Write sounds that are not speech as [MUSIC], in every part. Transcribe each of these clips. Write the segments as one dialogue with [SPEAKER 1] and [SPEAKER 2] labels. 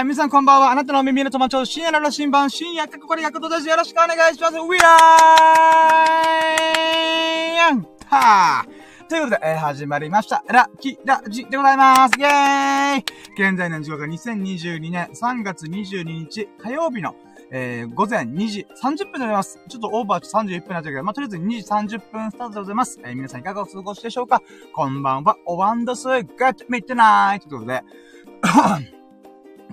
[SPEAKER 1] ー皆さんこんばんは。あなたの耳の友達を、深夜の羅針盤、深夜かっこりやくとです。よろしくお願いします。ウィアーンはーということで、えー、始まりました。ラッキーラジでございます。イェーイ現在の時刻が2022年3月22日火曜日のえー、午前2時30分でございます。ちょっとオーバー31分になっちゃうけど、まあ、とりあえず2時30分スタートでございます。えー、皆さんいかがお過ごしでしょうか？こんばんは、おわんどす、グッドミッドナイトということで、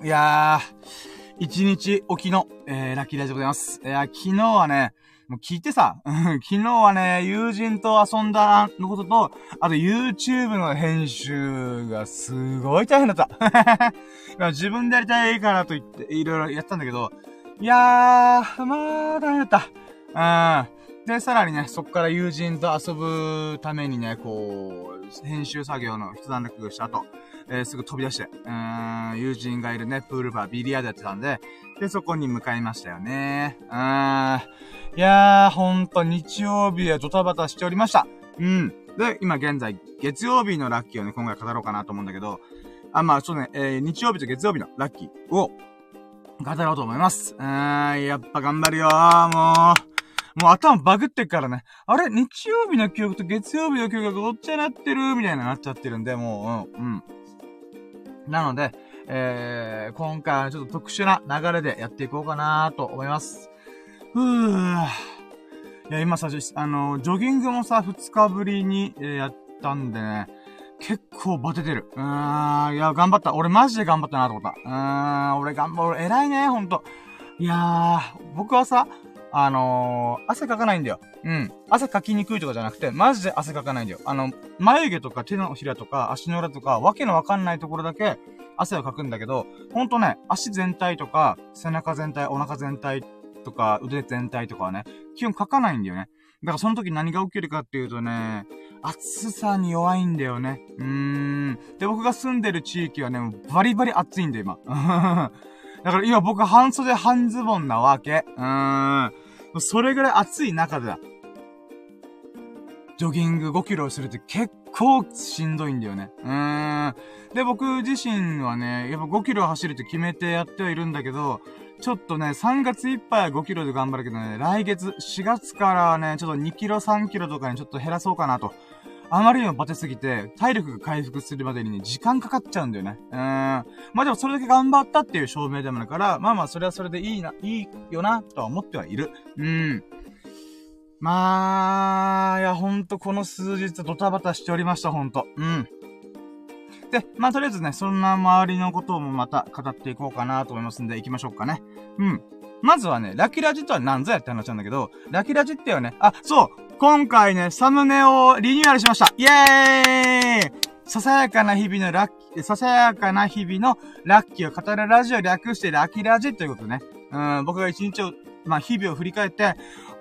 [SPEAKER 1] いやー、一日おきの、えー、ラッキーライでございます。いや昨日はね、もう聞いてさ、[LAUGHS] 昨日はね、友人と遊んだのことと、あと YouTube の編集がすごい大変だった。[LAUGHS] 自分でやりたいからと言って、いろいろやったんだけど、いやー、まあ、大変だった。うん。で、さらにね、そっから友人と遊ぶためにね、こう、編集作業の一段落した後、えー、すぐ飛び出して、うん、友人がいるね、プールバー、ビリヤードやってたんで、で、そこに向かいましたよね。うん。いやー、ほんと、日曜日はドタバタしておりました。うん。で、今現在、月曜日のラッキーをね、今回語ろうかなと思うんだけど、あ、まあ、そうね、えー、日曜日と月曜日のラッキーを、語ろうと思います。うーん、やっぱ頑張るよもう。もう頭バグってっからね。あれ日曜日の記憶と月曜日の記憶がごっちゃなってるみたいななっちゃってるんで、もう、うん、うん。なので、えー、今回はちょっと特殊な流れでやっていこうかなと思います。ふぅ。いや、今さ、あの、ジョギングもさ、二日ぶりに、え、やったんでね、結構バテてる。うーん、いや、頑張った。俺マジで頑張ったなと思った。うーん、俺頑張る。偉いね、ほんと。いやー、僕はさ、あのー、汗かかないんだよ。うん。汗かきにくいとかじゃなくて、マジで汗かかないんだよ。あの、眉毛とか手のひらとか足の裏とか、わけのわかんないところだけ汗をかくんだけど、ほんとね、足全体とか、背中全体、お腹全体とか、腕全体とかはね、基本かかないんだよね。だからその時何が起きるかっていうとね、暑さに弱いんだよね。うーん。で、僕が住んでる地域はね、バリバリ暑いんだよ、今。[LAUGHS] だから今僕半袖半ズボンなわけ。うーん。それぐらい暑い中でだ。ジョギング5キロするって結構しんどいんだよね。うーん。で、僕自身はね、やっぱ5キロ走るって決めてやってはいるんだけど、ちょっとね、3月いっぱいは5キロで頑張るけどね、来月、4月からね、ちょっと2キロ3キロとかにちょっと減らそうかなとあまりにもバテすぎて、体力が回復するまでにね、時間かかっちゃうんだよね。うーん。まあでもそれだけ頑張ったっていう証明でもあるから、まあまあそれはそれでいいな、いいよな、とは思ってはいる。うん。まあ、いや、ほんとこの数日ドタバタしておりました、ほんと。うん。で、まあとりあえずね、そんな周りのこともまた語っていこうかなと思いますんで、行きましょうかね。うん。まずはね、ラキラジとは何ぞやって話なんだけど、ラキラジってよね、あ、そう今回ね、サムネをリニューアルしましたイェーイささやかな日々のラッキー、ささやかな日々のラッキーを語るラジオ略してラキラジということね。うん、僕が一日を、まあ、日々を振り返って、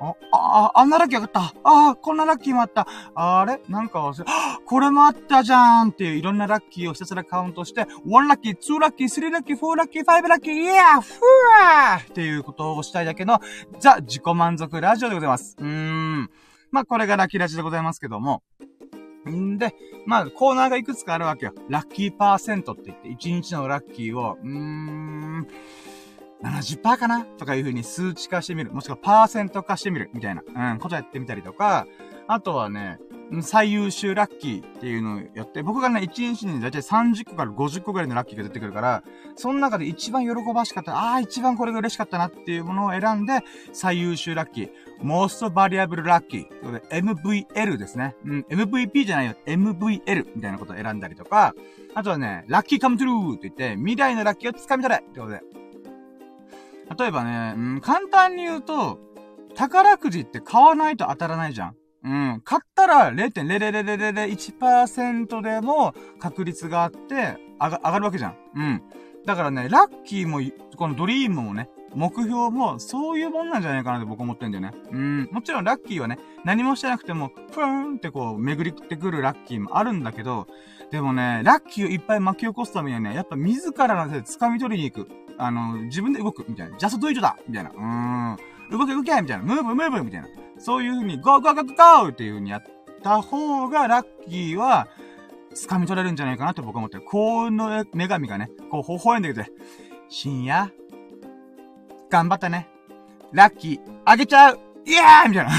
[SPEAKER 1] あ、あ、あんなラッキーあった。ああ、こんなラッキーもあった。あれ？なんか忘れ、[GASPS] これもあったじゃんっていういろんなラッキーをひたすらカウントして、1ラッキー、2ラッキー、3ラッキー、4ラッキー、5ラッキー、イヤーフーっていうことをしたいだけの、ザ・自己満足ラジオでございます。うーん。まあ、これがラッキーラジオでございますけども。んで、まあ、コーナーがいくつかあるわけよ。ラッキーパーセントって言って、1日のラッキーを、うーん、70%かな？とかいう風に数値化してみる。もしくはパーセント化してみる。みたいな、うん、ことやってみたりとか、あとはね、最優秀ラッキーっていうのをやって、僕がね、1日にだいたい30個から50個ぐらいのラッキーが出てくるから、その中で一番喜ばしかった、ああ、一番これが嬉しかったなっていうものを選んで、最優秀ラッキー、most variable lucky ということで MVL ですね。うん、MVP じゃないよ、MVL みたいなことを選んだりとか、あとはね、ラッキーカムトゥルーって言って、未来のラッキーを掴み取れってことで。例えばね、うん、簡単に言うと、宝くじって買わないと当たらないじゃん。うん。買ったら0.00001%でも確率があって、上が、上がるわけじゃん。うん。だからね、ラッキーも、このドリームもね、目標も、そういうもんなんじゃないかなって僕思ってんだよね。うん。もちろんラッキーはね、何もしてなくても、ふーんってこう、巡りってくるラッキーもあるんだけど、でもね、ラッキーをいっぱい巻き起こすためにはね、やっぱ自らの手で掴み取りに行く。あの、自分で動く、みたいな。 Just do it だみたいな。うーん。動け動けみたいな。 move move みたいな。そういう風に、 go go go go っていう風にやった方が、ラッキーは、掴み取れるんじゃないかなって僕は思ってる。幸運の女神がね、こう、微笑んできて、深夜、頑張ったね。ラッキー、あげちゃういやーみたいな。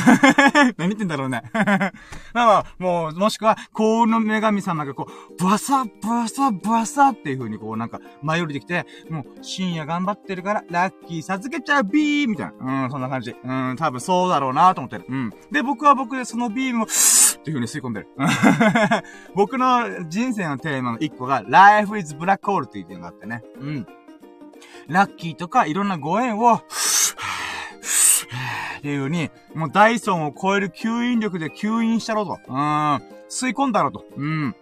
[SPEAKER 1] [LAUGHS] 何言ってんだろうね。[LAUGHS] まあまあ、もう、もしくは、幸運の女神様がこう、ブワサ、ブワサ、ブワサっていう風にこうなんか、舞い降りてきて、もう、深夜頑張ってるから、ラッキー授けちゃうビーみたいな。うん、そんな感じ。うん、多分そうだろうなと思ってる。うん。で、僕は僕でそのビームを、[GASPS] っていう風に吸い込んでる。[LAUGHS] 僕の人生のテーマの一個が、Life is Black Hole っていう点があってね。うん。ラッキーとかいろんなご縁を、っていう風に、もうダイソンを超える吸引力で吸引したろうと。うん。吸い込んだろと。うん。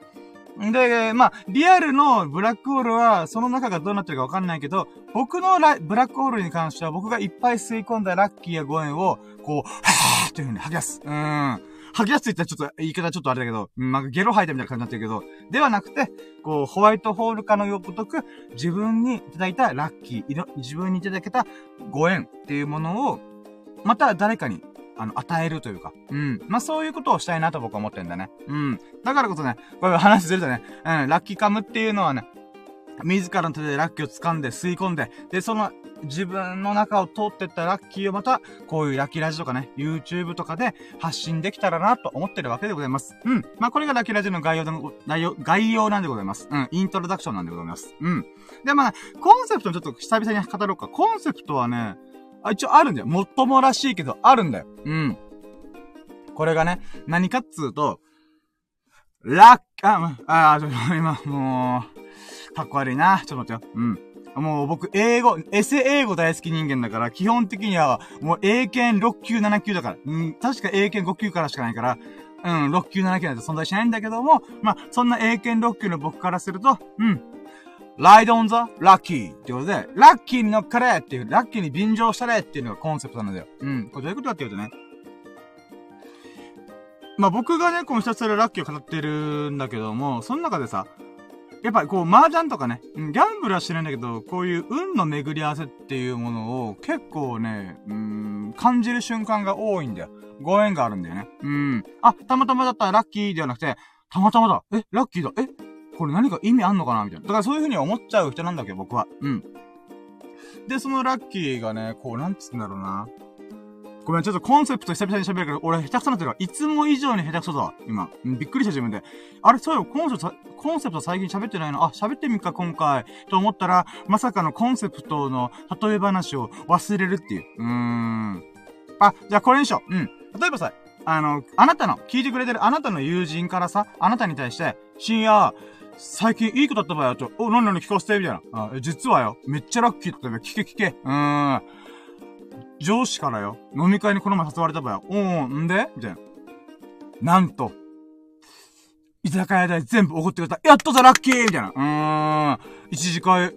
[SPEAKER 1] で、まあ、リアルのブラックホールは、その中がどうなってるかわかんないけど、僕のブラックホールに関しては、僕がいっぱい吸い込んだラッキーやご縁を、こう、はぁーっていう風に吐き出す。うん。吐き出すって言ったらちょっと、言い方ちょっとあれだけど、うん、なんかゲロ吐いたみたいな感じになってるけど、ではなくて、こう、ホワイトホール化のよごとく、自分にいただいたラッキー、自分にいただけたご縁っていうものを、また誰かに、あの、与えるというか。うん。まあ、そういうことをしたいなと僕は思ってんだね。うん。だからこそね、これ話するとね、うん、ラッキーカムっていうのはね、自らの手でラッキーを掴んで吸い込んで、で、その自分の中を通ってったラッキーをまた、こういうラッキーラジとかね、YouTube とかで発信できたらなと思ってるわけでございます。うん。まあ、これがラッキーラジの概要の、概要、概要なんでございます。うん。イントロダクションなんでございます。うん。で、まあ、コンセプトちょっと久々に語ろうか。コンセプトはね、あ、一応あるんだよ。もっともらしいけど、あるんだよ。うん。これがね、何かっつうと、ラッ、あ、あ、ちょっと今、もう、かっこ悪いな。ちょっと待ってよ。うん。もう僕、英語、エセ英語大好き人間だから、基本的には、もう英検6級7級だから。うん、確か英検5級からしかないから、うん、6級7級なんて存在しないんだけども、まあ、そんな英検6級の僕からすると、うん、ライドオンザラッキーってことで、ラッキーに乗っかれっていう、ラッキーに便乗したれっていうのがコンセプトなんだよ。うん。これどういうことかっていうとね。まあ、僕がね、このひたすらラッキーを語ってるんだけども、その中でさ、やっぱりこう、麻雀とかね、ギャンブルは知らないんだけど、こういう運の巡り合わせっていうものを結構ね、うん、感じる瞬間が多いんだよ。ご縁があるんだよね。うん。あ、たまたまだったらラッキーではなくて、たまたまだ。え、ラッキーだ。え、これ何か意味あんのかなみたいな。だからそういう風に思っちゃう人なんだけど、僕は。うん。で、そのラッキーがね、こう、なんつうんだろうな。ごめん、ちょっとコンセプト久々に喋るけど、俺下手くそなってるわ。いつも以上に下手くそだわ、今。びっくりした自分で。あれ、そうよ、コンセプト、コンセプト最近喋ってないの？あ、喋ってみっか、今回。と思ったら、まさかのコンセプトの例え話を忘れるっていう。うーん。あ、じゃあこれにしよう。うん。例えばさ、あの、あなたの、聞いてくれてるあなたの友人からさ、あなたに対して、深夜、最近いい子だった場合は、ちょ、お、何々聞かせて、みたいな。あ、実はよ、めっちゃラッキーだったば聞け聞け。うーん。上司からよ、飲み会にこの前誘われた場合は、おー、んで？みたいな。なんと、居酒屋代全部おごってくれた。やっとだ、ラッキーみたいな。うーん。一次会、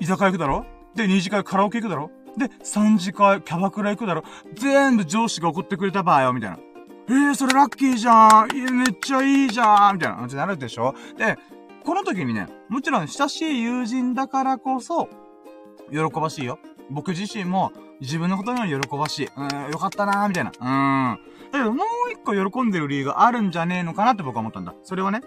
[SPEAKER 1] 居酒屋行くだろ？で、二次会カラオケ行くだろ？で、三次会キャバクラ行くだろ？全部上司が怒ってくれた場合よ、みたいな。えー、それラッキーじゃんめっちゃいいじゃんみたいな感じになるでしょ？で、この時にね、もちろん親しい友人だからこそ、喜ばしいよ。僕自身も自分のことには喜ばしい。うん、よかったなーみたいな。うん。だけどもう一個喜んでる理由があるんじゃねえのかなって僕は思ったんだ。それはね、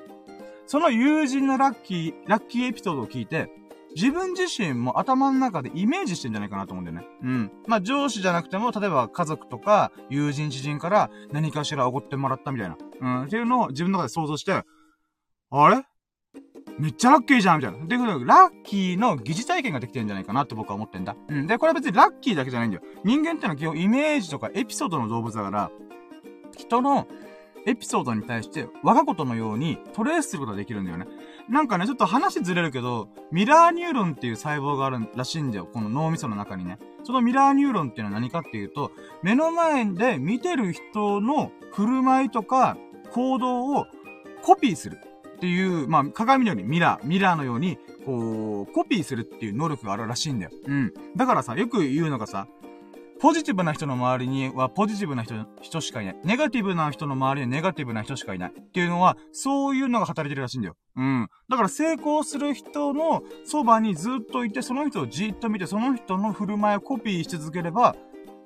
[SPEAKER 1] その友人のラッキー、ラッキーエピソードを聞いて、自分自身も頭の中でイメージしてんじゃないかなと思うんだよね。うん。まあ、上司じゃなくても、例えば家族とか友人知人から何かしらおごってもらったみたいな。うん。っていうのを自分の中で想像して、あれ？めっちゃラッキーじゃんみたいな。で、ラッキーの疑似体験ができてるんじゃないかなって僕は思ってんだ。うん。で、これは別にラッキーだけじゃないんだよ。人間ってのは基本イメージとかエピソードの動物だから、人のエピソードに対して我がことのようにトレースすることができるんだよね。なんかね、ちょっと話ずれるけど、ミラーニューロンっていう細胞があるらしいんだよ。この脳みその中にね。そのミラーニューロンっていうのは何かっていうと、目の前で見てる人の振る舞いとか行動をコピーするっていう、まあ、鏡のようにミラー、ミラーのように、こう、コピーするっていう能力があるらしいんだよ。うん。だからさ、よく言うのがさ、ポジティブな人の周りにはポジティブな人、人しかいない。ネガティブな人の周りにはネガティブな人しかいない。っていうのは、そういうのが働いてるらしいんだよ。うん。だから成功する人のそばにずっといて、その人をじっと見て、その人の振る舞いをコピーし続ければ、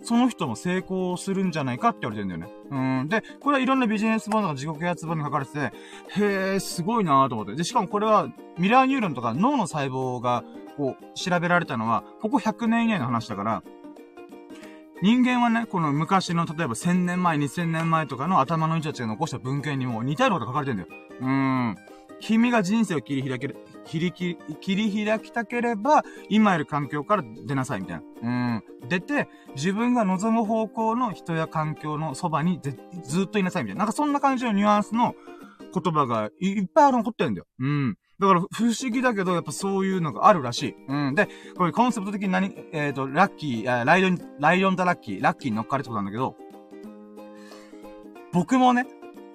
[SPEAKER 1] その人も成功するんじゃないかって言われてるんだよね。うん。で、これはいろんなビジネス本とか自己啓発本に書かれてて、へえ、すごいなーと思って。で、しかもこれはミラーニューロンとか脳の細胞がこう、調べられたのは、ここ100年以内の話だから、人間はね、この昔の、例えば1000年前、2000年前とかの頭の人たちが残した文献にも似たようなこと書かれてんだよ。うーん。君が人生を切り開ける、切り切り、切り開きたければ、今いる環境から出なさい、みたいな。うん。出て、自分が望む方向の人や環境のそばにずっといなさい、みたいな。なんかそんな感じのニュアンスの言葉がいっぱいある残ってるんだよ。うん。だから不思議だけど、やっぱそういうのがあるらしい。うん。で、これコンセプト的に何、えっ、ー、と、ラッキー、ライオン、ライオンだラッキー、ラッキーに乗っかるってことなんだけど、僕もね、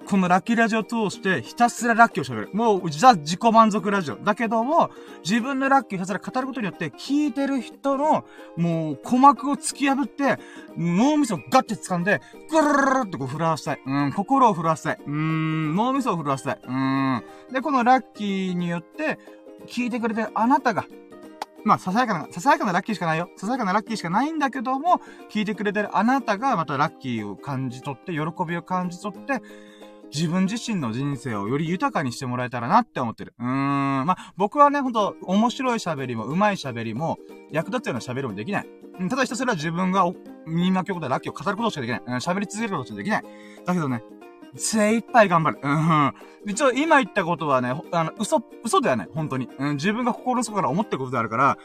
[SPEAKER 1] このラッキーラジオを通して、ひたすらラッキーを喋る。もう、ザ自己満足ラジオ。だけども、自分のラッキーをひたすら語ることによって、聞いてる人の、もう、鼓膜を突き破って、脳みそをガッて掴んで、ぐるるるってこう震わしたい。うん、心を震わしたい。うん、脳みそを震わしたい。うん。で、このラッキーによって、聞いてくれてるあなたが、まあ、ささやかな、ささやかなラッキーしかないよ。ささやかなラッキーしかないんだけども、聞いてくれてるあなたがまたラッキーを感じ取って、喜びを感じ取って、自分自身の人生をより豊かにしてもらえたらなって思ってる。うーん。まあ、僕はね、ほんと、面白い喋りも、上手い喋りも、役立つような喋りもできない。ただひたすら自分が、みんな曲でラッキーを語ることしかできない。喋、り続けることしかできない。だけどね、精一杯頑張る。うん。一応、今言ったことはね、あの、嘘、嘘ではない。本当に。うん、自分が心の底から思ってることであるから、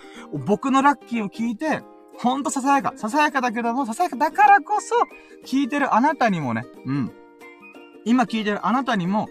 [SPEAKER 1] 僕のラッキーを聞いて、ほんとささやか。ささやかだけども、ささやかだからこそ、聞いてるあなたにもね、うん。今聞いてるあなたにも、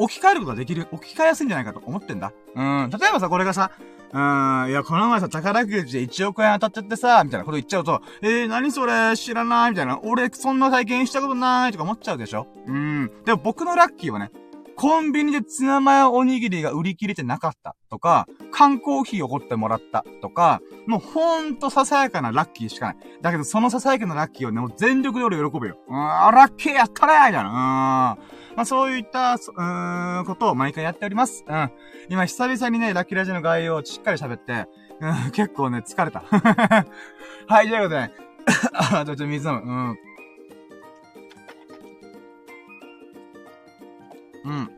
[SPEAKER 1] 置き換えることができる、置き換えやすいんじゃないかと思ってんだ。うん。例えばさ、これがさ、うん、いや、この前さ、宝くじで1億円当たっちゃってさ、みたいなこと言っちゃうと、えー、何それ、知らないみたいな。俺、そんな体験したことないとか思っちゃうでしょ？うん。でも僕のラッキーはね、コンビニでツナマヨおにぎりが売り切れてなかったとか、缶コーヒーを奢ってもらったとか、もうほんとささやかなラッキーしかない。だけどそのささやかなラッキーをね、もう全力で俺喜ぶよ。うーん、ラッキーやったねみたいな。うーん。まあそういった、うーん、ことを毎回やっております。うん。今久々にね、ラッキーラジオの概要をしっかり喋って、うん、結構ね、疲れた。[LAUGHS] はい、ということで、ね、[COUGHS] あ、ちょっと水飲む。うん。うん。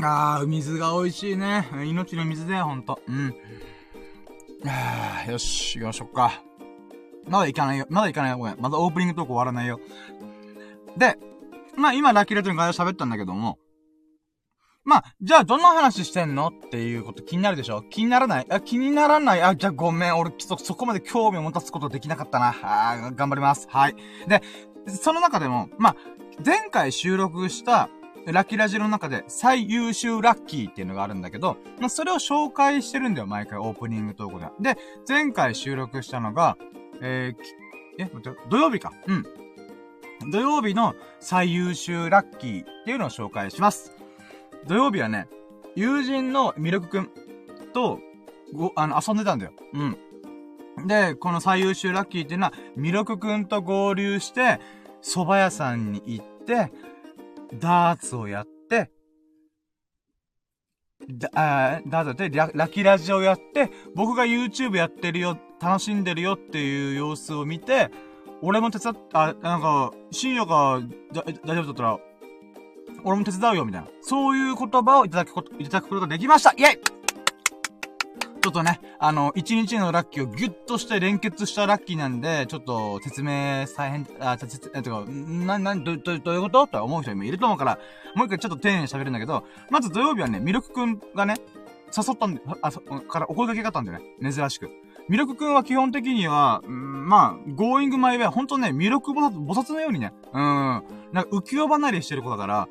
[SPEAKER 1] あー、水が美味しいね。命の水だよ、ほんと。うん。あー、よし、行きましょうか。まだ行かないよ。まだ行かないよ。ごめん。まだオープニングトーク終わらないよ。で、まあ今、ラッキーレッドの概要喋ったんだけども、まあ、じゃあどんな話してんのっていうこと気になるでしょ気にならない？あ、気にならない？あ、じゃあごめん。俺、そ、そこまで興味を持たすことできなかったな。あ頑張ります。はい。で、その中でも、まあ、前回収録したラッキーラジオの中で最優秀ラッキーっていうのがあるんだけど、まあ、それを紹介してるんだよ、毎回オープニングトークで。で、前回収録したのが、えー、え、待って、土曜日か。うん。土曜日の最優秀ラッキーっていうのを紹介します。土曜日はね、友人のミルクくんと、ご、あの、遊んでたんだよ。うん。で、この最優秀ラッキーっていうのは、ミルクくんと合流して、蕎麦屋さんに行って、ダーツをやって、だ、あダーツやってラ、ラキラジオやって、僕が YouTube やってるよ、楽しんでるよっていう様子を見て、俺も手伝っ、あ、なんか、深夜が、大丈夫だったら、俺も手伝うよ、みたいな。そういう言葉をいただくこと、いただくことができましたイェイちょっとね、あの、一日のラッキーをギュッとして連結したラッキーなんで、ちょっと説明大変、あ、つ、つ、え、てか、な、な、ど、ど、どういうこと？と思う人もいると思うから、もう一回ちょっと丁寧に喋るんだけど、まず土曜日はね、ミルクくんがね、誘ったんで、あ、そ、からお声掛けがあったんだよね。珍しく。ミルクくんは基本的には、うん、まあ、ゴーイングマイウェイ、ほんとね、ミルク菩薩、菩薩のようにね、うん、なんか浮世離れしてる子だから、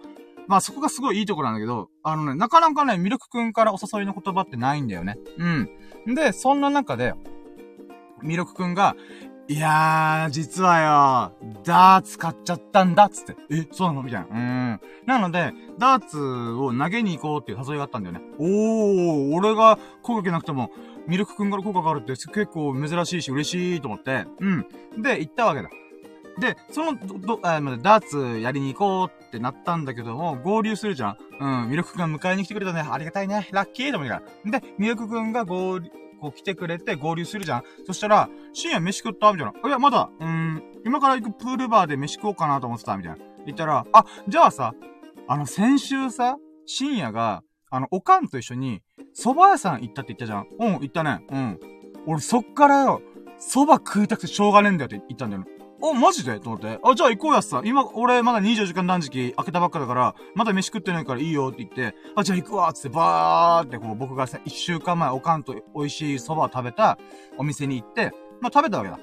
[SPEAKER 1] まあそこがすごいいいところなんだけど、あのね、なかなかね、ミルクくんからお誘いの言葉ってないんだよね。うん。で、そんな中で、ミルクくんが、いやー、実はよ、ダーツ買っちゃったんだっ、つって。え、そうなの？みたいな。うん。なので、ダーツを投げに行こうっていう誘いがあったんだよね。おー、俺が声かけなくても、ミルクくんから効果があるって結構珍しいし嬉しいと思って、うん。で、行ったわけだ。で、その、ど、あ、ダーツやりに行こうってなったんだけども、合流するじゃん。うん、ミルクくん迎えに来てくれたね。ありがたいね。ラッキーと思いながら。で、ミルクくんが合流、こう来てくれて合流するじゃん。そしたら、深夜飯食ったみたいな。いや、まだ、うん、今から行くプールバーで飯食おうかなと思ってたみたいな。言ったら、あ、じゃあさ、あの、先週さ、深夜が、あの、おかんと一緒に、蕎麦屋さん行ったって言ったじゃんうん、行ったね。うん。俺そっからよ、蕎麦食いたくてしょうがねえんだよって言ったんだよ。あ、マジで？と思って。あ、じゃあ行こうやっさ。今、俺まだ24時間断食開けたばっかだから、まだ飯食ってないからいいよって言って、あ、じゃあ行くわつってバーってこう僕がさ、1週間前おかんと美味しい蕎麦食べたお店に行って、まあ食べたわけだ。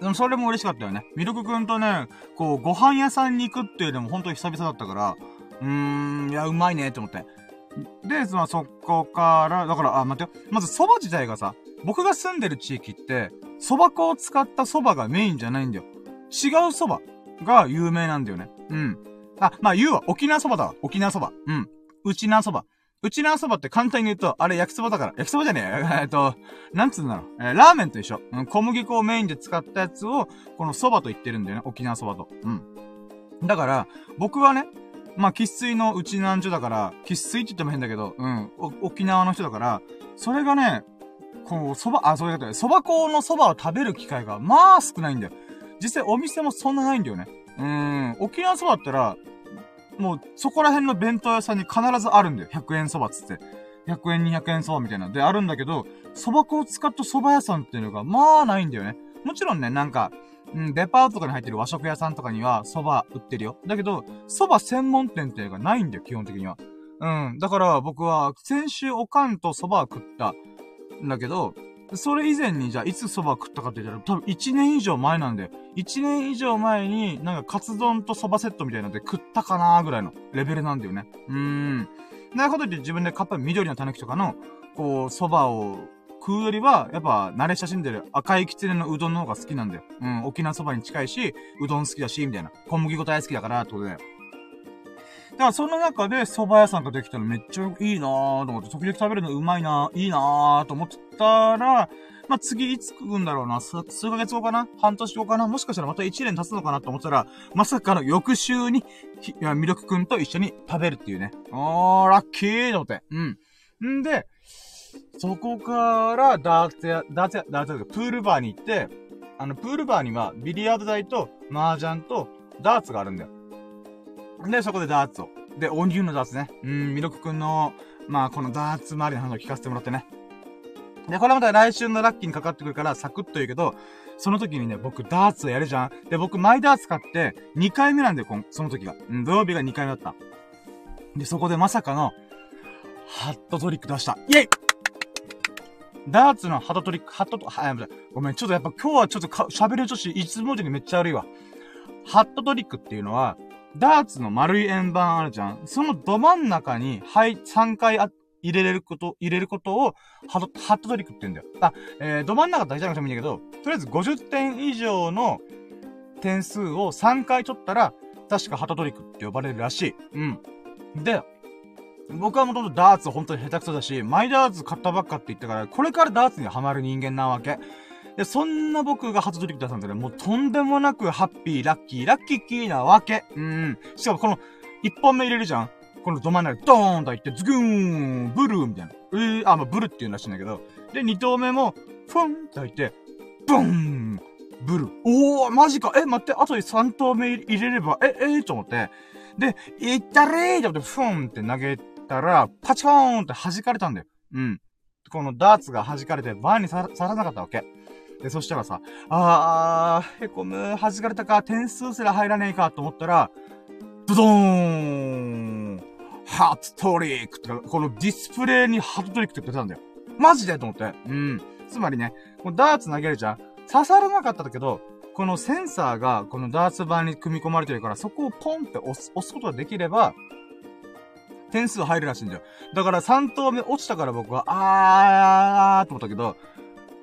[SPEAKER 1] でもそれも嬉しかったよね。ミルクくんとね、こう、ご飯屋さんに行くっていうのも本当に久々だったから、うーん、いや、うまいねって思って。で、まあ、そこから、だから、あ、待ってよ。まず蕎麦自体がさ、僕が住んでる地域って、蕎麦粉を使った蕎麦がメインじゃないんだよ。違う蕎麦が有名なんだよね。うん。あ、まあ、言うわ。沖縄蕎麦だわ。沖縄蕎麦。うん。うちな蕎麦。うちな蕎麦って簡単に言うと、あれ焼きそばだから。焼きそばじゃねえ。[LAUGHS] えっと、なんつうんだろう。えー、ラーメンと一緒。うん、小麦粉をメインで使ったやつを、この蕎麦と言ってるんだよね。沖縄蕎麦と。うん。だから、僕はね、まあ、喫水のうちなんじょだから、喫水って言っても変だけど、うん、沖縄の人だから、それがね、こう、蕎麦、あ、そういうことで、蕎麦粉の蕎麦を食べる機会が、まあ少ないんだよ。実際お店もそんなないんだよね。うーん、沖縄蕎麦だったら、もう、そこら辺の弁当屋さんに必ずあるんだよ。100円蕎麦つって。100円、200円蕎麦みたいな。で、あるんだけど、蕎麦粉を使った蕎麦屋さんっていうのが、まあないんだよね。もちろんね、なんか、うん、デパートとかに入ってる和食屋さんとかには蕎麦売ってるよ。だけど、蕎麦専門店っていうのがないんだよ、基本的には。うん。だから僕は、先週おかんと蕎麦を食ったんだけど、それ以前にじゃあいつ蕎麦食ったかって言ったら多分1年以上前なんだよ。1年以上前になんかカツ丼と蕎麦セットみたいなので食ったかなーぐらいのレベルなんだよね。うーん。なるほどって自分でカッパ緑の狸とかの、こう、蕎麦を食うよりは、やっぱ慣れ親しんでる赤いきつねのうどんの方が好きなんだよ。うん、沖縄蕎麦に近いし、うどん好きだし、みたいな。小麦粉大好きだから、ってことだよ。だからその中で蕎麦屋さんができたのめっちゃいいなぁと思って、時々食べるのうまいなぁ、いいなぁと思ってたら、まあ、次いつ食うんだろうな、数ヶ月後かな？半年後かな？もしかしたらまた1年経つのかな？と思ったら、まさかの翌週に、いや、ミルクくんと一緒に食べるっていうね。あー、ラッキーと思って。うん。んで、そこから、ダーツや、ダーツや、ダーツや、プールバーに行って、あの、プールバーには、ビリヤード台と、麻雀と、ダーツがあるんだよ。で、そこでダーツを。で、オニューのダーツね。うん、ミルクくんの、まあ、このダーツ周りの話を聞かせてもらってね。で、これまた来週のラッキーにかかってくるから、サクッと言うけど、その時にね、僕、ダーツをやるじゃん。で、僕、マイダーツ買って、2回目なんだよ、こん、その時が。うん、土曜日が2回目だった。で、そこでまさかの、ハットトリック出した。イェイダーツのハットトリック、ハットと、は、ごめん、ちょっとやっぱ今日はちょっと、喋る女子、いつも以上にめっちゃ悪いわ。ハットトリックっていうのは、ダーツの丸い円盤あるじゃん。そのど真ん中に、はい、3回あ、入れれること、入れることを、ハト、ハットトリックって言うんだよ。あ、えー、ど真ん中大体なくてもいいんだけど、とりあえず50点以上の点数を3回取ったら、確かハトトリックって呼ばれるらしい。うん。で、僕はもともとダーツ本当に下手くそだし、マイダーツ買ったばっかって言ったから、これからダーツにハマる人間なわけ。で、そんな僕が初トリック出したんだけど、もうとんでもなくハッピー、ラッキー、ラッキーキーなわけ。うん。しかもこの、一本目入れるじゃんこのど真ん中でドーンと入って、ズグーン、ブルーみたいな。えー、あ、まあ、ブルって言うらしいんだけど。で、二投目も、フォンと入って、ブーンブルー。おー、マジか。え、待って、あとで三投目入れれば、え、えー、と思って。で、いったれーと思って、フォンって投げたら、パチコーンって弾かれたんだよ。うん。このダーツが弾かれて、バーにささらなかったわけ。で、そしたらさ、あー、へこむ、弾かれたか、点数すら入らねえかと思ったら、ブドーンハートトリックって、このディスプレイにハートトリックって出たんだよ。マジでと思って。うん。つまりね、このダーツ投げるじゃん刺さらなかったんだけど、このセンサーがこのダーツ板に組み込まれてるから、そこをポンって押す、押すことができれば、点数入るらしいんだよ。だから3投目落ちたから僕は、あーあー、と思ったけど、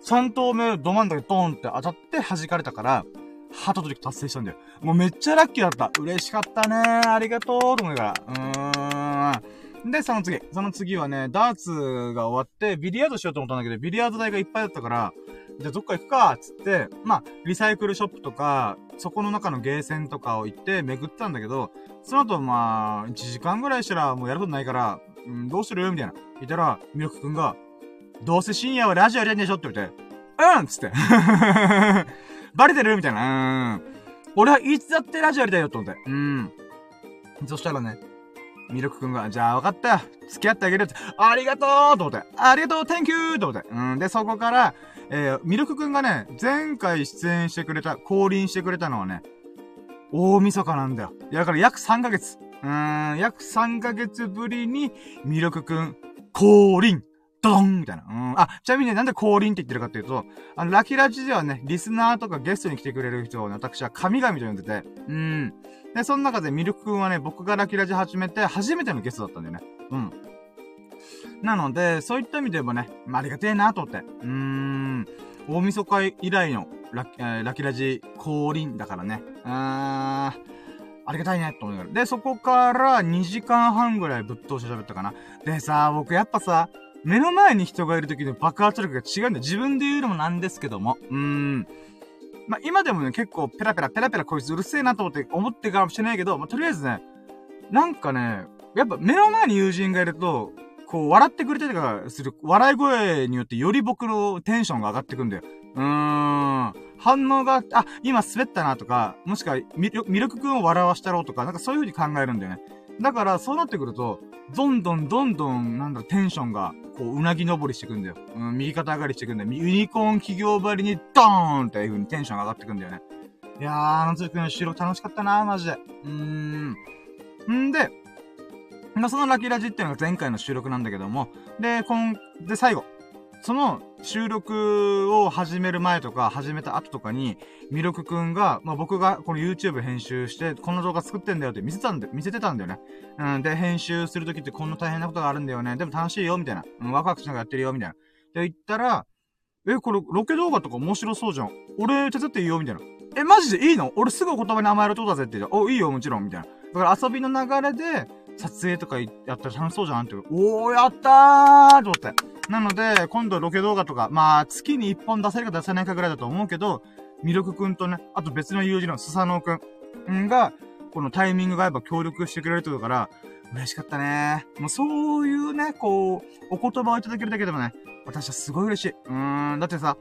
[SPEAKER 1] 3投目ど真ん中でドーンって当たって弾かれたから、ハートトリック達成したんだよ。もうめっちゃラッキーだった。嬉しかったねありがとうと思いながら。うーん。で、その次。その次はね、ダーツが終わって、ビリヤードしようと思ったんだけど、ビリヤード台がいっぱいだったから、じゃあどっか行くかつって、まあ、リサイクルショップとか、そこの中のゲーセンとかを行って巡ったんだけど、その後まあ、1時間ぐらいしたらもうやることないから、うん、どうする？みたいな。言ったら、ミルクくんが、どうせ深夜はラジオやりたいんでしょって言って、うんつって。[LAUGHS] バレてる？みたいな。うん。俺はいつだってラジオやりたいよって思って。うん。そしたらね、ミルクくんが、じゃあ分かった。付き合ってあげるって。ありがとうと思って。ありがとう !Thank you! と思って。うん。で、そこから、えー、ミルクくんがね、前回出演してくれた、降臨してくれたのはね、大晦日なんだよ。だから約3ヶ月。うーん、約3ヶ月ぶりに、ミルクくん、降臨ドンみたいな。うん。あ、ちなみにね、なんで降臨って言ってるかっていうと、あの、ラキラジではね、リスナーとかゲストに来てくれる人をね、私は神々と呼んでて、うん。で、その中でミルクくんはね、僕がラキラジ始めて初めてのゲストだったんだよね。うん。なので、そういった意味でもね、まあ、ありがてえなと思って。うーん。大晦日以来のラ,、えー、ラキラジ降臨だからね。うーん。ありがたいね、と思いながら。で、そこから2時間半ぐらいぶっ通して喋ったかな。でさ、僕やっぱさ、目の前に人がいる時の爆発力が違うんだよ。自分で言うのもなんですけども。うーん。まあ、今でもね、結構ペラペラペラペラこいつうるせえなと思って思ってるかもしれないけど、まあ、とりあえずね、なんかね、やっぱ目の前に友人がいると、こう、笑ってくれてたかする、笑い声によってより僕のテンションが上がってくんだよ。うーん。反応が、あ、今滑ったなとか、もしくはミルミルクくんを笑わしたろうとか、なんかそういう風に考えるんだよね。だから、そうなってくると、どんどんどんどん、なんだろ、テンションが、こう、うなぎ登りしてくんだよ。うん、右肩上がりしてくんだよ。ユニコーン企業ばりに、ドーンっていう風にテンション上がってくんだよね。いやー、あの時の収録楽しかったなマジで。うーん。んで、そのラキラジっていうのが前回の収録なんだけども、で、今、で、最後。その収録を始める前とか、始めた後とかに、ミルクくんが、まあ、僕がこの YouTube 編集して、この動画作ってんだよって見せたんで、見せてたんだよね。うん、で、編集するときってこんな大変なことがあるんだよね。でも楽しいよ、みたいな。うん、ワクワクしながらやってるよ、みたいな。で、言ったら、え、これ、ロケ動画とか面白そうじゃん。俺、手伝っていいよ、みたいな。え、マジでいいの？俺すぐ言葉に甘えるとだぜって言って、お、いいよ、もちろん、みたいな。だから遊びの流れで、撮影とかやったら楽しそうじゃんって。おー、やったーと思って。なので、今度ロケ動画とか、まあ、月に1本出せるか出せないかぐらいだと思うけど、ミルクくんとね、あと別の友人のスサノオくんが、このタイミングがやっぱ協力してくれるってことから、嬉しかったね。もうそういうね、こう、お言葉をいただけるだけでもね、私はすごい嬉しい。うーん、だってさ、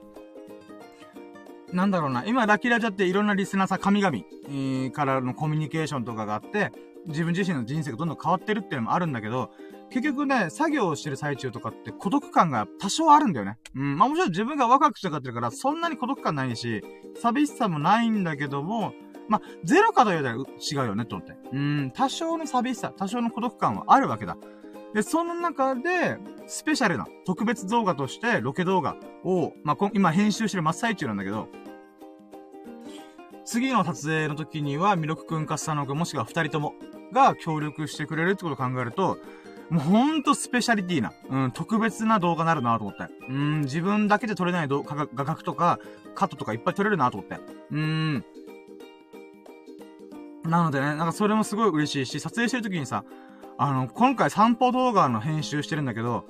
[SPEAKER 1] なんだろうな、今、ラキラジャっていろんなリスナーさん、神々、えー、からのコミュニケーションとかがあって、自分自身の人生がどんどん変わってるっていうのもあるんだけど、結局ね、作業をしてる最中とかって孤独感が多少あるんだよね。うん。まあもちろん自分が若くしてかってるから、そんなに孤独感ないし、寂しさもないんだけども、まあ、ゼロかと言うたら違うよね、と思って。うん、多少の寂しさ、多少の孤独感はあるわけだ。で、その中で、スペシャルな特別動画としてロケ動画を、まあ、今編集してる真っ最中なんだけど、次の撮影の時には、ミロクくんかスタノくんもしくは二人ともが協力してくれるってことを考えると、もうほんとスペシャリティな、うん、特別な動画になるなと思って。うん、自分だけで撮れない画、画角とか、カットとかいっぱい撮れるなと思って。うん。なのでね、なんかそれもすごい嬉しいし、撮影してる時にさ、あの、今回散歩動画の編集してるんだけど、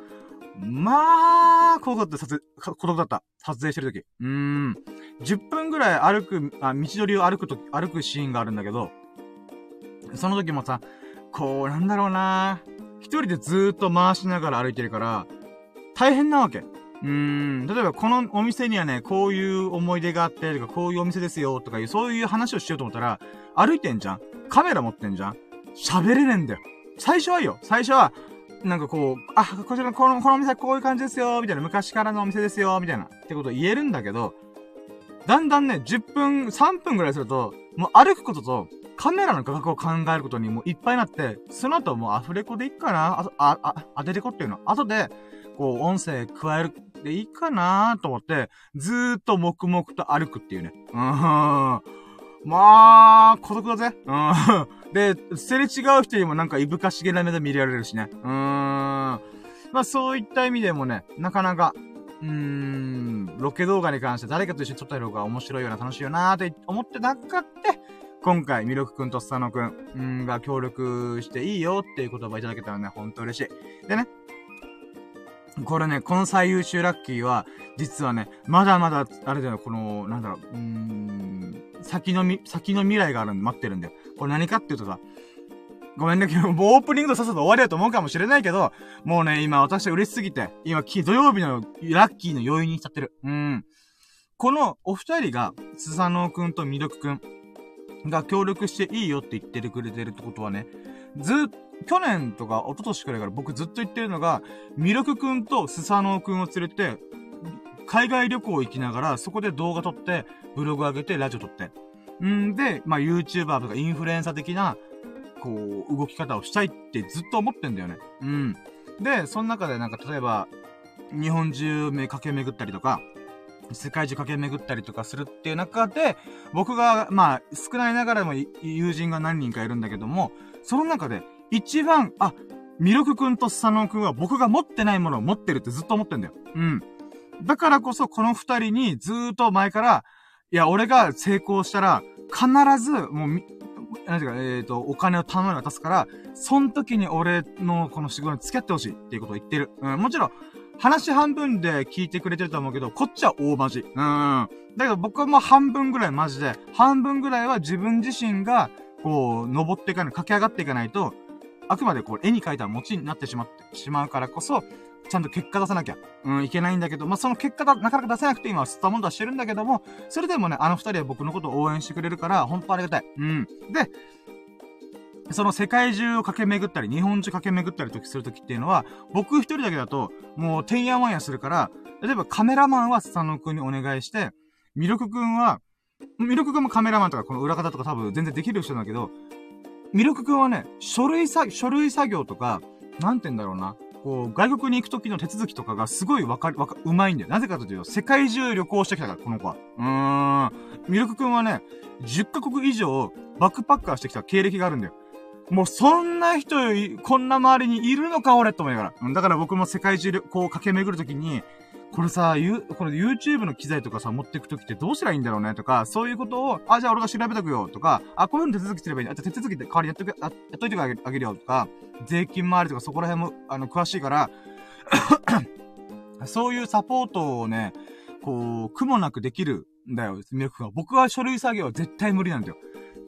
[SPEAKER 1] まあ、孤独だった、撮影、孤独だった。撮影してる時。うーん。10分ぐらい歩く、あ、道のりを歩くと、歩くシーンがあるんだけど、その時もさ、こう、なんだろうな一人でずーっと回しながら歩いてるから、大変なわけ。うーん。例えば、このお店にはね、こういう思い出があって、とか、こういうお店ですよ、とかいう、そういう話をしようと思ったら、歩いてんじゃんカメラ持ってんじゃん喋れねえんだよ。最初はよ。最初は、なんかこう、あ、こちらのこの、このお店はこういう感じですよ、みたいな、昔からのお店ですよ、みたいな、ってことを言えるんだけど、だんだんね、10分、3分ぐらいすると、もう歩くことと、カメラの画角を考えることにもういっぱいになって、その後もうアフレコでいいかな？あ、あ、あ、当ててこっていうの？後で、こう、音声加えるでいいかなと思って、ずーっと黙々と歩くっていうね。うん。まあ、孤独だぜ。うん。で、すれ違う人にもなんかいぶかしげな目で見られるしね。うーん。まあそういった意味でもね、なかなか、うーん、ロケ動画に関して誰かと一緒に撮った方が面白いような楽しいよなーって思ってなかって、今回、ミルクくんとスタノくんが協力していいよっていう言葉いただけたらね、ほんと嬉しい。でね、これね、この最優秀ラッキーは、実はね、まだまだ、あれだよ、この、なんだろう、うーん、先のみ、先の未来があるんで待ってるんだよ。これ何かっていうとさ、ごめんね、[LAUGHS] もうオープニングとさっさと終わりだと思うかもしれないけど、もうね、今私は嬉しすぎて、今、土曜日のラッキーの要因にしちゃってる。うん。このお二人が、スサノオくんとミルクくんが協力していいよって言ってくれてるってことはね、ずっ去年とか一昨年くらいから僕ずっと言ってるのが、ミルクくんとスサノオくんを連れて、海外旅行行きながら、そこで動画撮って、ブログ上げて、ラジオ撮って。んで、まあ、YouTuber とかインフルエンサー的な、こう、動き方をしたいってずっと思ってんだよね。うん。で、その中でなんか、例えば、日本中め駆け巡ったりとか、世界中駆け巡ったりとかするっていう中で、僕が、まあ、少ないながらも友人が何人かいるんだけども、その中で、一番、あ、ミルクくんとスサノオくんは僕が持ってないものを持ってるってずっと思ってんだよ。うん。だからこそこの二人にずーっと前から、いや、俺が成功したら、必ず、もう、なんていうか、えっ、ー、と、お金を頼む渡すから、その時に俺のこの仕事に付き合ってほしいっていうことを言ってる。うん、もちろん、話半分で聞いてくれてると思うけど、こっちは大マジ。うん。だけど僕はもう半分ぐらいマジで、半分ぐらいは自分自身が、こう、登っていかない、駆け上がっていかないと、あくまでこう、絵に描いた餅になってしまって、しまうからこそ、ちゃんと結果出さなきゃ、うん、いけないんだけど、まあ、その結果だ、なかなか出せなくて今は吸ったもんだしてるんだけども、それでもね、あの二人は僕のことを応援してくれるから、ほんとありがたい。うん。で、その世界中を駆け巡ったり、日本中駆け巡ったりとするときっていうのは、僕一人だけだと、もう、てんやわんやするから、例えばカメラマンはスタノ君にお願いして、ミルク君は、ミルク君もカメラマンとかこの裏方とか多分全然できる人だけど、ミルク君はね、書類作、書類作業とか、なんて言うんだろうな。こう、外国に行く時の手続きとかがすごいわかる、わか、うまいんだよ。なぜかというと、世界中旅行してきたから、この子は。うーん。ミルク君はね、10カ国以上、バックパッカーしてきた経歴があるんだよ。もうそんな人、こんな周りにいるのか俺と思いながら。だから僕も世界中でこう駆け巡るときに、これさ、ゆ、これ YouTube の機材とかさ、持ってくときってどうしたらいいんだろうねとか、そういうことを、あ、じゃあ俺が調べとくよとか、あ、こういうの手続きすればいいんだ。あ、手続きで代わりにやっとく、あ、やっといてあげあげるよとか、税金回りとかそこら辺も、あの、詳しいから [COUGHS] そういうサポートをね、こう、苦もなくできるんだよ、ミルク君は。僕は書類作業は絶対無理なんだよ。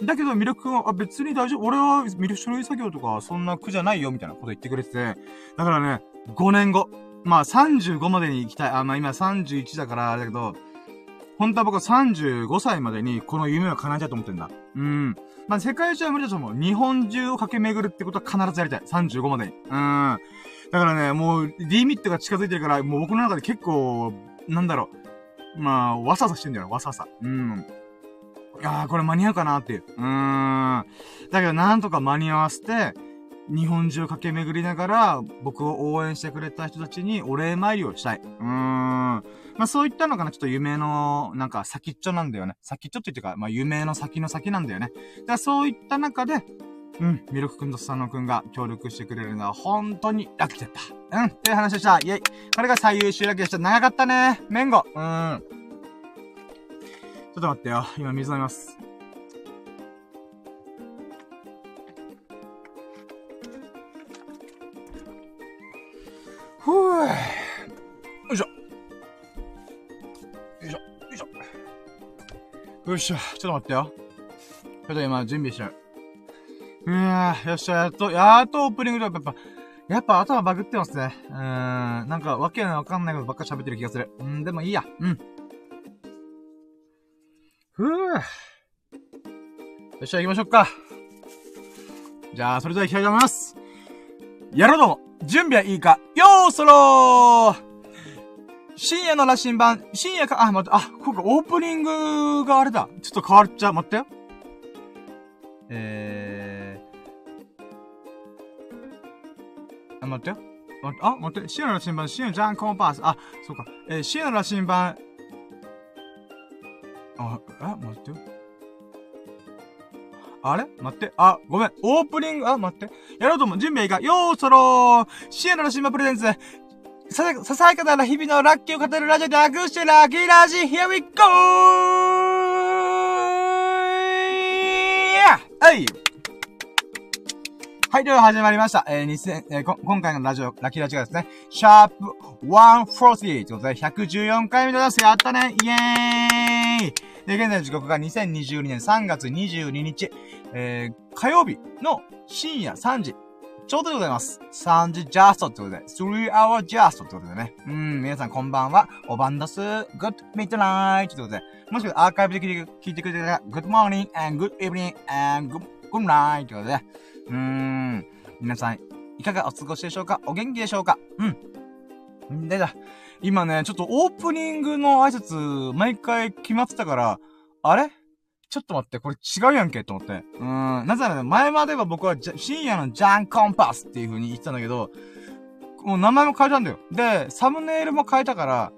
[SPEAKER 1] だけど、ミルク君は、あ、別に大丈夫。俺は、ミルク書類作業とか、そんな苦じゃないよ、みたいなこと言ってくれてて。だからね、5年後。まあ、35までに行きたい。あ、まあ今31だから、あれだけど、本当は僕は35歳までに、この夢を叶えたいと思ってんだ。うん。まあ、世界中は無理だと思う。日本中を駆け巡るってことは必ずやりたい。35までに。うん。だからね、もう、リミットが近づいてるから、もう僕の中で結構、なんだろう。まあ、わさわさしてんだよ、わさわさ。うん。いやー、これ間に合うかなっていう。うーん。だけど、なんとか間に合わせて、日本中駆け巡りながら、僕を応援してくれた人たちにお礼参りをしたい。うーん。まあそういったのがな、ちょっと夢の、なんか先っちょなんだよね。先っちょって言ってか、まあ夢の先の先なんだよね。だからそういった中で、うん、ミルクくんとスサノくんが協力してくれるのは本当にラッキーだった。うん、っていう話でした。イェイ。これが最優秀ラッキーでした。長かったね。メンゴ。うん。ちょっと待ってよ。今水飲みます。ふぅ。よいしょ。よいしょ。よいしょ。よいしょ。ちょっと待ってよ。ちょっと今準備しちゃう。うわよっしゃ、やっと、やっとオープニングでやっぱ、やっぱ頭バグってますね。うーん。なんかわけわかんないことばっか喋ってる気がする。うん、でもいいや。うん。ふぅ。よっしゃ、行きましょうか。じゃあ、それでは行きたいと思います。やろうども、準備はいいかよーそろー深夜の羅針盤、深夜か、あ、待って、あ、ここオープニングがあれだ。ちょっと変わっちゃう。待ってよ。えー。あ、待ってよ。あ、待って、深夜の羅針盤、深夜ジャンコンパース。あ、そうか。えー、深夜の羅針盤、あ、え、待ってよ。あれ？待って。あ、ごめん。オープニング、あ、待って。やろうと思う。準備はいいか？よーそろーシエナのシンバプレゼンツ。さ、ささやかな日々のラッキーを語るラジオで略してラッキーラジー !Here we go! はいはい、では始まりました。えー、2000、えー、こ、今回のラジオ、ラッキーラジオがですね、シャープ140ということで、114回目でございます。やったねイェーイで、現在の時刻が2022年3月22日、えー、火曜日の深夜3時。ちょうどでございます。3時ジャストってことで、3 hour just ってことでね。うん、皆さんこんばんは。おばんだす。good midnight ってことで。もしくはアーカイブで聞いて聞いてくれたら、good morning and good evening and good, good night ってことで、うーん。皆さん、いかがお過ごしでしょうか？お元気でしょうか？うん。でだ、今ね、ちょっとオープニングの挨拶、毎回決まってたから、あれ？ちょっと待って、これ違うやんけと思って。うん。なぜなら前までは僕は深夜のジャンコンパスっていう風に言ってたんだけど、もう名前も変えたんだよ。で、サムネイルも変えたから、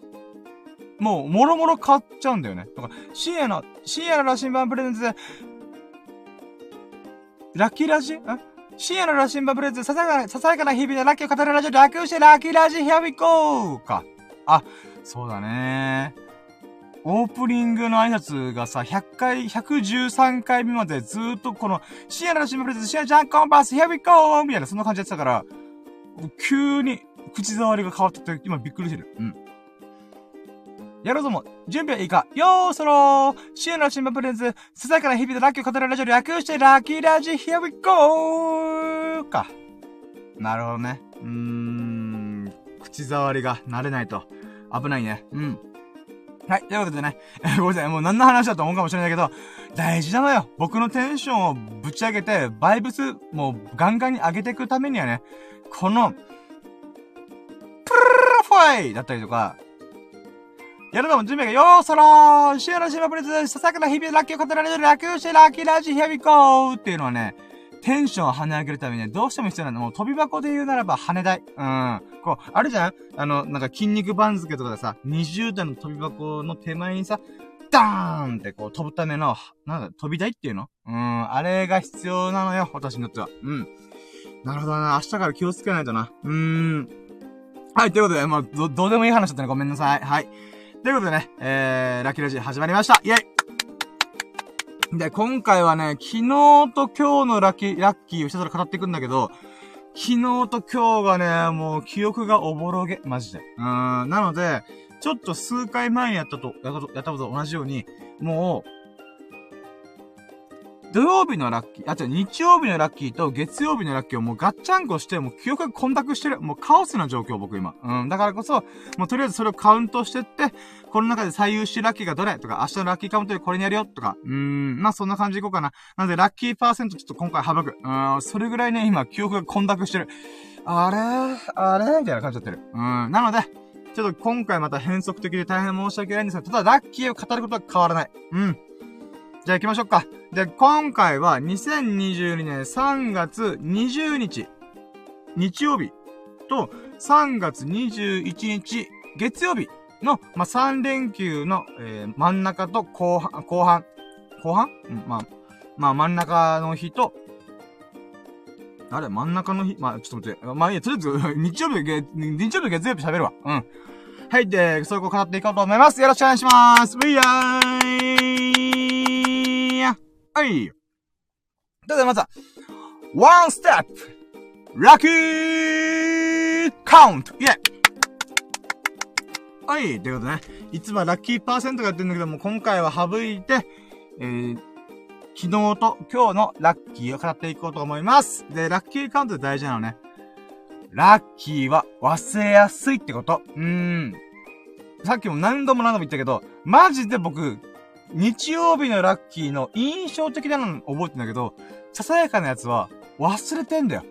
[SPEAKER 1] もう、もろもろ変わっちゃうんだよね。だから、深夜の、深夜の羅針盤プレゼンツで、ラッキーラジん深夜の羅針盤プレゼンツ、ささやかな、ささやかな日々のラッキーを語るラジオ、楽してラッキーラジ、Here we go! か。あ、そうだねオープニングの挨拶がさ、100回、113回目までずーっとこの、深夜の羅針盤プレゼン、深夜ジャンコンパス、Here we go! みたいな、そんな感じやってたから、急に口触りが変わったって、今びっくりしてる。うん。やろうぞも、準備はいいかよーそろーシエの新聞プレンツ、ささやかな日々でラッキーを語るラジオ略してラッキーラジ Here we go! か。なるほどね。うーん、口触りが慣れないと危ないね。うん。はい。ということでね、[LAUGHS] ごめんなさい。もう何の話だと思うかもしれないけど、大事なのよ。僕のテンションをぶち上げて、バイブス、もうガンガンに上げていくためにはね、この、プルルルファイだったりとか、やるのも準備がよーそろーシアのシマプレス、ささかな日々ラッキーを語られるラッキーしてラッキーラジヒビコーっていうのはね、テンションを跳ね上げるためにね、どうしても必要なの。もう飛び箱で言うならば羽台。うん。こう、あるじゃん？あの、なんか筋肉番付とかでさ、20段の飛び箱の手前にさ、ダーンってこう飛ぶための、なんだ、飛び台っていうの？うん、あれが必要なのよ、私にとっては。うん。なるほどな。明日から気をつけないとな。うーん。はい、ということで、まあ、ど、どうでもいい話だったね。ごめんなさい。はい。ということでね、えー、ラッキーラジ始まりました。イェイで、今回はね、昨日と今日のラッキー、ラッキーをひたすら語っていくんだけど、昨日と今日がね、もう記憶がおぼろげ、マジで。うん、なので、ちょっと数回前にやったと、やったと、やったこと同じように、もう、土曜日のラッキー、あ、違う、日曜日のラッキーと月曜日のラッキーをもうガッチャンコして、もう記憶が混濁してる。もうカオスな状況、僕今。うん。だからこそ、もうとりあえずそれをカウントしてって、この中で最優秀ラッキーがどれとか、明日のラッキーカウントでこれにやるよとか。うーん。まあそんな感じでいこうかな。なので、ラッキーパーセントちょっと今回省く。うん。それぐらいね、今、記憶が混濁してる。あれ？あれ？みたいな感じになってる。うん。なので、ちょっと今回また変則的で大変申し訳ないんですが、ただラッキーを語ることは変わらない。うん。じゃあ行きましょうか。で、今回は2022年3月20日、日曜日と3月21日、月曜日の、まあ、3連休の、えー、真ん中と後半、後半、後半？うん、まあ、まあ真ん中の日と、あれ真ん中の日？まあ、ちょっと待って。まあいいや、とりあえず、[LAUGHS] 日曜日、月、日曜日、月曜日喋るわ。うん。はい、で、それを語っていこうと思います。よろしくお願いします。ウィーイはい。とい、まずは、ワンステップラッキーカウントイェイはい。ということでね、いつもはラッキーパーセントがやってるんだけども、今回は省いて、えー、昨日と今日のラッキーを語っていこうと思います。で、ラッキーカウントで大事なのね。ラッキーは忘れやすいってこと。うーん。さっきも何度も何度も言ったけど、マジで僕、日曜日のラッキーの印象的なの覚えてんだけど、ささやかなやつは忘れてんだよ。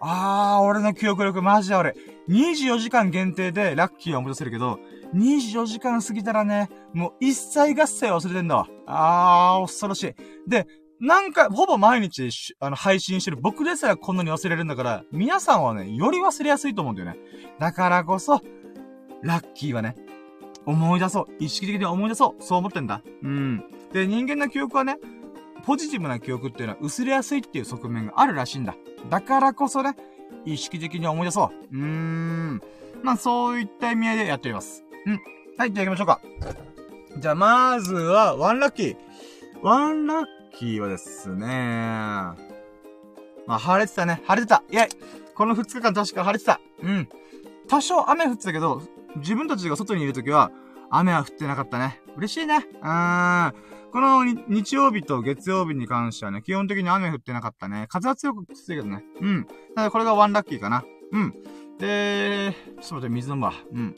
[SPEAKER 1] あー、俺の記憶力マジで俺。24時間限定でラッキーは思い出せるけど、24時間過ぎたらね、もう一切合切忘れてんだわ。あー、恐ろしい。で、なんか、ほぼ毎日、あの、配信してる僕でさえこんなに忘れるんだから、皆さんはね、より忘れやすいと思うんだよね。だからこそ、ラッキーはね、思い出そう。意識的に思い出そう。そう思ってんだ。うん。で、人間の記憶はね、ポジティブな記憶っていうのは薄れやすいっていう側面があるらしいんだ。だからこそね、意識的に思い出そう。うーん。まあ、そういった意味合いでやっております。うん。はい、じゃあ行きましょうか。じゃあ、まずは、ワンラッキー。ワンラッキーはですね、まあ、晴れてたね。晴れてた。イェイこの2日間確か晴れてた。うん。多少雨降ってたけど、自分たちが外にいるときは、雨は降ってなかったね。嬉しいね。うーん。この日曜日と月曜日に関してはね、基本的に雨降ってなかったね。風は強くきついけどね。うん。だからこれがワンラッキーかな。うん。で、ちょっと待って、水飲むわ。うん。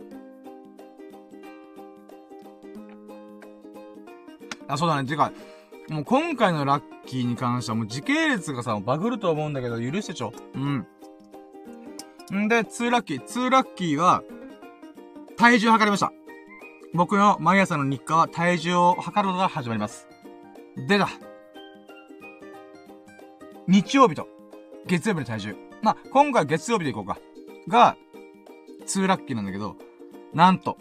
[SPEAKER 1] あ、そうだね。てか、もう今回のラッキーに関してはもう時系列がさ、バグると思うんだけど、許してちょ。うん。んで、2ラッキー。2ラッキーは、体重測りました。僕の毎朝の日課は体重を測るのが始まります。でだ。日曜日と、月曜日の体重。まあ、今回月曜日でいこうか。が、2ラッキーなんだけど、なんと、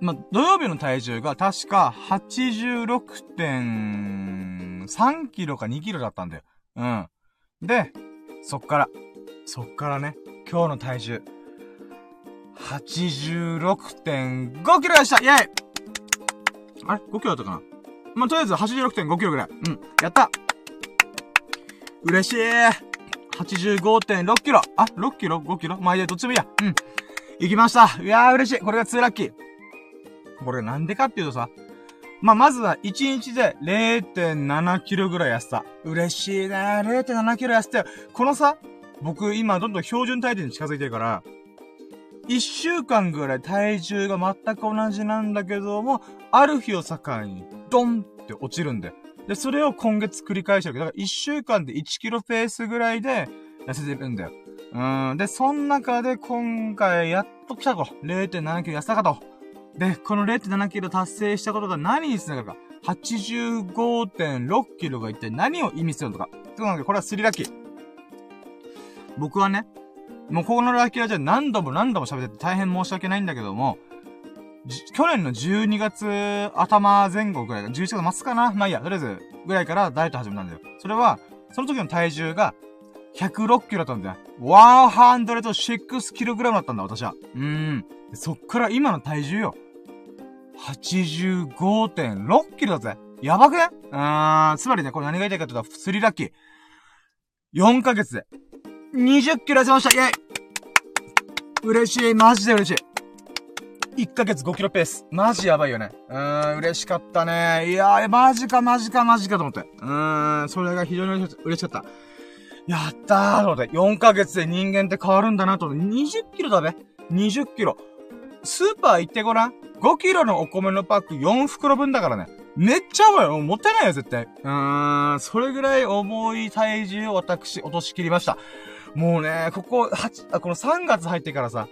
[SPEAKER 1] まあ、土曜日の体重が確か86.3キロか2キロだったんだよ。うん。で、そっから、そっからね、今日の体重、86.5キロでしたイェイあれ ?5 キロだったかな？まあ、とりあえず86.5キロぐらい。うん。やった嬉しい !85.6 キロあ、6キロ ?5 キロ？まあいや、どっちもいいや。うん。行きましたいやー嬉しいこれが2ラッキーこれなんでかっていうとさ、まあ、まずは1日で0.7キロぐらい痩せた。嬉しいね0.7キロ痩せたよ。このさ、僕今どんどん標準体重に近づいてるから、1週間ぐらい体重が全く同じなんだけども、ある日を境にドンって落ちるんだよ。で、それを今月繰り返してるけど、だから1週間で1キロペースぐらいで痩せてるんだよ。うん。で、その中で今回やっと来たと。0.7キロ痩せたかと。で、この0.7キロ達成したことが何につながるか。85.6キロが一体何を意味するのか。というわけで、これはスリラッキー。僕はね、もうここのラッキーラジオ何度も何度も喋ってて大変申し訳ないんだけども、去年の12月頭前後ぐらい、11月末かなまあいいや、とりあえず、ぐらいからダイエット始めたんだよ。それは、その時の体重が、106キロだったんだよ。106キログラムだったんだ、私は。うーん。そっから今の体重よ。85.6キロだぜ。やばくね？うーん、つまりね、これ何が言いたいかって言ったら、スリラッキー。4ヶ月で、20キロ痩せましたイェイ嬉しい、マジで嬉しい。1ヶ月5キロペース。マジやばいよね。うーん、嬉しかったね。いやー、マジかマジかマジかと思って。うーん、それが非常に嬉しかった。やったーと思って。4ヶ月で人間って変わるんだなと思って。20キロだべ。20キロ。スーパー行ってごらん。5キロのお米のパック4袋分だからね。めっちゃ重いよ。もったいないよ、絶対。うーん、それぐらい重い体重を私、落とし切りました。もうね、ここ、8、あ、この3月入ってからさ、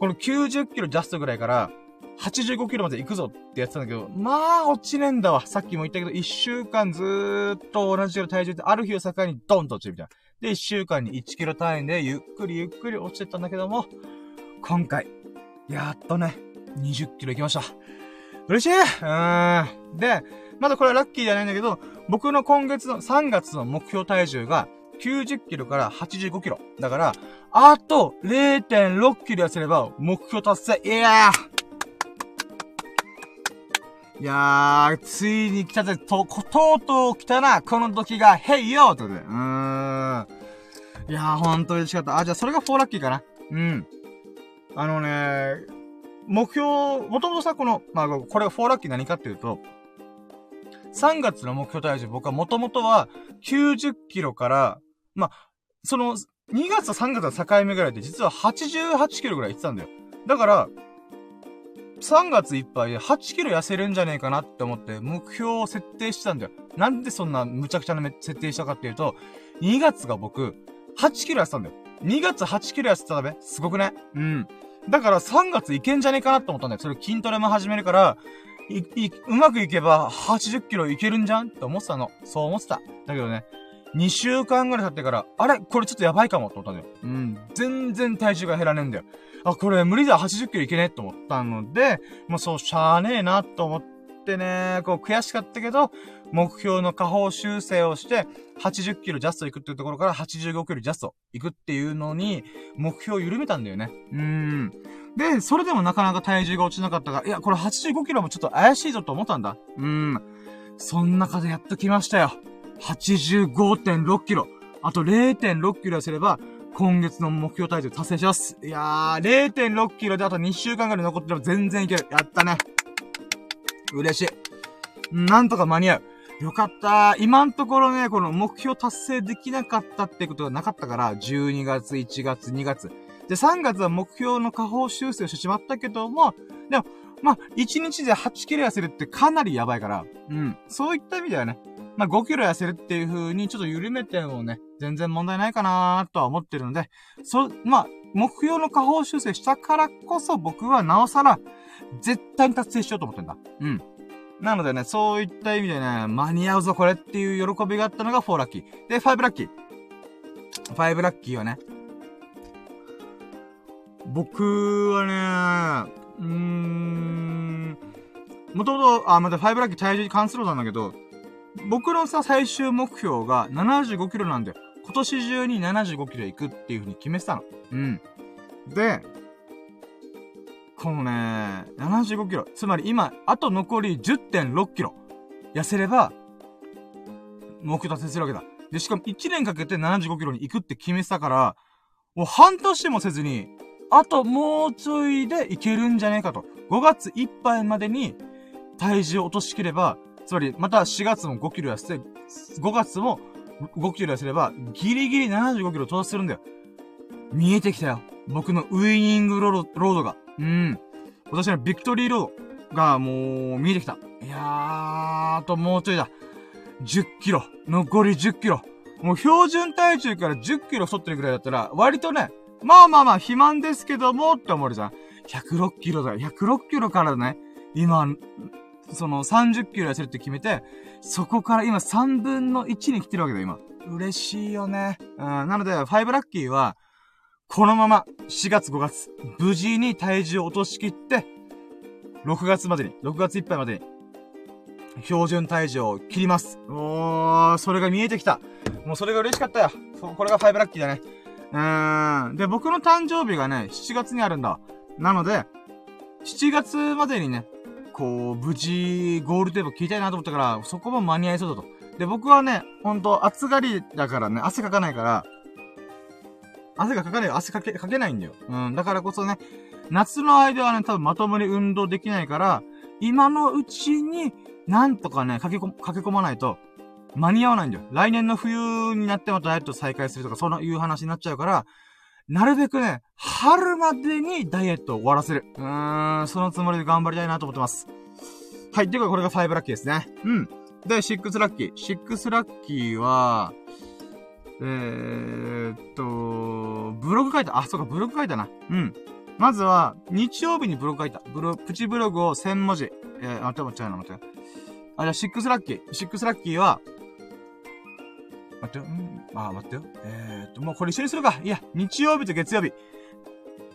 [SPEAKER 1] この90キロジャストぐらいから、85キロまで行くぞってやってたんだけど、まあ、落ちねえんだわ。さっきも言ったけど、1週間ずーっと同じような体重で、ある日を境にドンと落ちるみたいな。で、1週間に1キロ単位で、ゆっくりゆっくり落ちてったんだけども、今回、やっとね、20キロ行きました。嬉しいうーん。で、まだこれはラッキーじゃないんだけど、僕の今月の3月の目標体重が90キロから85キロ。だから、あと0.6キロ痩せれば目標達成。いやーいやー、ついに来たぜ。と、とうとう来たな。この時が、へいよということで。うーん。いやー、ほんと嬉しかった。あ、じゃあそれが4ラッキーかな。うん。あのね、目標、もともとさ、この、まあ、これが4ラッキー何かっていうと、3月の目標体重、僕はもともとは90キロから、ま、その、2月と3月の境目ぐらいで実は88キロぐらい行ってたんだよ。だから、3月いっぱいで8キロ痩せるんじゃねえかなって思って目標を設定してたんだよ。なんでそんな無茶苦茶な設定したかっていうと、2月が僕、8キロ痩せたんだよ。2月8キロ痩せたらべすごくねうん。だから3月いけんじゃねえかなって思ったんだよ。それ筋トレも始めるから、うまくいけば80キロいけるんじゃん？って思ってたの。そう思ってた。だけどね、2週間ぐらい経ってから、あれ？これちょっとやばいかもって思ったんだよ。うん。全然体重が減らねえんだよ。あ、これ無理だ、80キロいけねえって思ったので、もうそう、しゃーねえなと思ってね、こう悔しかったけど、目標の下方修正をして、80キロジャスト行くっていうところから85キロジャスト行くっていうのに、目標を緩めたんだよね。うーん。で、それでもなかなか体重が落ちなかったから、いや、これ85キロもちょっと怪しいぞと思ったんだ。うーん。そん中でやっと来ましたよ。85.6キロ。あと0.6キロ痩せれば、今月の目標体重達成します。いやー、0.6キロであと2週間ぐらい残ってれば全然いける。やったね。嬉しい。なんとか間に合う。よかった。今のところね、この目標達成できなかったってことがなかったから、12月、1月、2月。で、3月は目標の下方修正をしてしまったけども、でも、まあ、1日で8キロ痩せるってかなりやばいから、うん。そういった意味ではね、まあ、5キロ痩せるっていう風にちょっと緩めてもね、全然問題ないかなとは思ってるので、そ、まあ、目標の下方修正したからこそ僕はなおさら、絶対に達成しようと思ってんだ。うん。なのでね、そういった意味でね、間に合うぞこれっていう喜びがあったのが4ラッキー。で、5ラッキー。5ラッキーはね、僕はね、うーん、もともと、あ、また5ラッキー体重に関することなんだけど、僕のさ、最終目標が75キロなんだよ。今年中に75キロ行くっていう風に決めてたの。うん。で、このね、75キロ。つまり今、あと残り10.6キロ。痩せれば、目標達成するわけだ。で、しかも1年かけて75キロに行くって決めてたから、もう半年もせずに、あともうちょいでいけるんじゃねえかと。5月いっぱいまでに体重を落としきれば、つまりまた4月も5キロ痩せて、5月も5キロ痩せれば、ギリギリ75キロ到達するんだよ。見えてきたよ。僕のウイニングロードロードが。うん。私のビクトリーロードがもう見えてきた。いやー、あともうちょいだ。10キロ。残り10キロ。もう標準体重から10キロ太ってるぐらいだったら、割とね、まあまあまあ、肥満ですけども、って思うじゃん。106キロだよ。106キロからね、今、その30キロ痩せるって決めて、そこから今3分の1に来てるわけだよ、今。嬉しいよね。うん、なので、5ラッキーは、このまま4月5月、無事に体重を落としきって、6月までに、6月いっぱいまでに、標準体重を切ります。おー、それが見えてきた。もうそれが嬉しかったよ。これが5ラッキーだね。うーん。で、僕の誕生日がね、7月にあるんだ。なので、7月までにね、こう、無事、ゴールテープ切りたいなと思ったから、そこも間に合いそうだと。で、僕はね、ほんと、暑がりだからね、汗かかないから、汗がかかない、汗かけ、かけないんだよ。うん。だからこそね、夏の間はね、多分まともに運動できないから、今のうちに、なんとかね、駆け込、駆け込まないと、間に合わないんだよ。来年の冬になってもダイエット再開するとか、そういう話になっちゃうから、なるべくね、春までにダイエットを終わらせる。うーん、そのつもりで頑張りたいなと思ってます。はい、ていうかこれが5ラッキーですね。うん。で、6ラッキー。6ラッキーは、えーっと、ブログ書いた。あ、そうか、ブログ書いたな。うん。まずは、日曜日にブログ書いた。ブロ、プチブログを1000文字。えー、待って、待って、待って。あ、じゃあ、6ラッキー。6ラッキーは、待ってよ。んあ、待ってよ。えー、っと、もうこれ一緒にするか。いや、日曜日と月曜日。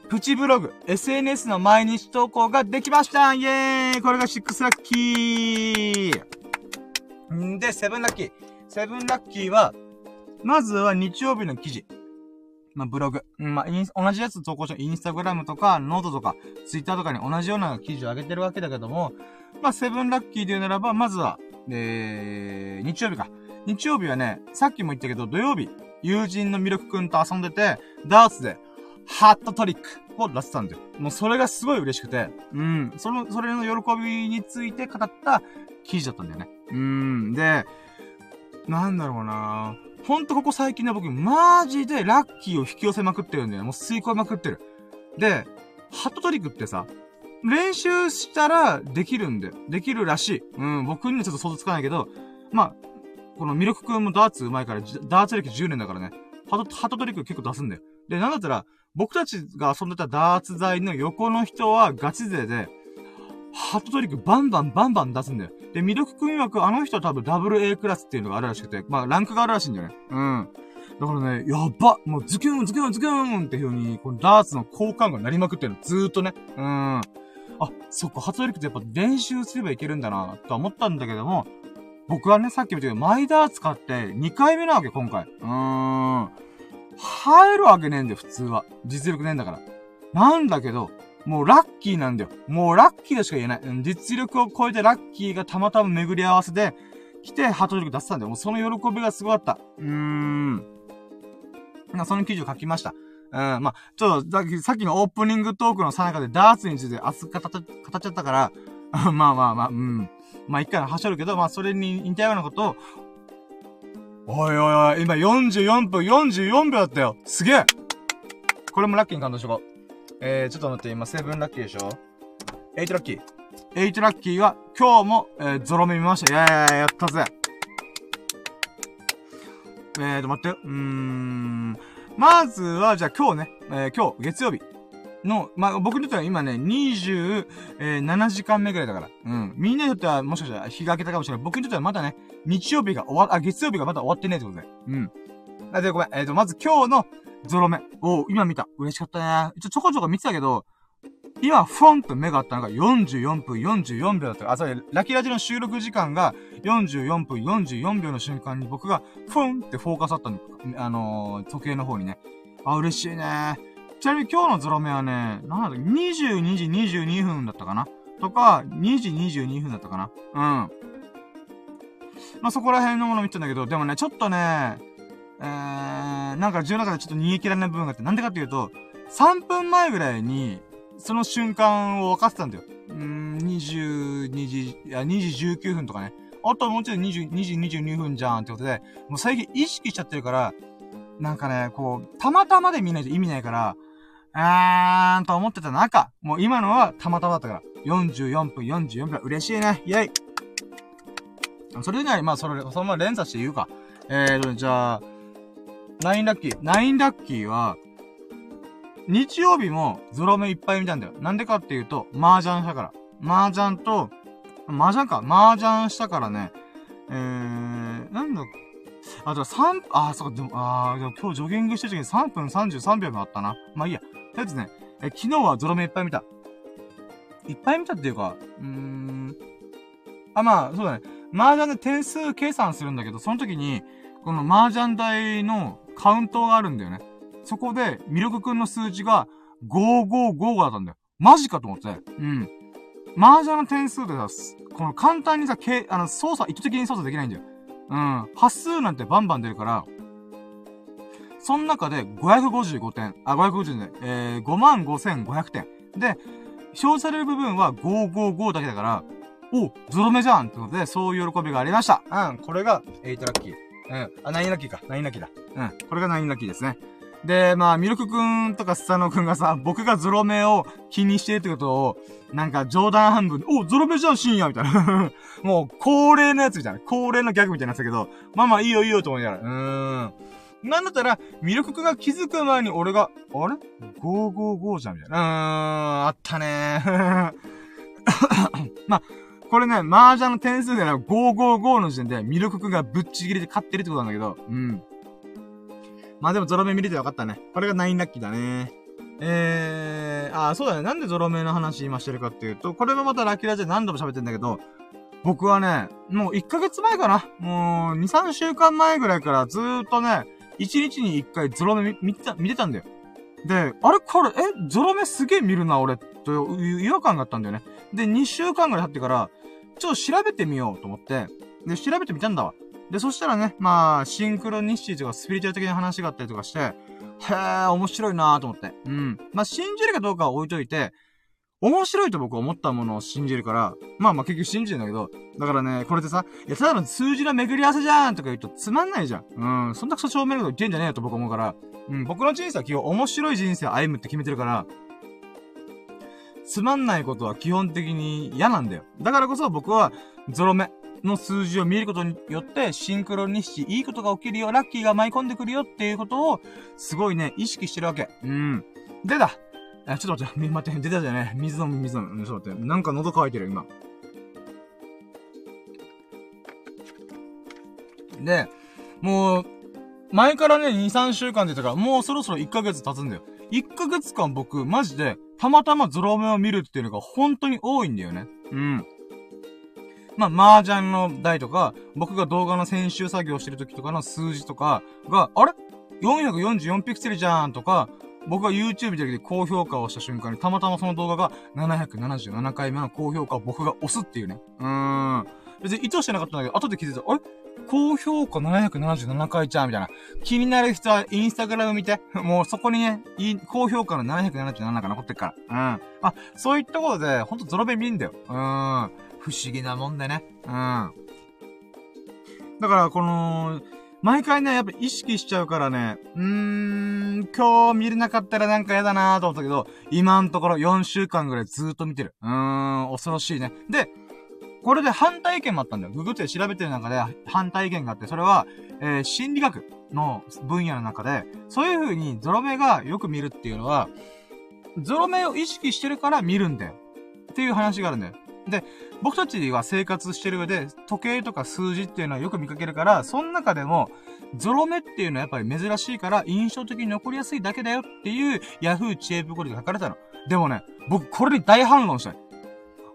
[SPEAKER 1] プチブログ、SNS の毎日投稿ができましたイェーイこれが6ラッキーんで、7ラッキー。7ラッキーは、まずは日曜日の記事。まあ、ブログ。まあ、同じやつ投稿したインスタグラムとか、ノートとか、ツイッターとかに同じような記事を上げてるわけだけども、まあ、セブンラッキーで言うならば、まずは、えー、日曜日か。日曜日はね、さっきも言ったけど、土曜日、友人のミルクくんと遊んでて、ダーツで、ハットトリックを出してたんだよ。もうそれがすごい嬉しくて、うん、その、それの喜びについて語った記事だったんだよね。うん、で、なんだろうなぁほんとここ最近ね、僕、マジでラッキーを引き寄せまくってるんだよ。もう吸い込まくってる。で、ハットトリックってさ、練習したらできるんだよ。できるらしい。うん、僕にはちょっと想像つかないけど、まあ、このミルクくんもダーツ上手いから、ダーツ歴10年だからね、ハト、ハトトリック結構出すんだよ。で、なんだったら、僕たちが遊んでたダーツ台の横の人はガチ勢で、ハットトリックバンバンバンバン出すんだよ。で、ミルクくん曰くあの人は多分ダブル A クラスっていうのがあるらしくて、まあランクがあるらしいんだよね。うん。だからね、やばもうズキュンズキュンズキュンっていう風に、このダーツの交換がなりまくってるの。ずーっとね。うん。あ、そっか、ハトトリックってやっぱ練習すればいけるんだな、と思ったんだけども、僕はね、さっきも言ったけど、マイダー使って2回目なわけ、今回。うーん。入るわけねえんだよ、普通は。実力ねえんだから。なんだけど、もうラッキーなんだよ。もうラッキーとしか言えない。実力を超えてラッキーがたまたま巡り合わせで、来て、ハート力出せたんだよ。もうその喜びがすごかった。うーん。まあ、その記事を書きました。うん、まあ、ちょっと、さっきのオープニングトークのさなかでダーツについて熱く語っちゃったから、[LAUGHS] まあまあまあ、うん。まあ一回はしょるけど、まあそれに似たようなことを、おいおいおい、今44分44秒だったよ。すげえこれもラッキーに感動しとこう。えー、ちょっと待って、今セブンラッキーでしょ ?8 ラッキー。8ラッキーは今日も、えー、ゾロ目見ました。いやいやいや、やったぜ。えーと、待って。うーん。まずは、じゃあ今日ね、えー、今日、月曜日。の、まあ、僕にとっては今ね、27時間目ぐらいだから。うん。みんなにとってはもしかしたら日が明けたかもしれない。僕にとってはまだね、日曜日が終わ、あ、月曜日がまだ終わってねえってことで。うん。あ、で、ごめん。えっ、ー、と、まず今日のゾロ目。お今見た。嬉しかったね。ちょ、ちょこちょこ見てたけど、今、フォンと目があったのが44分44秒だった。あ、それ、ラキラジの収録時間が44分44秒の瞬間に僕が、フォンってフォーカスあったの。あのー、時計の方にね。あ、嬉しいね。ちなみに今日のゾロ目はね、なんだっけ、22時22分だったかな？とか、2時22分だったかな？うん。まあ、そこら辺のもの見てたんだけど、でもね、ちょっとね、えー、なんか自分の中でちょっと逃げ切らない部分があって、なんでかっていうと、3分前ぐらいに、その瞬間を分かってたんだよ。うーん、22時、いや、2時19分とかね。あとはもうちょい20、2時22分じゃんってことで、もう最近意識しちゃってるから、なんかね、こう、たまたまで見ないと意味ないから、あーんと思ってた中、もう今のはたまたまだったから、44分44分嬉しいね。イェイそれ以外、まあ、それ、そのまま連鎖して言うか。えーと、じゃあ、9ラッキー。9ラッキーは、日曜日もゾロ目いっぱい見たんだよ。なんでかっていうと、麻雀したから。麻雀と、麻雀か。麻雀したからね。えー、なんだ、あ、じゃあ3、あ、そうか、でも、あでも今日ジョギングしてる時に3分33秒もあったな。まあいいや。とりあえずね、え、昨日はゾロ目いっぱい見た。いっぱい見たっていうか、うーん。あ、まあ、そうだね。麻雀で点数計算するんだけど、その時に、この麻雀台のカウントがあるんだよね。そこで、ミルクくんの数字が555だったんだよ。マジかと思って。うん。麻雀の点数でさ、この簡単にさ、け、あの、操作、意図的に操作できないんだよ。うん。発数なんてバンバン出るから、その中で555点、あ、550点、えー、55,500点。で、表示される部分は555だけだから、お、ゾロ目じゃんってことで、そういう喜びがありました。うん、これが8ラッキー。うん、あ、9ラッキーか。9ラッキーだ。うん、これが9ラッキーですね。で、まあ、ミルクくんとかスタノくんがさ、僕がゾロ目を気にしてるってことを、なんか冗談半分で、お、ゾロ目じゃん、深夜みたいな。[LAUGHS] もう、恒例のやつみたいな。恒例のギャグみたいなやつだけど、まあまあ、いいよいいよと思いながら。うーん。なんだったら、ミルクくんが気づく前に俺が、あれ ?555 じゃんみたいな。うーん、あったねー。[LAUGHS] まあ、これね、麻雀の点数でな555の時点で、ミルクくんがぶっちぎりで勝ってるってことなんだけど、うん。まあでもゾロ目見れてよかったね。これが9ラッキーだね。えー、あ、そうだね。なんでゾロ目の話今してるかっていうと、これもまたラッキーラジで何度も喋ってんだけど、僕はね、もう1ヶ月前かな。もう2、3週間前ぐらいからずーっとね、1日に1回ゾロ目見てた、見てたんだよ。で、あれこれ、え、ゾロ目すげえ見るな、俺、と違和感があったんだよね。で、2週間ぐらい経ってから、ちょっと調べてみようと思って、で、調べてみたんだわ。で、そしたらね、まあ、シンクロニシティとかスピリチュアル的な話があったりとかして、へえ、面白いなーと思って。うん。まあ、信じるかどうかは置いといて、面白いと僕は思ったものを信じるから、まあまあ結局信じるんだけど、だからね、これでさ、いや、ただの数字の巡り合わせじゃんとか言うとつまんないじゃん。うん、そんなクソ証明のこと言ってんじゃねえよと僕思うから、うん、僕の人生は基本面白い人生を歩むって決めてるから、つまんないことは基本的に嫌なんだよ。だからこそ僕は、ゾロ目。の数字を見ることによって、シンクロニシティ、いいことが起きるよ、ラッキーが舞い込んでくるよっていうことを、すごいね、意識してるわけ。うん。でだ。あ、ちょっと待って、待って、出たじゃね水飲む、水飲む。ちょっと待って。なんか喉乾いてる、今。で、もう、前からね、2、3週間でたから、もうそろそろ1ヶ月経つんだよ。1ヶ月間僕、マジで、たまたまゾロ目を見るっていうのが本当に多いんだよね。うん。まあ、麻雀の台とか、僕が動画の編集作業してる時とかの数字とかが、あれ ?444 ピクセルじゃんとか、僕が YouTube だけで高評価をした瞬間に、たまたまその動画が777回目の高評価を僕が押すっていうね。うーん。別に意図してなかったんだけど、後で気づいた。あれ？高評価777回じゃんみたいな。気になる人はインスタグラム見て。もうそこにね、高評価の777が残ってるから。うん。あ、そういったことで、ほんとゾロ目見んだよ。うん。不思議なもんでね。うん。だから、この、毎回ね、やっぱ意識しちゃうからね、うーん、今日見れなかったらなんか嫌だなーと思ったけど、今のところ4週間ぐらいずーっと見てる。うーん、恐ろしいね。で、これで反対意見もあったんだよ。ググって調べてる中で反対意見があって、それは、えー、心理学の分野の中で、そういう風にゾロ目がよく見るっていうのは、ゾロ目を意識してるから見るんだよ。っていう話があるんだよ。で、僕たちは生活してる上で、時計とか数字っていうのはよく見かけるから、その中でも、ゾロ目っていうのはやっぱり珍しいから、印象的に残りやすいだけだよっていう、ヤフー知恵袋で書かれたの。でもね、僕これに大反論したい。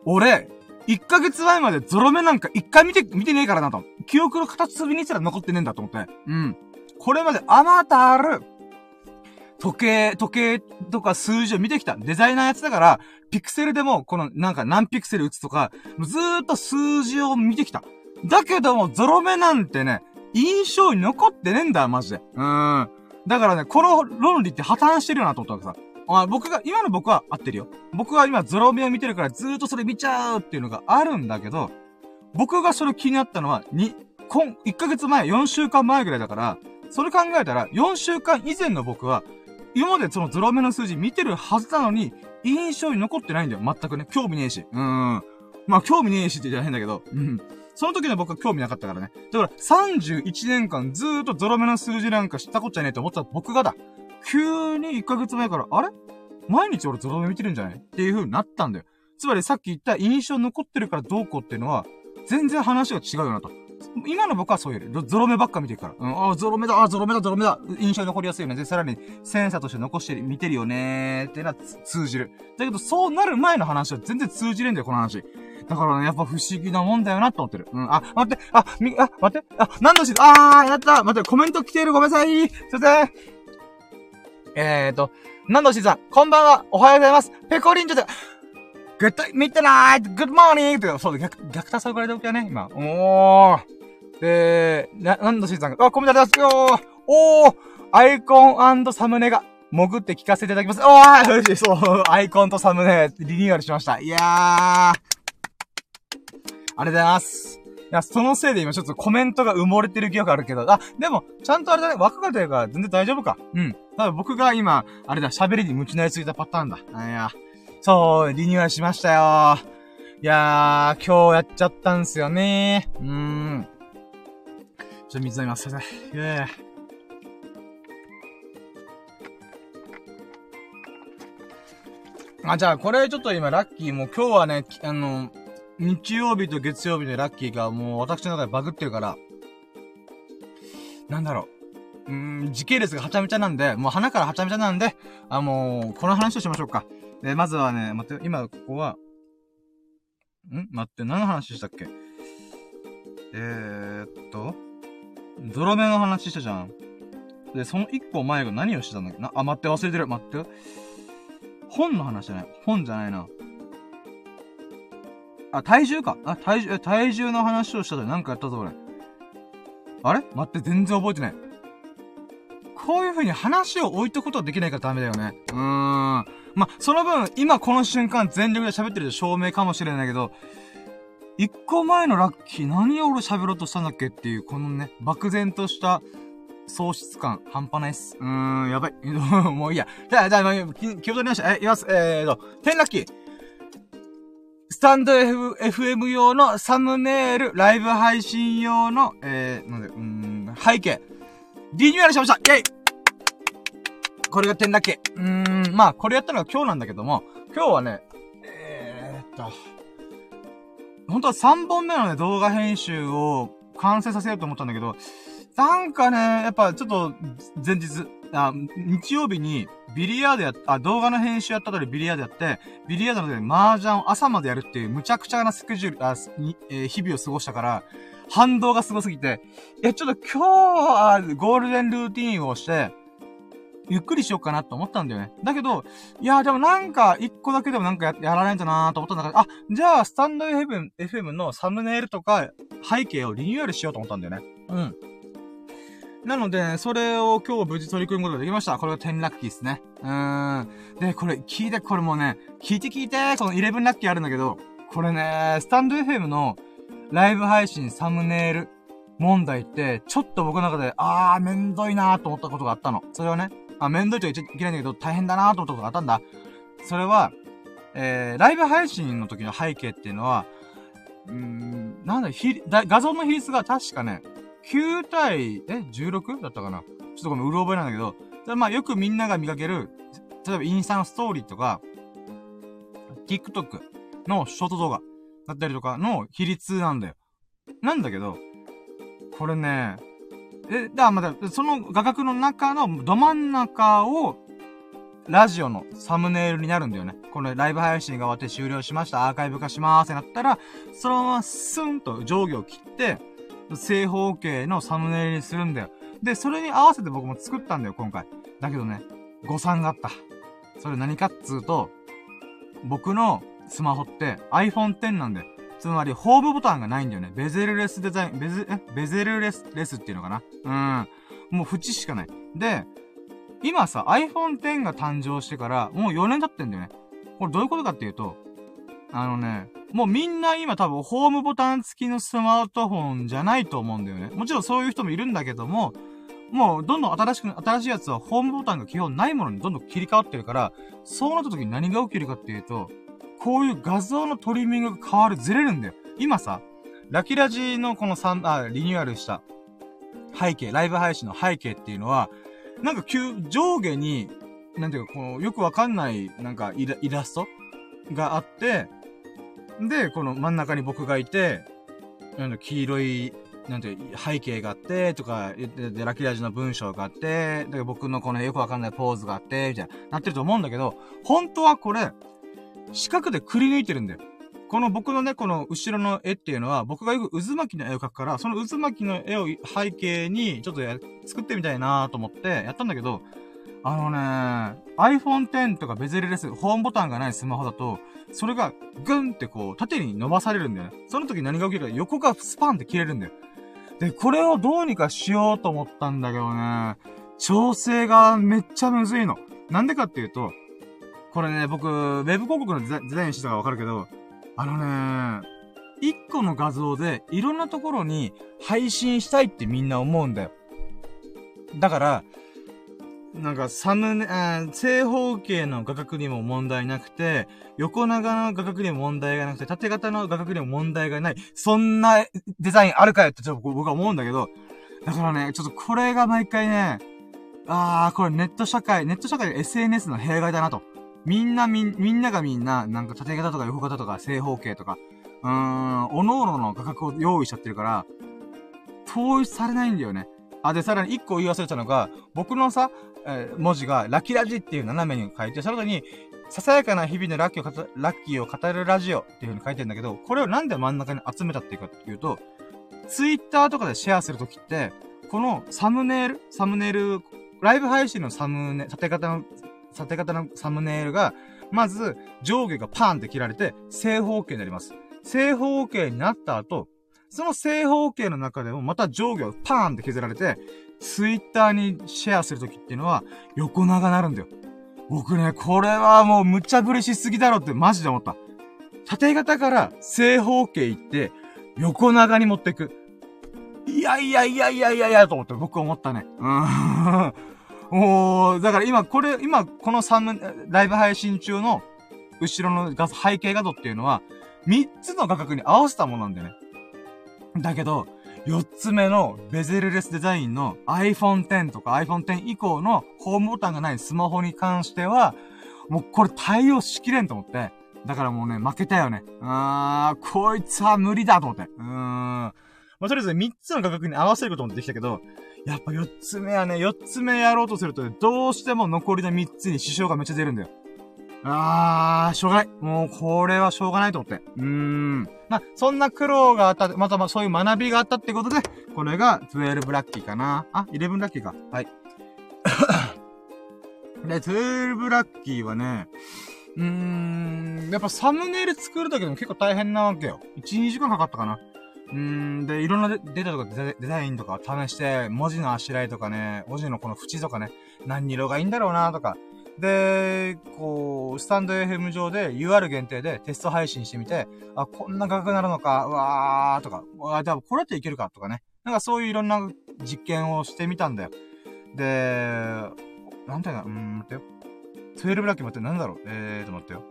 [SPEAKER 1] 俺、1ヶ月前までゾロ目なんか一回見て、見てねえからなと。記憶の形すびにすら残ってねえんだと思って。うん。これまであまたある、時計、時計とか数字を見てきた。デザイナーやつだから、ピクセルでも、この、なんか何ピクセル打つとか、ずーっと数字を見てきた。だけども、ゾロ目なんてね、印象に残ってねえんだ、マジで。うーん。だからね、この論理って破綻してるよなと思ったわけさ。あ僕が、今の僕は合ってるよ。僕は今ゾロ目を見てるからずーっとそれ見ちゃうっていうのがあるんだけど、僕がそれ気になったのは、に、今、1ヶ月前、4週間前ぐらいだから、それ考えたら、4週間以前の僕は、今までそのゾロ目の数字見てるはずなのに、印象に残ってないんだよ。全くね。興味ねえし。うーん。まあ、興味ねえしって言ったら変だけど、うん。その時の僕は興味なかったからね。だから、31年間ずーっとゾロ目の数字なんか知ったこっちゃねえと思った僕がだ。急に1ヶ月前から、あれ？毎日俺ゾロ目見てるんじゃない？っていう風になったんだよ。つまりさっき言った印象残ってるからどうこうっていうのは、全然話が違うよなと。今の僕はそういう、ゾロ目ばっか見てるから。うん、ああ、ゾロ目だ、ああ、ゾロ目だ、ゾロ目だ。印象に残りやすいよね。で、さらに、センサーとして残して見てるよねーってのは通じる。だけど、そうなる前の話は全然通じるんだよ、この話。だからね、やっぱ不思議なもんだよなって思ってる。うん、あ、待って、あ、み、あ、待って、あ、何度し、あー、やった待って、コメント来てる、ごめんなさい。すいません。えーと、何度しさん、こんばんは、おはようございます。ペコリンチョで、グッド、ミッドナイト、グッドモーニングって、そう、逆、逆多さぐらいでおきゃね、今。おー。で、な、なんだしんさんが、あ、コメントありますよおーアイコンサムネが、潜って聞かせていただきます。おー嬉しい、そう、アイコンとサムネ、リニューアルしました。いやー。ありがとうございます。いや、そのせいで今ちょっとコメントが埋もれてる記憶あるけど、あ、でも、ちゃんとあれだね、枠が出るから全然大丈夫か。うん。ただ僕が今、あれだ、喋りに夢中になりすぎたパターンだ。あいや。そう、リニューアルしましたよ。いやー、今日やっちゃったんすよねー。うーん。ちょっと水飲みます。すいません。あ、じゃあ、これちょっと今、ラッキーもう今日はね、あの、日曜日と月曜日でラッキーがもう私の中でバグってるから、なんだろうう。ん、時系列がはちゃめちゃなんで、もう花からはちゃめちゃなんで、あ、もう、この話をしましょうか。で、まずはね、待って、今、ここは、ん？待って、何の話したっけ？えー、っと、ゾロ目の話したじゃん。で、その一個前が何をしてたんだっけ？な、あ、待って、忘れてる。待って。本の話じゃない。本じゃないな。あ、体重か。あ、体重、体重の話をしたでなんかやったぞ、俺。あれ？待って、全然覚えてない。こういう風に話を置いとくことはできないからダメだよね。うーん。まその分、今この瞬間全力で喋ってる証明かもしれないけど、一個前のラッキー何を俺喋ろうとしたんだっけっていう、このね、漠然とした喪失感、半端ないっす。うーん、やばい。[LAUGHS] もういいや。じゃあ、じゃあ、気を取りました。え、いきます。えーと、天ラッキー。スタンド、F、FM 用のサムネイル、ライブ配信用の、えー、なんで、うん、背景。リニューアルしましたイェイこれが天ラッキー。うーん、まあ、これやったのは今日なんだけども、今日はね、えーっと、本当は3本目のね、動画編集を完成させようと思ったんだけど、なんかね、やっぱちょっと、前日、あ、日曜日に、ビリヤードや、あ、動画の編集やった後でビリヤードやって、ビリヤードので麻雀を朝までやるっていう、むちゃくちゃなスケジュール、あ、に、えー、日々を過ごしたから、反動がすごすぎて、え、ちょっと今日はゴールデンルーティンをして、ゆっくりしようかなと思ったんだよね。だけど、いや、でもなんか、一個だけでもなんかややらないとなーと思ったんだけど、あ、じゃあ、スタンド FM, FM のサムネイルとか背景をリニューアルしようと思ったんだよね。うん。なので、それを今日無事取り組むことができました。これが10ラッキーですね。うーん。で、これ、聞いて、これもうね、聞いて聞いて、この11ラッキーあるんだけど、これね、スタンド FM のライブ配信サムネイル問題って、ちょっと僕の中で、あー、めんどいなーと思ったことがあったの。それはね、あ、めんどいと言っちゃいけないんだけど、大変だなと思ったことがあったんだ。それは、えー、ライブ配信の時の背景っていうのは、うーん、なんだ、ひ、だ画像の比率が確かね、9対、え ?16? だったかなちょっとごめん、うる覚えなんだけど、まあよくみんなが見かける、例えばインスタのストーリーとか、TikTok のショート動画だったりとかの比率なんだよ。なんだけど、これね、え、だ、まだ、その画角の中のど真ん中を、ラジオのサムネイルになるんだよね。このライブ配信が終わって終了しました、アーカイブ化しまーすってなったら、そのままスンと上下を切って、正方形のサムネイルにするんだよ。で、それに合わせて僕も作ったんだよ、今回。だけどね、誤算があった。それ何かっつうと、僕のスマホって iPhone X なんだよ。つまり、ホームボタンがないんだよね。ベゼルレスデザイン、ベゼ、え？ベゼルレス、レスっていうのかな？うん。もう縁しかない。で、今さ、iPhone X が誕生してから、もう4年経ってんだよね。これどういうことかっていうと、あのね、もうみんな今多分ホームボタン付きのスマートフォンじゃないと思うんだよね。もちろんそういう人もいるんだけども、もうどんどん新しく、新しいやつはホームボタンが基本ないものにどんどん切り替わってるから、そうなった時に何が起きるかっていうと、こういう画像のトリミングが変わる、ずれるんだよ。今さ、ラキラジのこの3、あ、リニューアルした背景、ライブ配信の背景っていうのは、なんか急、上下に、なんていうか、この、よくわかんない、なんかイラ、イラストがあって、で、この真ん中に僕がいて、なんだ、黄色い、なんて、背景があって、とか、で、ラキラジの文章があって、で、僕のこのよくわかんないポーズがあって、みたいな、なってると思うんだけど、本当はこれ、四角でくり抜いてるんだよ。この僕のね、この後ろの絵っていうのは、僕がよく渦巻きの絵を描くから、その渦巻きの絵を背景に、ちょっと、作ってみたいなと思ってやったんだけど、あのね、iPhone X とかベゼルレス、ホームボタンがないスマホだと、それがグンってこう、縦に伸ばされるんだよね。その時何が起きるか、横がスパンって切れるんだよ。で、これをどうにかしようと思ったんだけどね、調整がめっちゃむずいの。なんでかっていうと、これね、僕、ウェブ広告のデザインしてたからわかるけど、あのね、一個の画像でいろんなところに配信したいってみんな思うんだよ。だから、なんか、サムネ、正方形の画角にも問題なくて、横長の画角にも問題がなくて、縦型の画角にも問題がない。そんなデザインあるかよってちょっと僕は思うんだけど、だからね、ちょっとこれが毎回ね、あー、これネット社会、ネット社会 SNS の弊害だなと。みんなみ、みんながみんな、なんか縦型とか横型とか正方形とか、うーん、おのおのの画角を用意しちゃってるから、統一されないんだよね。あ、で、さらに一個言い忘れたのが、僕のさ、えー、文字が、ラッキーラジっていう斜めに書いて、その後に、ささやかな日々のラッキーを語ラッキーを語るラジオっていう風に書いてるんだけど、これをなんで真ん中に集めたっていうかっていうと、ツイッターとかでシェアするときって、このサムネイル、サムネイル、ライブ配信のサムネ、縦型の、縦型のサムネイルが、まず上下がパーンって切られて正方形になります。正方形になった後、その正方形の中でもまた上下をパーンって削られて、ツイッターにシェアするときっていうのは、横長になるんだよ。僕ね、これはもう無茶ぶりしすぎだろってマジで思った。縦型から正方形行って、横長に持っていく。いやいやいやいやいやいやと思って僕思ったね。うん。おー、だから今これ、今この3、ライブ配信中の後ろの画背景画像っていうのは、3つの画角に合わせたものなんだよね。だけど、4つ目のベゼルレスデザインの iPhone X とか iPhone X 以降のホームボタンがないスマホに関しては、もうこれ対応しきれんと思って。だからもうね、負けたよね。あー、こいつは無理だと思って。うーん。まあ、とりあえず3つの価格に合わせることもできたけど、やっぱ4つ目はね、4つ目やろうとすると、どうしても残りの3つに支障がめっちゃ出るんだよ。あー、しょうがない。もう、これはしょうがないと思って。うーん。まあ、そんな苦労があった、またまあ、そういう学びがあったってことで、これが12ラッキーかな。あ、11ラッキーか。はい。[COUGHS] で、12ラッキーはね、うーん、やっぱサムネイル作るだけでも結構大変なわけよ。1、2時間かかったかな。うん、で、いろんなデータとかデザインとか試して、文字のあしらいとかね、文字のこの縁とかね、何色がいいんだろうなとか、で、こう、スタンド FM 上で UR 限定でテスト配信してみて、あ、こんな画角なるのか、うわーとか、あ、多分これっていけるかとかね。なんかそういういろんな実験をしてみたんだよ。で、なんていうの、うーん、待ってよ。12ラッキー待って、なんだろう。えーと、待ってよ。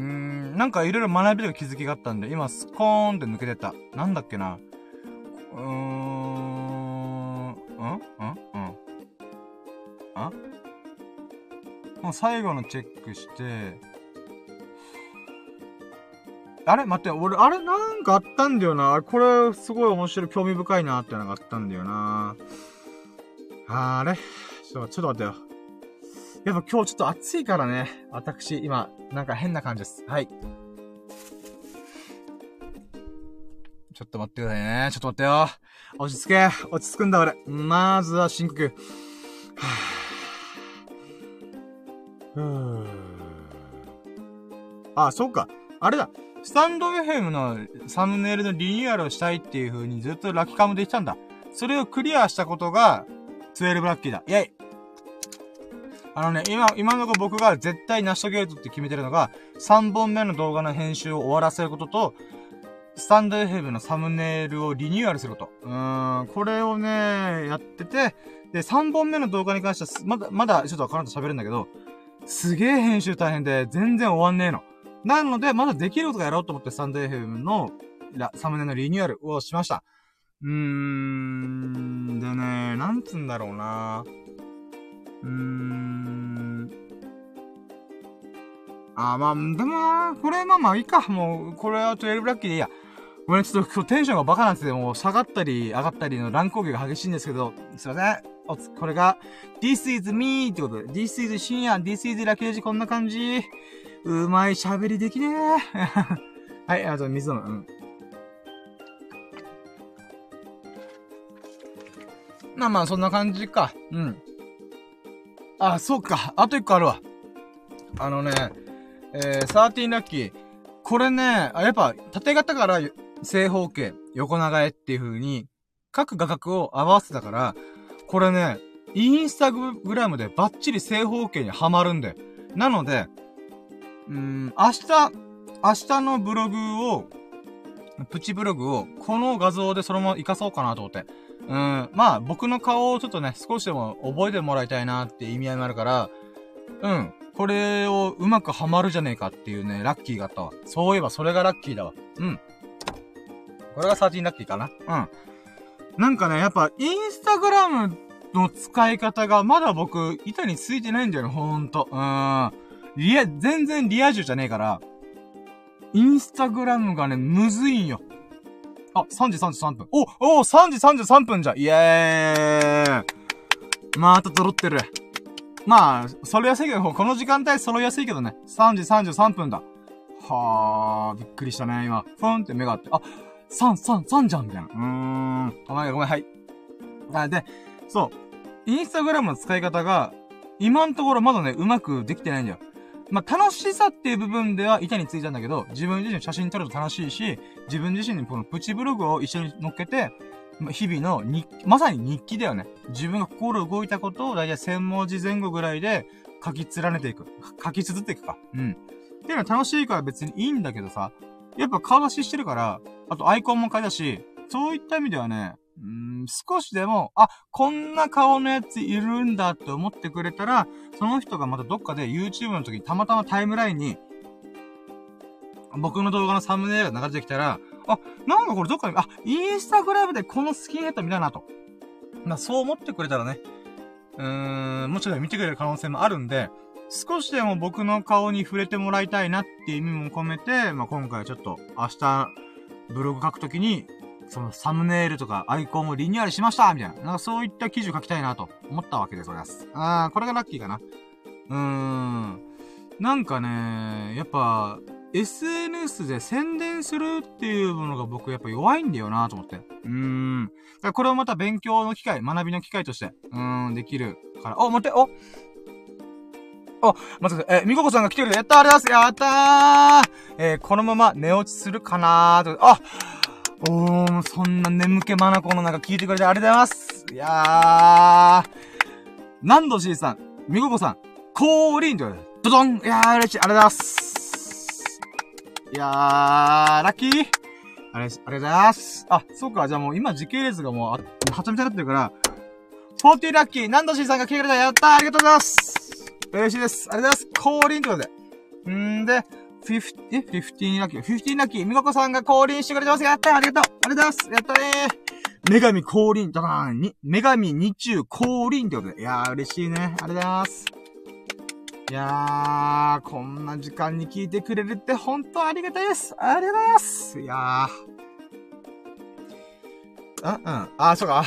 [SPEAKER 1] うーん、なんかいろいろ学びとか気づきがあったんで、今スコーンって抜けてた。なんだっけな。うーん、うんうんんあ？もう最後のチェックして、あれ？待って、俺、あれなんかあったんだよな。これ、すごい面白い、興味深いなってのがあったんだよな。あれ？ちょ、ちょっと待ってよ。やっぱ今日ちょっと暑いからね。私、今、なんか変な感じです。はい。ちょっと待ってくださいね。ちょっと待ってよ。落ち着け。落ち着くんだ、俺。まずは深呼吸。はぁ。ふあ、そうか。あれだ。スタンド FM のサムネイルのリニューアルをしたいっていう風にずっとラッキカムで言ってたんだ。それをクリアしたことが、12ラッキーだ。イェイあのね、今、今のところ僕が絶対成し遂げるとって決めてるのが、3本目の動画の編集を終わらせることと、スタンド FM のサムネイルをリニューアルすること。うーん、これをね、やってて、で、3本目の動画に関しては、まだ、まだちょっと彼女喋るんだけど、すげえ編集大変で、全然終わんねえの。なので、まだできることがやろうと思って、サンデーフェムの、サムネのリニューアルをしました。うーん、でね、なんつうんだろうなうーん。あ、まあ、でも、これまあまあいいか。もう、これは12ラッキーでいいや。ごめん、ちょっと今日テンションがバカなんてもう下がったり上がったりの乱高下が激しいんですけど、すいません。おつ、これが、This is me ってことで、This is 深夜、This is ラッキージこんな感じ。うまい喋りできねえ。[LAUGHS] はい、あと水飲む。うん。まあまあ、そんな感じか。うん。あ、そうか。あと一個あるわ。あのね、えー、13ラッキー。これね、あ、やっぱ、縦型から正方形、横長へっていう風に、各画角を合わせたから、これね、インスタグラムでバッチリ正方形にはまるんで。なので、うん、明日、明日のブログを、プチブログを、この画像でそのまま活かそうかなと思って。うん、まあ、僕の顔をちょっとね、少しでも覚えてもらいたいなって意味合いもあるから、うん、これをうまくハマるじゃねえかっていうね、ラッキーがあったわ。そういえばそれがラッキーだわ。うん。これが13ラッキーかなうん。なんかね、やっぱ、インスタグラムの使い方がまだ僕、板についてないんだよね、ほんと。うん。リア、全然リア充じゃねえから、インスタグラムがね、むずいんよ。あ、3時33分。お、お、3時33分じゃ。イエーイ。また揃ってる。まあ、揃いやすいけど、この時間帯揃いやすいけどね。3時33分だ。はあ、びっくりしたね、今。ふんって目があって。あ、3、3、3じゃんみたいな。うーん。ごめん、ごめん、はい。あ、で、そう。インスタグラムの使い方が、今のところまだね、うまくできてないんだよ。まあ、楽しさっていう部分では板についたんだけど、自分自身写真撮ると楽しいし、自分自身にこのプチブログを一緒に乗っけて、日々の日、まさに日記だよね。自分が心動いたことをだいたい1000文字前後ぐらいで書き連ねていく。書き綴っていくか。うん。っていうのは楽しいから別にいいんだけどさ、やっぱ顔出ししてるから、あとアイコンも変えたし、そういった意味ではね、うん、少しでも、あ、こんな顔のやついるんだって思ってくれたら、その人がまたどっかで YouTube の時にたまたまタイムラインに、僕の動画のサムネイルが流れてきたら、あ、なんかこれどっかに、あ、インスタグラムでこのスキンヘッド見たなと。まあ、そう思ってくれたらね、うーん、もちろん見てくれる可能性もあるんで、少しでも僕の顔に触れてもらいたいなっていう意味も込めて、まあ、今回ちょっと明日ブログ書くときにそのサムネイルとかアイコンをリニューアルしましたみたいな。なんかそういった記事を書きたいなと思ったわけでございます。あー、これがラッキーかな。うーん。なんかね、やっぱ、SNS で宣伝するっていうものが僕やっぱ弱いんだよなと思って。うーん。これをまた勉強の機会、学びの機会として、うーん、できるから。お、待って、おあ、待ってください。えみここさんが来てくれた。やったーありがとうございます。やったーえー、このまま寝落ちするかなーと。あおー、そんな眠気まなこの中聞いてくれてありがとうございますいやー、何度 C さん、みここさん、降臨ということで、ドドンいやー、嬉しい、ありがとうございますいやー、ラッキーあれ、ありがとうございます。あ、そうか。じゃあもう今時系列がもう、あ、はちゃめちゃなってるから、40ラッキー、ナンドシーさんが来てくれた。やったーありがとうございます嬉しいです。ありがとうございます。降臨ということで。んーで、50、え ?15 ラッキー。15ラッキー。みここさんが降臨してくれてます。やったありがとうありがとうございますやったねー女神降臨だなーに、女神日中降臨ってことで。いやー、嬉しいね。ありがとうございます。いやー、こんな時間に聞いてくれるって本当ありがたいです。ありがとうございます。いやー。あ、うん。あ、そうか。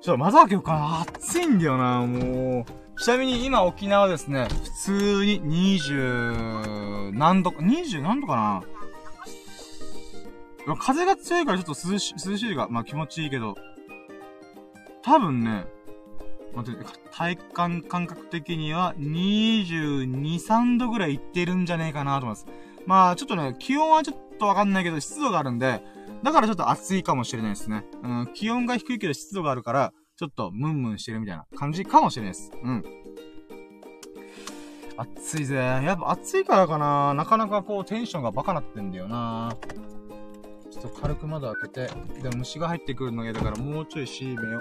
[SPEAKER 1] ちょっと、まずは今日か暑いんだよな、もう。ちなみに今沖縄ですね、普通に20何度か、20何度かな？風が強いからちょっと涼し、涼しいが、まあ気持ちいいけど、多分ね、待って、体感感覚的には22、3度ぐらいいってるんじゃねえかなと思います。まあちょっとね、気温はちょっとわかんないけど湿度があるんで、だからちょっと暑いかもしれないですね。うん、気温が低いけど湿度があるから、ちょっとムンムンしてるみたいな感じかもしれないです。うん。暑いぜ。やっぱ暑いからかな。なかなかこうテンションがバカなってんだよな。ちょっと軽く窓開けて。でも虫が入ってくるの嫌だからもうちょい閉めよ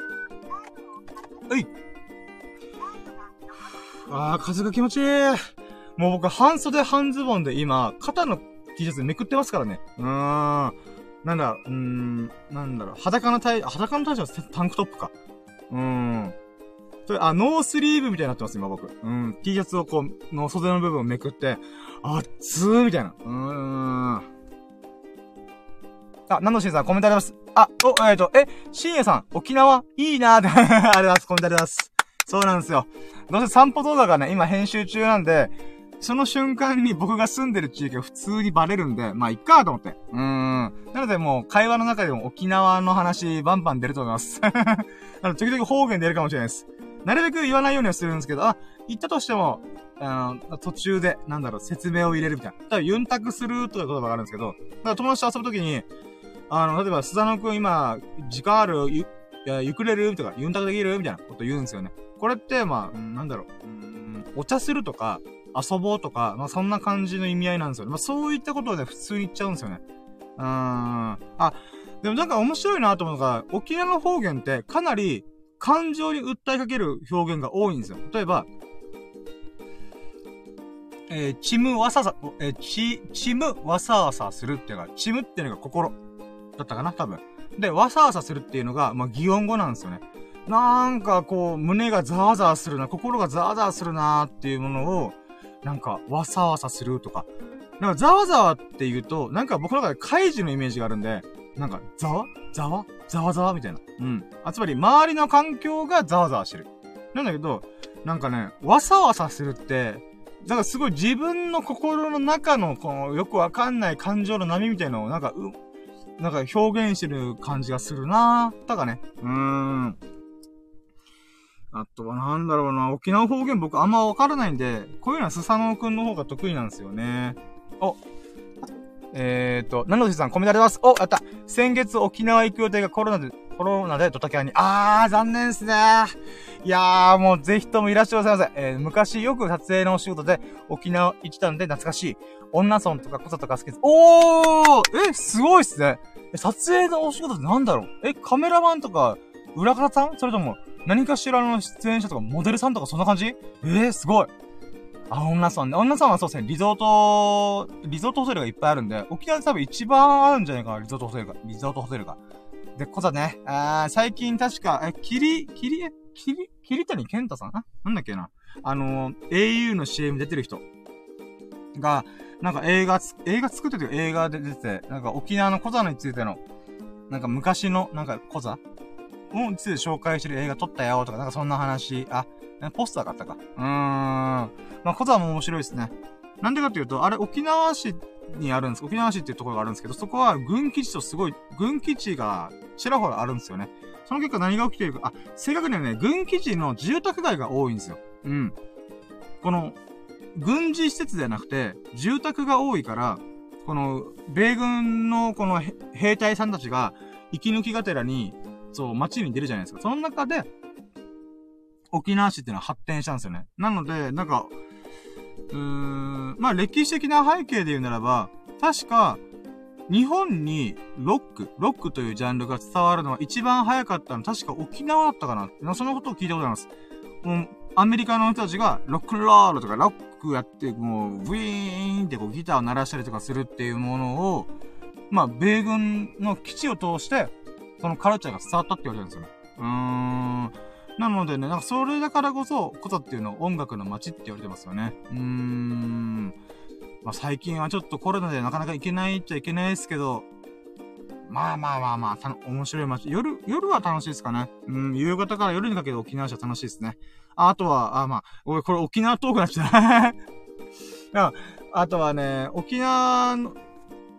[SPEAKER 1] う。はい。あー、風が気持ちいい。もう僕、半袖半ズボンで今、肩の T シャツめくってますからね。うーん。なんだ、うーん、なんだろう、裸のタイ、裸のタイはタンクトップか。うん。それ、あ、ノースリーブみたいになってます、今僕。うん。T シャツをこう、の袖の部分をめくって、あっつーみたいな。うーん。あ、ナノシンさんコメントあります。あ、お、えっ、と、え、深夜さん、沖縄いいなーって、[LAUGHS] ありがとうございます。コメントあります。そうなんですよ。どうせ散歩動画がね、今編集中なんで、その瞬間に僕が住んでる地域が普通にバレるんで、まあ、いっかと思って。うーん。なのでもう、会話の中でも沖縄の話、バンバン出ると思います。[LAUGHS] あの、時々方言出るかもしれないです。なるべく言わないようにはするんですけど、あ、言ったとしても、あの、途中で、なんだろう、説明を入れるみたいな。多分、ユンタクするという言葉があるんですけど、だから友達と遊ぶときに、あの、例えば、スザノくん今、時間あるゆ、や、ゆくれる？とか、ユンタクできる？みたいなこと言うんですよね。これって、まあ、なんだろう、うん、お茶するとか、遊ぼうとか、まあそんな感じの意味合いなんですよね。まあそういったことをね、普通に言っちゃうんですよね。うーん。あ、でもなんか面白いなと思うのが、沖縄の方言ってかなり感情に訴えかける表現が多いんですよ。例えば、えー、チムわささ、えー、チ、チムわさわさするっていうのが、チムっていうのが心だったかな多分。で、わさわさするっていうのが、まあ、擬音語なんですよね。なんかこう、胸がザーザーするな、心がザーザーするなーっていうものを、なんか、わさわさするとか。なんか、ざわざわって言うと、なんか僕の中で怪獣のイメージがあるんで、なんか、ざわ？ざわ？ざわざわみたいな。うん。あ、つまり、周りの環境がざわざわしてる。なんだけど、なんかね、わさわさするって、なんかすごい自分の心の中の、この、よくわかんない感情の波みたいなのを、なんか、う、なんか表現してる感じがするなぁ。たかね。うーん。あとはなんだろうな、沖縄方言僕あんまわからないんで、こういうのはスサノオくんの方が得意なんですよね。お、えーと、ナノシさんコメントあります。お、やった先月沖縄行く予定がコロナで、コロナでドタキャンに。あー、残念ですねいやー、もうぜひともいらっしゃいませ。えー、昔よく撮影のお仕事で沖縄行ったんで懐かしい。女村とかコサとか好きです。おーえ、すごいっすね。撮影のお仕事ってなんだろう？え、カメラマンとか、裏方さん？それとも、何かしらの出演者とかモデルさんとかそんな感じ？ええー、すごい。あ、女さんね。女さんはそうですね、リゾート、リゾートホテルがいっぱいあるんで、沖縄で多分一番あるんじゃないかな、リゾートホテルが。リゾートホテルが。で、こざね、あ最近確か、え、キリ、キリ、キリ、桐谷健太さん？なんだっけな？あのー、au の CM 出てる人が、なんか映画、映画作ってて映画で出てて、なんか沖縄の小座についての、なんか昔の、なんか小座をついて紹介してる映画撮ったよとか、なんかそんな話、あ、ポスターがあったか。うーん。まあ、小座も面白いですね。なんでかっていうと、あれ沖縄市にあるんです。沖縄市っていうところがあるんですけど、そこは軍基地とすごい、軍基地がちらほらあるんですよね。その結果何が起きているか、あ、正確にはね、軍基地の住宅街が多いんですよ。うん。この、軍事施設ではなくて、住宅が多いから、この、米軍のこの兵隊さんたちが、息抜きがてらに、そう、街に出るじゃないですか。その中で、沖縄市っていうのは発展したんですよね。なので、なんか、うーん、まあ歴史的な背景で言うならば、確か、日本にロック、ロックというジャンルが伝わるのは一番早かったの確か沖縄だったかなそのことを聞いたことあります。もう、アメリカの人たちがロックロールとかロックやって、もう、ウィーンってこうギターを鳴らしたりとかするっていうものを、まあ、米軍の基地を通して、そのカルチャーが伝わったって言われるんですよね。うーん。なのでね、なんかそれだからこそ、ことっていうのを音楽の街って言われてますよね。うーん。まあ、最近はちょっとコロナでなかなか行けないっちゃいけないですけど、まあまあまあまあ、面白い街。夜、夜は楽しいですかね。うん、夕方から夜にかけて沖縄市は楽しいですね。ああとは、あ、まあ、俺、これ沖縄トークなっちゃう。[LAUGHS] あとはね、沖縄の、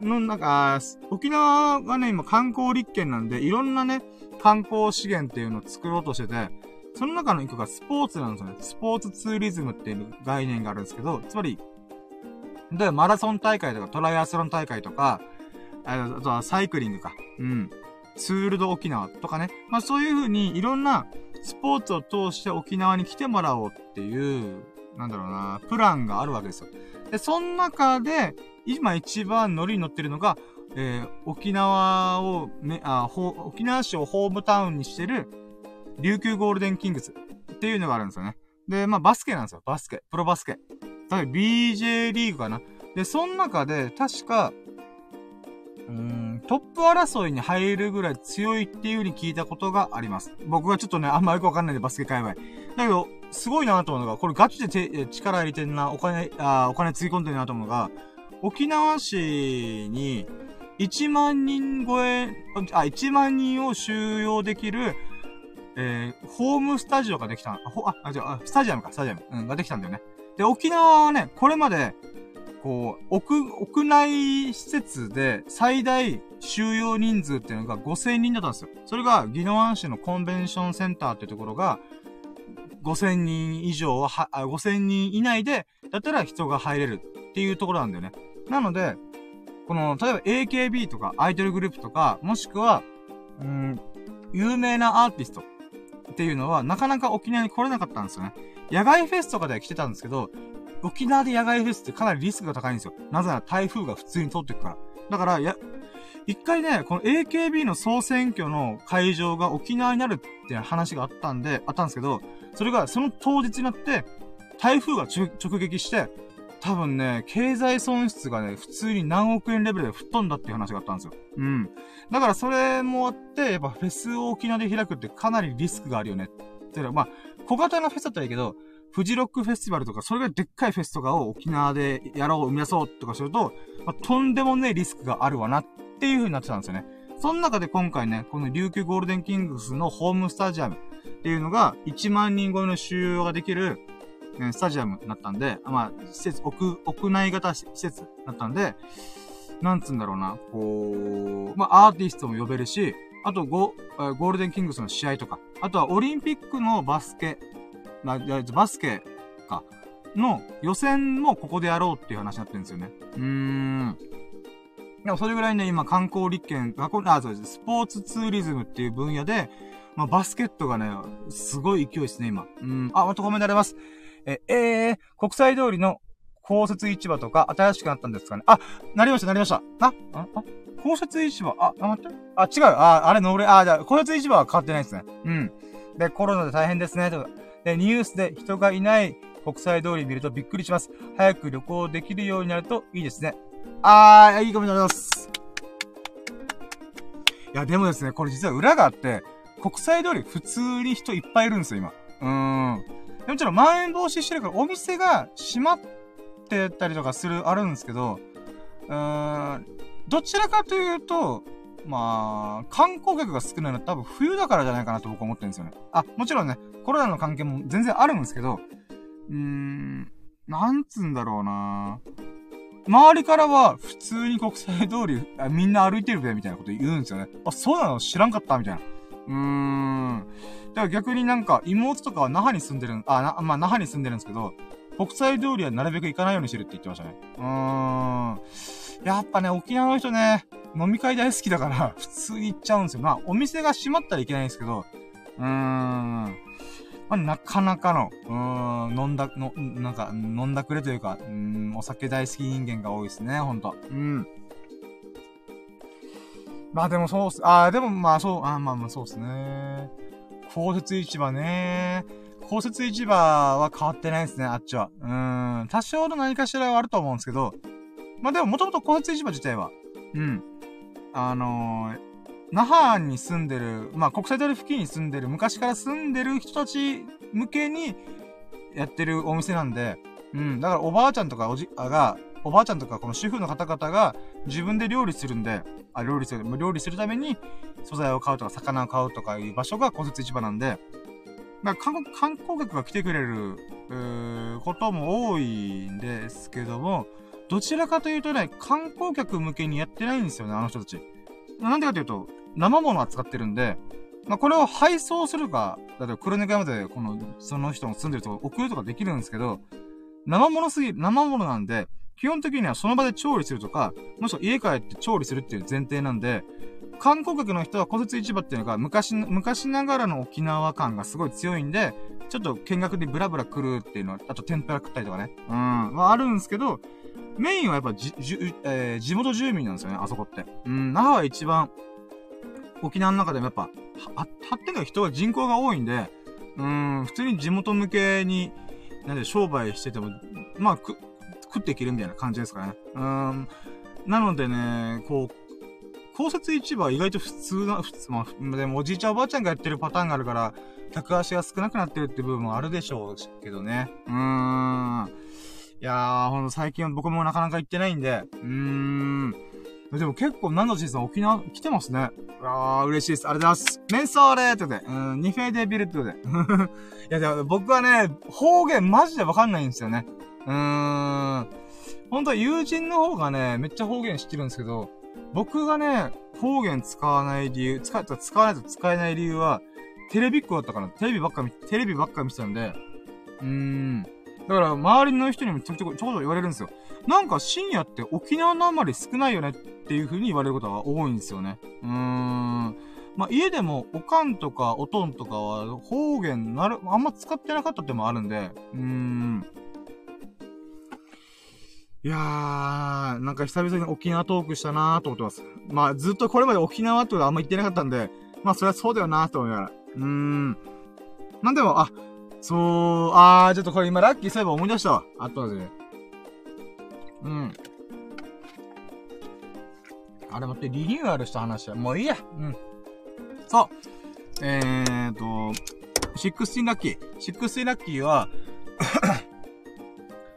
[SPEAKER 1] の、なんか、沖縄がね、今観光立県なんで、いろんなね、観光資源っていうのを作ろうとしてて、その中の一個がスポーツなんですよね。スポーツツーリズムっていう概念があるんですけど、つまり、で、マラソン大会とかトライアスロン大会とか、あとはサイクリングか。うん。ツールド沖縄とかね。まあそういう風にいろんなスポーツを通して沖縄に来てもらおうっていう、なんだろうな、プランがあるわけですよ。で、その中で、今一番乗りに乗ってるのが、えー、沖縄を、ね、あ、沖縄市をホームタウンにしてる、琉球ゴールデンキングスっていうのがあるんですよね。で、まあバスケなんですよ。バスケ。プロバスケ。多分 BJ リーグかな。で、その中で、確か、うーん、トップ争いに入るぐらい強いっていう風に聞いたことがあります。僕はちょっとね、あんまよくわかんないんで、バスケ界隈。だけど、すごいなと思うのが、これガチで力入れてんな、お金、あお金つぎ込んでるなと思うのが、沖縄市に1万人超え、あ、1万人を収容できる、えー、ホームスタジオができた、ほ、あ、あ、じゃあ、スタジアムか、スタジアム、うん、ができたんだよね。で、沖縄はね、これまで、こう、屋、屋内施設で最大収容人数っていうのが5000人だったんですよ。それが、宜野湾市のコンベンションセンターっていうところが、5000人以上は、5000人以内で、だったら人が入れるっていうところなんだよね。なので、この、例えば AKB とかアイドルグループとか、もしくは、うん、有名なアーティストっていうのは、なかなか沖縄に来れなかったんですよね。野外フェスとかでは来てたんですけど、沖縄で野外フェスってかなりリスクが高いんですよ。なぜなら台風が普通に通っていくから。だから、や、一回ね、この AKB の総選挙の会場が沖縄になるっていう話があったんで、あったんですけど、それがその当日になって、台風が直撃して、多分ね、経済損失がね、普通に何億円レベルで吹っ飛んだっていう話があったんですよ。うん。だからそれもあって、やっぱフェスを沖縄で開くってかなりリスクがあるよね。ってまあ、小型のフェスだったらいいけど、フジロックフェスティバルとか、それがでっかいフェスとかを沖縄でやろう、生み出そうとかすると、まあ、とんでもねえリスクがあるわなっていう風になってたんですよね。その中で今回ね、この琉球ゴールデンキングスのホームスタジアムっていうのが1万人超えの収容ができる、ね、スタジアムになったんで、まあ、施設、屋、屋内型施設になったんで、なんつうんだろうな、こう、まあ、アーティストも呼べるし、あとゴ、ゴールデンキングスの試合とか、あとはオリンピックのバスケ、まあ、バスケか、の予選もここでやろうっていう話になってるんですよね。うーん。でもそれぐらいね、今観光立県、あ、そうです。スポーツツーリズムっていう分野で、まあ、バスケットがね、すごい勢いですね、今。うん。あ、またコメントあります。え、えー、国際通りの公設市場とか新しくなったんですかね。あ、なりました、なりました。あ、あ、あ、公設市場、あ、あ、待って。あ、違う。あ、あれの俺、あ、じゃあ、公設市場は変わってないですね。うん。で、コロナで大変ですね、とか。で、ニュースで人がいない国際通り見るとびっくりします。早く旅行できるようになるといいですね。あー、いいコメントあります。いや、でもですね、これ実は裏があって、国際通り普通に人いっぱいいるんですよ、今。うーん。もちろん、まん延防止してるから、お店が閉まってたりとかする、あるんですけど、うーん、どちらかというと、まあ、観光客が少ないのは多分冬だからじゃないかなと僕は思ってるんですよね。あ、もちろんね、コロナの関係も全然あるんですけど、うーん、なんつうんだろうな周りからは普通に国際通りみんな歩いてるべみたいなこと言うんですよね。あ、そうなの？知らんかったみたいな。うーん。だから逆になんか妹とかは那覇に住んでるあ、な、まあ那覇に住んでるんですけど、国際通りはなるべく行かないようにしてるって言ってましたね。うーん。やっぱね、沖縄の人ね、飲み会大好きだから、[LAUGHS] 普通に行っちゃうんですよ。まあ、お店が閉まったらいけないんですけど、うーん。まあ、なかなかの、うーん、飲んだ、の、なんか、飲んだくれというか、うん、お酒大好き人間が多いですね、ほんと。うん。まあでもそうっす。ああ、でもまあそう、あまあまあそうっすね。公設市場ね。公設市場は変わってないですね、あっちは。うーん。多少の何かしらはあると思うんですけど、まあでももともと公設市場自体は、うん。あのー、那覇に住んでる、まあ国際通り付近に住んでる、昔から住んでる人たち向けにやってるお店なんで、うん。だからおばあちゃんとかおじ、あが、おばあちゃんとかこの主婦の方々が自分で料理するんで、あ、料理する、料理するために素材を買うとか魚を買うとかいう場所が公設市場なんで、まあ、観観光客が来てくれる、ことも多いんですけども、どちらかというとね、観光客向けにやってないんですよね、あの人たち。なんでかというと、生物を扱ってるんで、まあ、これを配送するか、だって黒猫山で、この、その人の住んでるとこ送るとかできるんですけど、生物すぎ、生物なんで、基本的にはその場で調理するとか、もしくは家帰って調理するっていう前提なんで、観光客の人は古設市場っていうのが昔、昔ながらの沖縄感がすごい強いんで、ちょっと見学でブラブラ来るっていうのは、あと天ぷら食ったりとかね。うん。はあるんですけど、メインはやっぱじ、じ、えー、地元住民なんですよね、あそこって。うん、那覇は一番、沖縄の中でもやっぱ、は、発展が人が人口が多いんで、うん、普通に地元向けに、なんで商売してても、まあ、く、食っていけるみたいな感じですかね。うん。なのでね、こう、公設市場は意外と普通な、普通、まあ、でもおじいちゃんおばあちゃんがやってるパターンがあるから、客足が少なくなってるって部分もあるでしょうけどね。うーん。いやー、ほんと最近は僕もなかなか行ってないんで、うーん。でも結構、何のシーズン沖縄来てますね。あー、嬉しいです。ありがとうございます。メンソーレーってことで、うん、ニフェイデビルってで。[LAUGHS] いや、でも僕はね、方言マジでわかんないんですよね。うーん。本当は友人の方がね、めっちゃ方言知ってるんですけど、僕がね、方言使わない理由、使った使わないと使えない理由は、テレビっ子だったから、テレビばっか見、テレビばっか見てたんで、うーん。だから、周りの人にもちょこちょこ、ちょこちょこ言われるんですよ。なんか深夜って沖縄のあまり少ないよねっていう風に言われることが多いんですよね。うーん。まあ、家でも、おかんとかおとんとかは方言なる、あんま使ってなかったってもあるんで、うーん。いやー、なんか久々に沖縄トークしたなーと思ってます。まあ、ずっとこれまで沖縄とかあんま言ってなかったんで、まあ、それはそうだよなーと思いながら。うーん。なんでも、あ、そう、あー、ちょっとこれ今ラッキーそういえば思い出したわ。あったで。うん。あれ待って、リニューアルした話は、もういいや。うん。そう。えーと、16ラッキー。16ラッキーは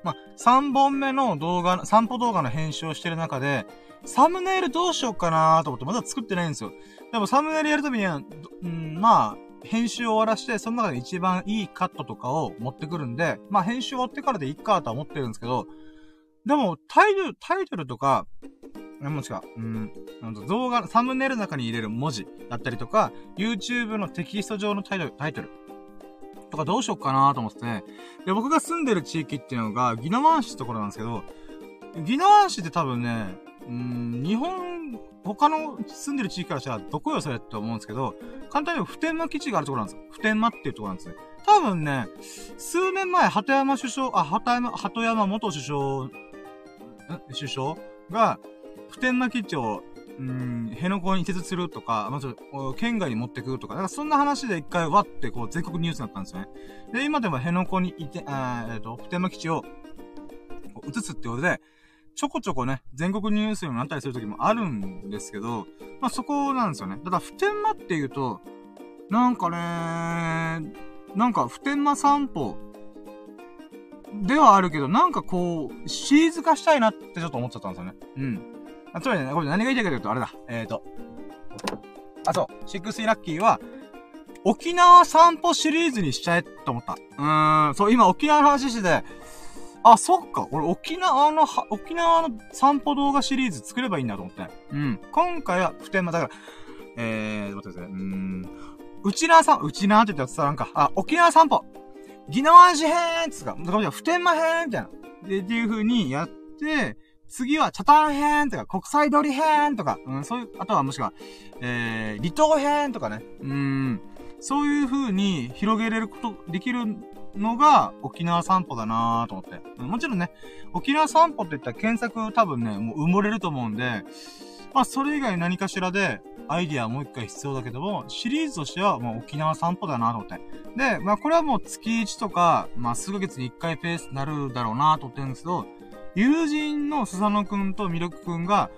[SPEAKER 1] まあ、3本目の動画、散歩動画の編集をしてる中で、サムネイルどうしようかなと思ってまだ作ってないんですよ。でもサムネイルやるたびには、うん、まあ、編集を終わらして、その中で一番いいカットとかを持ってくるんで、まあ編集終わってからでいいかとは思ってるんですけど、でも、タイトル、タイトルとか、もしか、うん、動画、サムネイルの中に入れる文字だったりとか、YouTube のテキスト上のタイトル、タイトルとかどうしようかなと思ってて、で、僕が住んでる地域っていうのが、ギノワン市ってところなんですけど、ギノワン市って多分ね、うん、日本、他の住んでる地域からしたらどこよそれって思うんですけど、簡単に普天間基地があるところなんですよ。普天間っていうところなんですね。多分ね、数年前、鳩山首相、あ、鳩山、鳩山元首相、首相が、普天間基地をうん、辺野古に移設するとか、まず、県外に持ってくるとか、だからそんな話で一回わってこう全国ニュースになったんですよね。で、今でも辺野古にいて、えっ、ー、と、普天間基地を移すってことで、ちょこちょこね、全国ニュースにもなったりする時もあるんですけど、まあそこなんですよね。ただ、普天間っていうと、なんかねなんか普天間散歩ではあるけど、なんかこう、シリーズ化したいなってちょっと思っちゃったんですよね。うん。あ、つまりね、これ何が言いたいかというと、あれだ。えっ、ー、と。あ、そう。シックスイラッキーは、沖縄散歩シリーズにしちゃえと思った。うーん、そう、今沖縄の話してて、あ、そっか。俺沖縄の、沖縄の散歩動画シリーズ作ればいいんだと思って。うん。今回は普天間だから、えー、待ってください。うーん。うちなさん、うちなって言ったら伝わらんか。あ、沖縄散歩。宜野湾市編つか、普天間編みたいな。で、っていう風にやって、次は、チャタン編とか、国際通り編とか、うん、そういう、あとはもしくは、えー、離島編とかね。うん、そういう風に広げれること、できるのが沖縄散歩だなぁと思って。もちろんね、沖縄散歩って言ったら検索多分ね、もう埋もれると思うんで、まあ、それ以外何かしらで、アイディアもう一回必要だけども、シリーズとしてはもう沖縄散歩だなと思って。で、まあ、これはもう月1とか、まあ、数ヶ月に1回ペースになるだろうなと思ってるんですけど、友人のスサノくんとミルクくんが、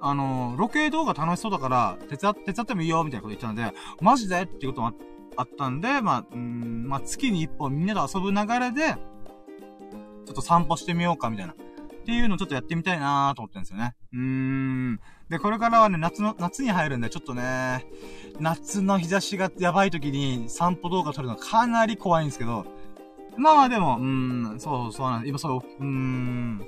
[SPEAKER 1] あの、ロケ動画楽しそうだから、手伝、手伝ってもいいよ、みたいなこと言ったので、マジで？っていうこともあったんで、まあ、うん、まあ、月に一本みんなと遊ぶ流れで、ちょっと散歩してみようか、みたいな。っていうのをちょっとやってみたいなーと思ってるんですよね。うーん。で、これからはね、夏の、夏に入るんで、ちょっとね、夏の日差しがやばい時に散歩動画撮るのかなり怖いんですけど、まあまあでも、うーん、そう、そうなん今そう、うーん、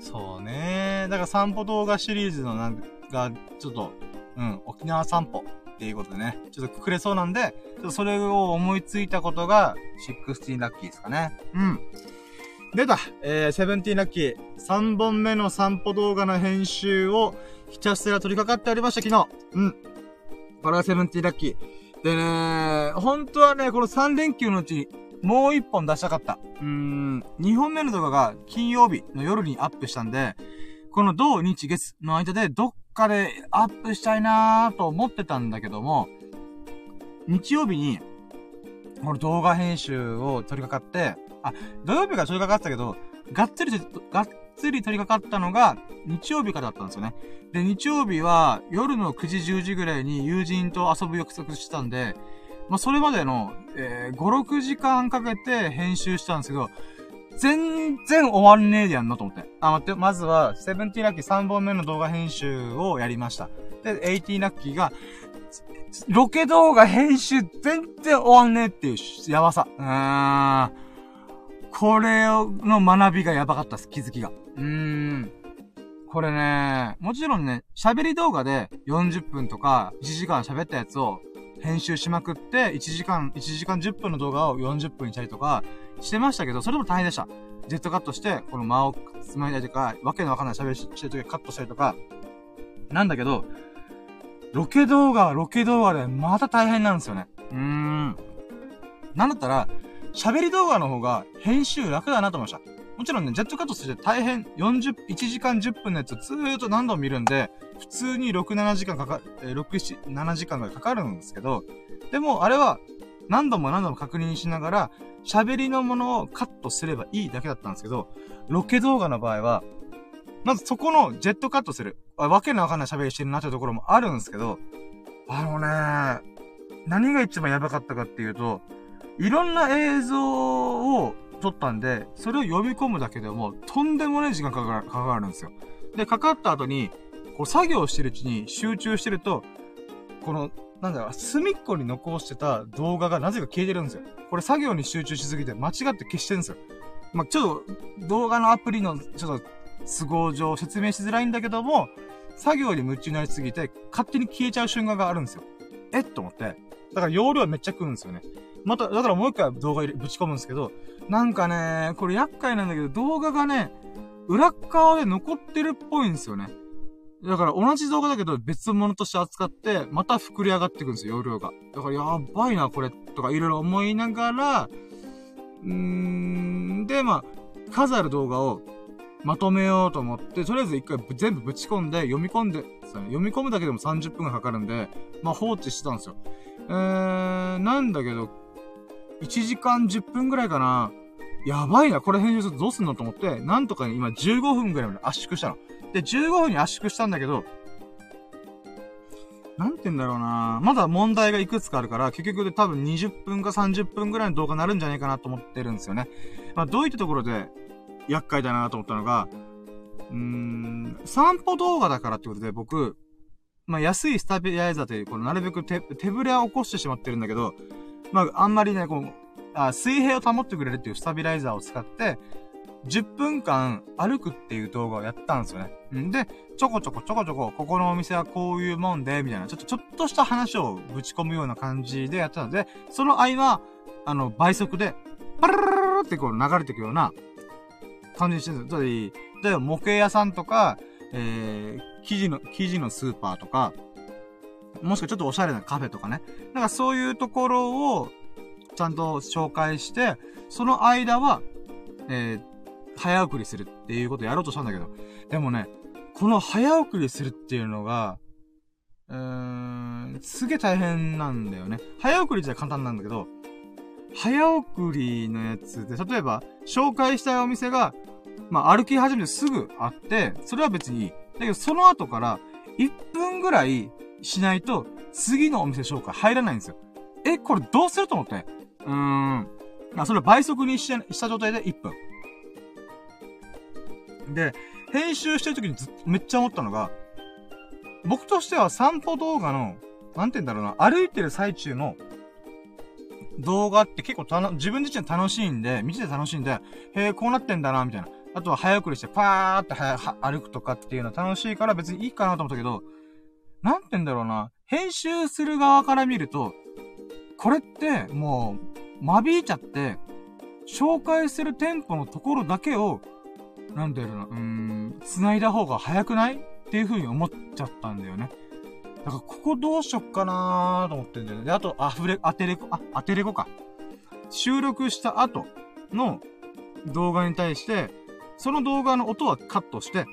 [SPEAKER 1] そうね。だから散歩動画シリーズのなんか、ちょっと、うん、沖縄散歩っていうことでね、ちょっとくくれそうなんで、ちょっとそれを思いついたことが、16ラッキーですかね。うん。出たえー、セブンティーラッキー。3本目の散歩動画の編集をひたすら取り掛かっておりました、昨日。うん。これがセブンティーラッキー。でね、本当はね、この3連休のうちに、もう1本出したかった。うーん、2本目の動画が金曜日の夜にアップしたんで、この土日月の間でどっかでアップしたいなーと思ってたんだけども、日曜日に、この動画編集を取り掛かって、あ、土曜日から取り掛かってたけど、がっつり、がっつり取り掛かったのが、日曜日からだったんですよね。で、日曜日は、夜の9時10時ぐらいに友人と遊ぶ約束してたんで、まあ、それまでの、えー、5、6時間かけて編集したんですけど、全然終わんねえでやんのと思って。あ、待って、まずは、セブンティーラッキー3本目の動画編集をやりました。で、エイティーラッキーが、ロケ動画編集全然終わんねえっていうやばさ。うーん。これの学びがやばかったです、気づきが。うーん。これね、もちろんね、喋り動画で40分とか1時間喋ったやつを編集しまくって、1時間、1時間10分の動画を40分にしたりとかしてましたけど、それも大変でした。ジェットカットして、この間をつまいだりとか、わけのわかんない喋りしてるときカットしたりとか、なんだけど、ロケ動画はロケ動画でまた大変なんですよね。うーん。なんだったら、喋り動画の方が編集楽だなと思いました。もちろんね、ジェットカットして大変、40、1時間10分のやつをずーっと何度も見るんで、普通に6、7時間かか、え、6、7時間ぐらいかかるんですけど、でもあれは何度も何度も確認しながら、喋りのものをカットすればいいだけだったんですけど、ロケ動画の場合は、まずそこのジェットカットする。わけのわかんない喋りしてるなってところもあるんですけど、あのね、何が一番やばかったかっていうと、いろんな映像を撮ったんで、それを読み込むだけでも、とんでもない時間かかる、かかるんですよ。で、かかった後に、こう作業してるうちに集中してると、この、なんだろう、隅っこに残してた動画がなぜか消えてるんですよ。これ作業に集中しすぎて間違って消してるんですよ。まあ、ちょっと、動画のアプリの、ちょっと、都合上説明しづらいんだけども、作業に夢中になりすぎて、勝手に消えちゃう瞬間があるんですよ。えっ？と思って。だから容量めっちゃ食うんですよね。また、だからもう一回動画ぶち込むんですけど、なんかね、これ厄介なんだけど、動画がね、裏側で残ってるっぽいんですよね。だから同じ動画だけど別物として扱って、また膨れ上がっていくんですよ、容量が。だからやばいな、これ、とかいろいろ思いながら、うーん、で、まあ、数ある動画をまとめようと思って、とりあえず一回全部ぶち込んで、読み込んで、読み込むだけでも30分かかるんで、まあ放置してたんですよ。えー、なんだけど、1時間10分ぐらいかな。やばいな、これ編集するとどうすんのと思って、なんとか今15分ぐらいまで圧縮したの。で、15分に圧縮したんだけど、なんて言うんだろうなまだ問題がいくつかあるから、結局で多分20分か30分ぐらいの動画になるんじゃないかなと思ってるんですよね。まあ、どういったところで厄介だなと思ったのが、うーん、散歩動画だからってことで僕、まあ、安いスタビライザーという、このなるべく手、手ぶれは起こしてしまってるんだけど、まあ、あんまりね、こう、あ水平を保ってくれるっていうスタビライザーを使って、10分間歩くっていう動画をやったんですよね。んで、ちょこちょこちょこちょこ、ここのお店はこういうもんで、みたいな、ちょっと、ちょっとした話をぶち込むような感じでやったので、その合間、あの、倍速で、パララララってこう流れていくような感じにしてるんですよ。例えば、模型屋さんとか、えー、生地の、生地のスーパーとか、もしくはちょっとおしゃれなカフェとかね。なんかそういうところを、ちゃんと紹介して、その間は、えー、早送りするっていうことやろうとしたんだけど、でもね、この早送りするっていうのが、うーん、すげえ大変なんだよね。早送りじゃ簡単なんだけど、早送りのやつで、例えば、紹介したいお店が、まあ、歩き始めてすぐあって、それは別にいい。だけど、その後から、1分ぐらいしないと、次のお店紹介入らないんですよ。え、これどうすると思って？うーん。あ、それ倍速にした状態で1分。で、編集してる時にずっとめっちゃ思ったのが、僕としては散歩動画の、なんて言うんだろうな、歩いてる最中の動画って結構たの、自分自身楽しいんで、見てて楽しいんで、へえ、こうなってんだな、みたいな。あとは早送りして、パーってはは歩くとかっていうのは楽しいから別にいいかなと思ったけど、なんて言うんだろうな、編集する側から見ると、これって、もう、間引いちゃって、紹介する店舗のところだけを、なんだろうな、うーん、繋いだ方が早くないっていう風に思っちゃったんだよね。だから、ここどうしよっかなーと思ってんだよね。で、あと、アフレ、アテレコ、あ、アテレコか。収録した後の動画に対して、その動画の音はカットして、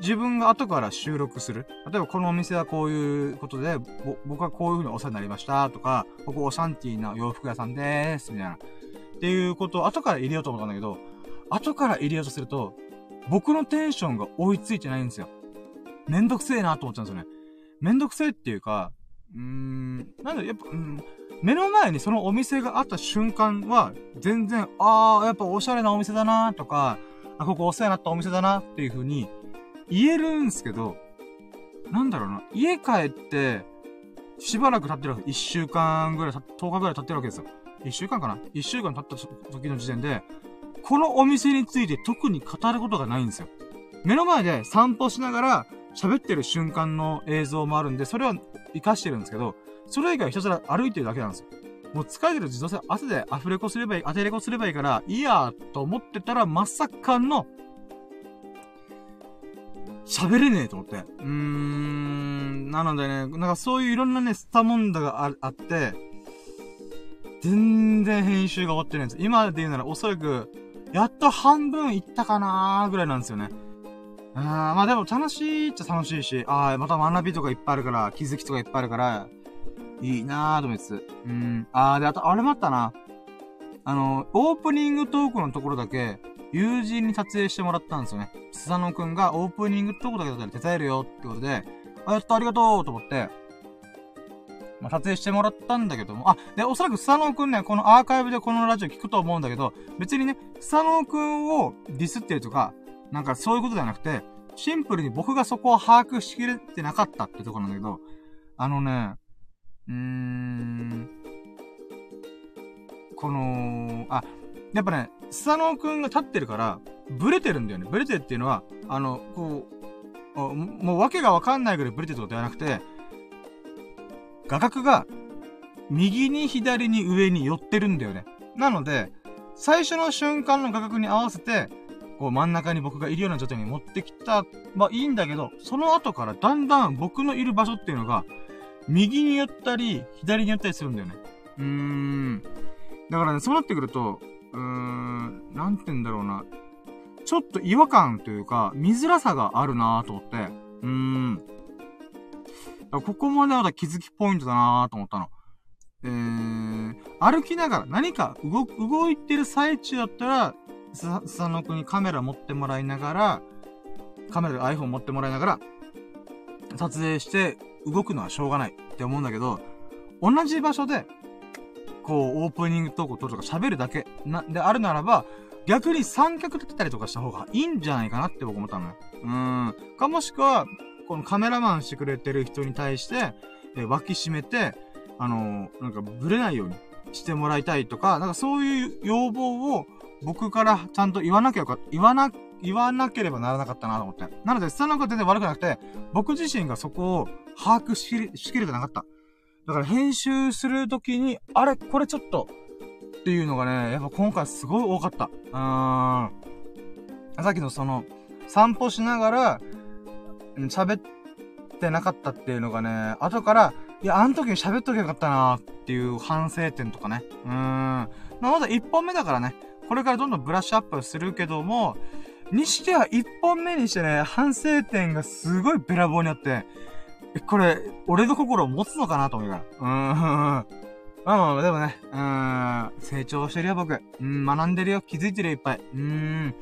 [SPEAKER 1] 自分が後から収録する。例えば、このお店はこういうことで、僕はこういう風にお世話になりましたとか、ここオシャンティーな洋服屋さんでーす、みたいな。っていうことを後から入れようと思ったんだけど、後から入れようとすると、僕のテンションが追いついてないんですよ。めんどくせえなと思っちゃうんですよね。めんどくせえっていうか、うーん、なんだ、やっぱ、うん、目の前にそのお店があった瞬間は、全然、あー、やっぱおしゃれなお店だなとか、あ、ここお世話になったお店だなっていう風に言えるんすけど、なんだろうな、家帰って、しばらく経ってるわけ。一週間ぐらい、10日ぐらい経ってるわけですよ。一週間かな？一週間経った時の時点で、このお店について特に語ることがないんですよ。目の前で散歩しながら喋ってる瞬間の映像もあるんで、それは活かしてるんですけど、それ以外ひたすら歩いてるだけなんですよ。もう疲れてる自動車汗でアフレコすればいい、当てレコすればいいから、いいやと思ってたら、まさかの、喋れねえと思って。うーん、なのでね、なんかそういういろんなね、スタモンダがああって、全然編集が終わってないんです。今で言うならおそらく、やっと半分いったかなーぐらいなんですよね。あーまあでも楽しいっちゃ楽しいし、ああ、また学びとかいっぱいあるから、気づきとかいっぱいあるから、いいなーと思いつつ。うん。あー、で、あと、あれもあったな。あの、オープニングトークのところだけ、友人に撮影してもらったんですよね。スサノくんがオープニングトークだけだったら手伝えるよってことで、あ、やった、ありがとうと思って、まあ、撮影してもらったんだけども、あ、で、おそらくスサノーくんね、このアーカイブでこのラジオ聞くと思うんだけど、別にね、スサノーくんをディスってるとか、なんかそういうことじゃなくて、シンプルに僕がそこを把握しきれてなかったってとこなんだけど、あのね、うーん、この、あ、やっぱね、スサノーくんが立ってるから、ブレてるんだよね。ブレてるっていうのは、あの、こう、もう訳がわかんないぐらいブレてるってことではなくて、画角が、右に左に上に寄ってるんだよね。なので、最初の瞬間の画角に合わせて、こう真ん中に僕がいるような状態に持ってきた、まあいいんだけど、その後からだんだん僕のいる場所っていうのが、右に寄ったり、左に寄ったりするんだよね。うーん。だからね、そうなってくると、うーん、なんて言うんだろうな。ちょっと違和感というか、見づらさがあるなぁと思って、うーん。ここもね、まだ気づきポイントだなと思ったの。えー、歩きながら、何か動、動いてる最中だったら、さ、佐野くんにカメラ持ってもらいながら、カメラで iPhone 持ってもらいながら、撮影して動くのはしょうがないって思うんだけど、同じ場所で、こう、オープニングトークを撮るとか喋るだけな、であるならば、逆に三脚立てたりとかした方がいいんじゃないかなって僕思ったのよ。うーん。かもしくは、このカメラマンしてくれてる人に対して、え脇締めて、あのー、なんかブレないようにしてもらいたいとか、なんかそういう要望を僕からちゃんと言わなきゃよかった、言わな、言わなければならなかったなと思って。なので、スタノが全然悪くなくて、僕自身がそこを把握ししきれてなかった。だから編集するときに、あれ、これちょっと、っていうのがね、やっぱ今回すごい多かった。うーん。さっきのその、散歩しながら、喋ってなかったっていうのがね、後から、いや、あの時に喋っとけよかったなっていう反省点とかね。うーん。まあ、まだ一本目だからね、これからどんどんブラッシュアップするけども、にしては1本目にしてね、反省点がすごいべらぼうにあって、これ、俺の心を持つのかなと思いながら。うーん。まあまあ、でもね、うーん、成長してるよ、僕。うん、学んでるよ、気づいてるよ、いっぱい。うーん。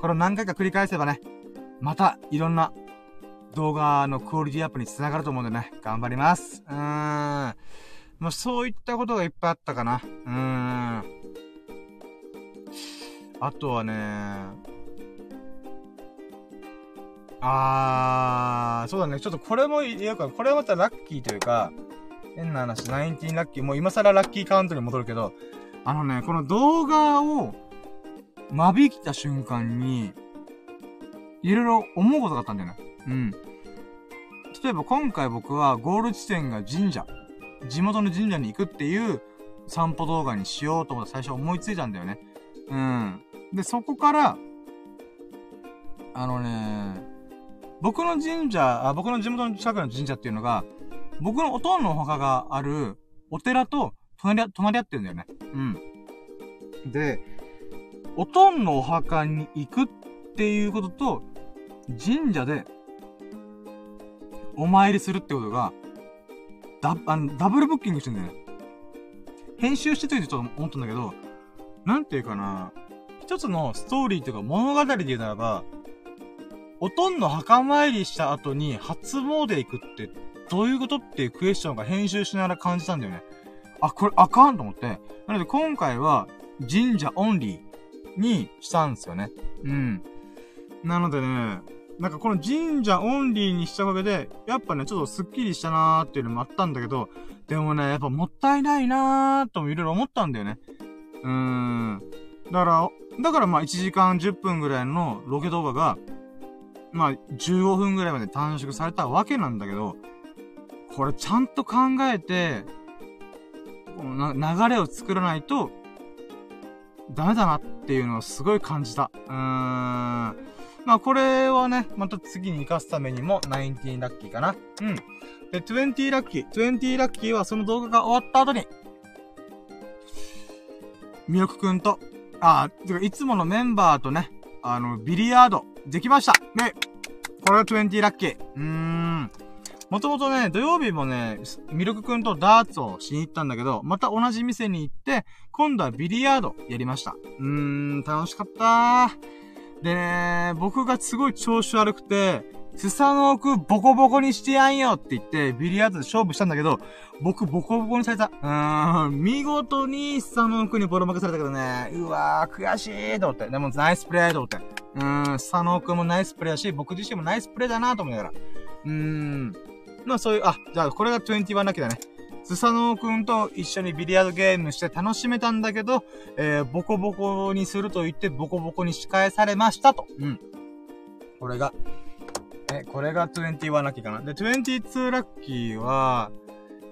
[SPEAKER 1] これを何回か繰り返せばね、また、いろんな動画のクオリティアップにつながると思うんでね、頑張ります。うーん。まあ、そういったことがいっぱいあったかな。うーん。あとはね、あー、そうだね。ちょっとこれも、いや、これはまたラッキーというか、変な話、ナインティンラッキー、もう今更ラッキーカウントに戻るけど、あのね、この動画を、間引きた瞬間に、いろいろ思うことがあったんだよね。うん。例えば今回僕はゴール地点が神社。地元の神社に行くっていう散歩動画にしようと思って最初思いついたんだよね。うん。で、そこから、あのね、僕の神社、あ僕の地元の近くの神社っていうのが、僕のおとんのお墓があるお寺と隣り、隣り合ってるんだよね。うん。で、おとんのお墓に行くっていうことと、神社で、お参りするってことが、ダ、あの、ダブルブッキングしてんだよね。編集してといてちょっと思ったんだけど、なんていうかな、一つのストーリーというか物語で言うならば、おとんの墓参りした後に初詣行くってどういうことっていうクエスチョンが編集しながら感じたんだよね。あ、これあかんと思って。なので今回は神社オンリーにしたんですよね。うん。なのでね、なんかこの神社オンリーにしたおかげで、やっぱね、ちょっとスッキリしたなーっていうのもあったんだけど、でもね、やっぱもったいないなーともいろいろ思ったんだよね。うーん。だから、だからまあ1時間10分ぐらいのロケ動画が、まあ15分ぐらいまで短縮されたわけなんだけど、これちゃんと考えて、流れを作らないと、ダメだなっていうのをすごい感じた。うーん。まあこれはね、また次に活かすためにも19ラッキーかな。うん。で、20ラッキー。20ラッキーはその動画が終わった後に、みよくくんと、あ、てかいつものメンバーとね、あの、ビリヤード、できましたで、これが20ラッキー。うーん。もともとね、土曜日もね、ミルクくんとダーツをしに行ったんだけど、また同じ店に行って、今度はビリヤードやりました。うーん、楽しかったでね、僕がすごい調子悪くて、スサノオクボコボコにしてやんよって言って、ビリヤードで勝負したんだけど、僕ボコボコにされた。うーん、見事にスサノオクにボロ負けされたけどね、うわー、悔しいと思って。でもナイスプレーと思って。うーん、スサノオクもナイスプレーだし、僕自身もナイスプレーだなと思いながら。うーん、まあそういう、あ、じゃあこれが21ラッキーだね。スサノオくんと一緒にビリヤードゲームして楽しめたんだけど、えー、ボコボコにすると言ってボコボコに仕返されましたと。うん。これが、え、これが21ラッキーかな。で、22ラッキーは、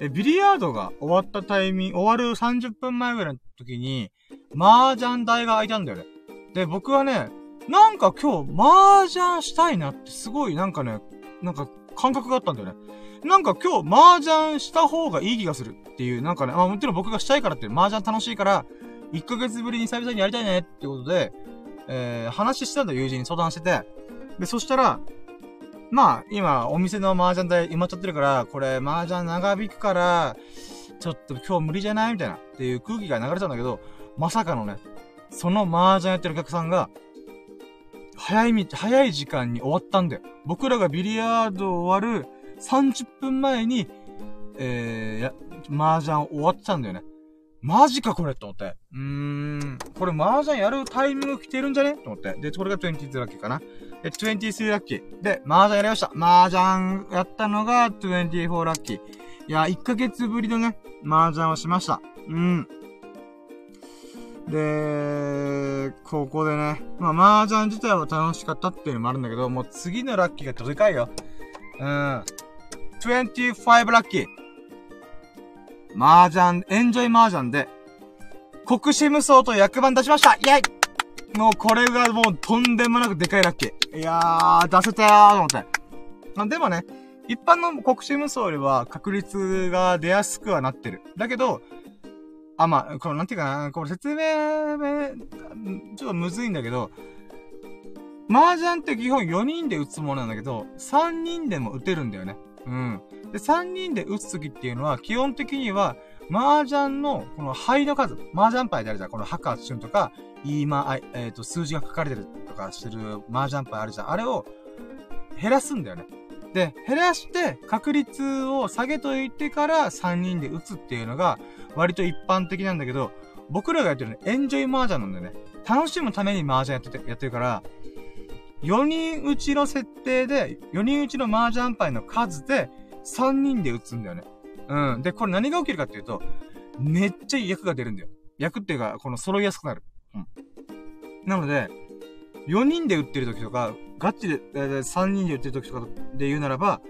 [SPEAKER 1] え、ビリヤードが終わったタイミング、終わる30分前ぐらいの時に、麻雀台が空いたんだよね。で、僕はね、なんか今日麻雀したいなってすごいなんかね、なんか感覚があったんだよね。なんか今日麻雀した方がいい気がするっていう、なんかね、まあもちろん僕がしたいからって、麻雀楽しいから、1ヶ月ぶりに久々にやりたいねってことで、えー、話してたんだ友人に相談してて。で、そしたら、まあ、今、お店の麻雀台埋まっちゃってるから、これ、麻雀長引くから、ちょっと今日無理じゃないみたいな、っていう空気が流れたんだけど、まさかのね、その麻雀やってるお客さんが、早いみ、早い時間に終わったんだよ。僕らがビリヤード終わる30分前に、えー、や、麻雀終わってたんだよね。マジかこれと思って。うーん。これ麻雀やるタイミング来てるんじゃね？と思って。で、これが22ラッキーかな。で、23ラッキー。で、麻雀やりました。麻雀やったのが24ラッキー。いや、1ヶ月ぶりのね、麻雀をしました。うん。で、ここでね、まあ、麻雀自体は楽しかったっていうのもあるんだけど、もう次のラッキーがでかいよ。うん。25ラッキー。麻雀、エンジョイ麻雀で、国士無双と役番出しましたイェイもうこれがもうとんでもなくでかいラッキー。いやー、出せたーと思って。あでもね、一般の国士無双よりは確率が出やすくはなってる。だけど、あ、まあ、この、なんていうかな、これ説明、ちょっとむずいんだけど、麻雀って基本4人で打つものなんだけど、3人でも打てるんだよね。うん。で、3人で打つときっていうのは、基本的には、麻雀の、この牌の数、麻雀牌であるじゃん。この白発春とか、いいま、えっ、ー、と、数字が書かれてるとかしてる麻雀牌あるじゃん。あれを減らすんだよね。で、減らして、確率を下げといてから3人で打つっていうのが、割と一般的なんだけど、僕らがやってるのエンジョイ麻雀なんだよね。楽しむために麻雀やってて、やってるから、4人打ちの設定で、4人打ちの麻雀牌の数で、3人で打つんだよね。うん。で、これ何が起きるかっていうと、めっちゃ役が出るんだよ。役っていうか、この揃いやすくなる。うん。なので、4人で打ってる時とか、ガチで、え、3人で打ってる時とかで言うならば、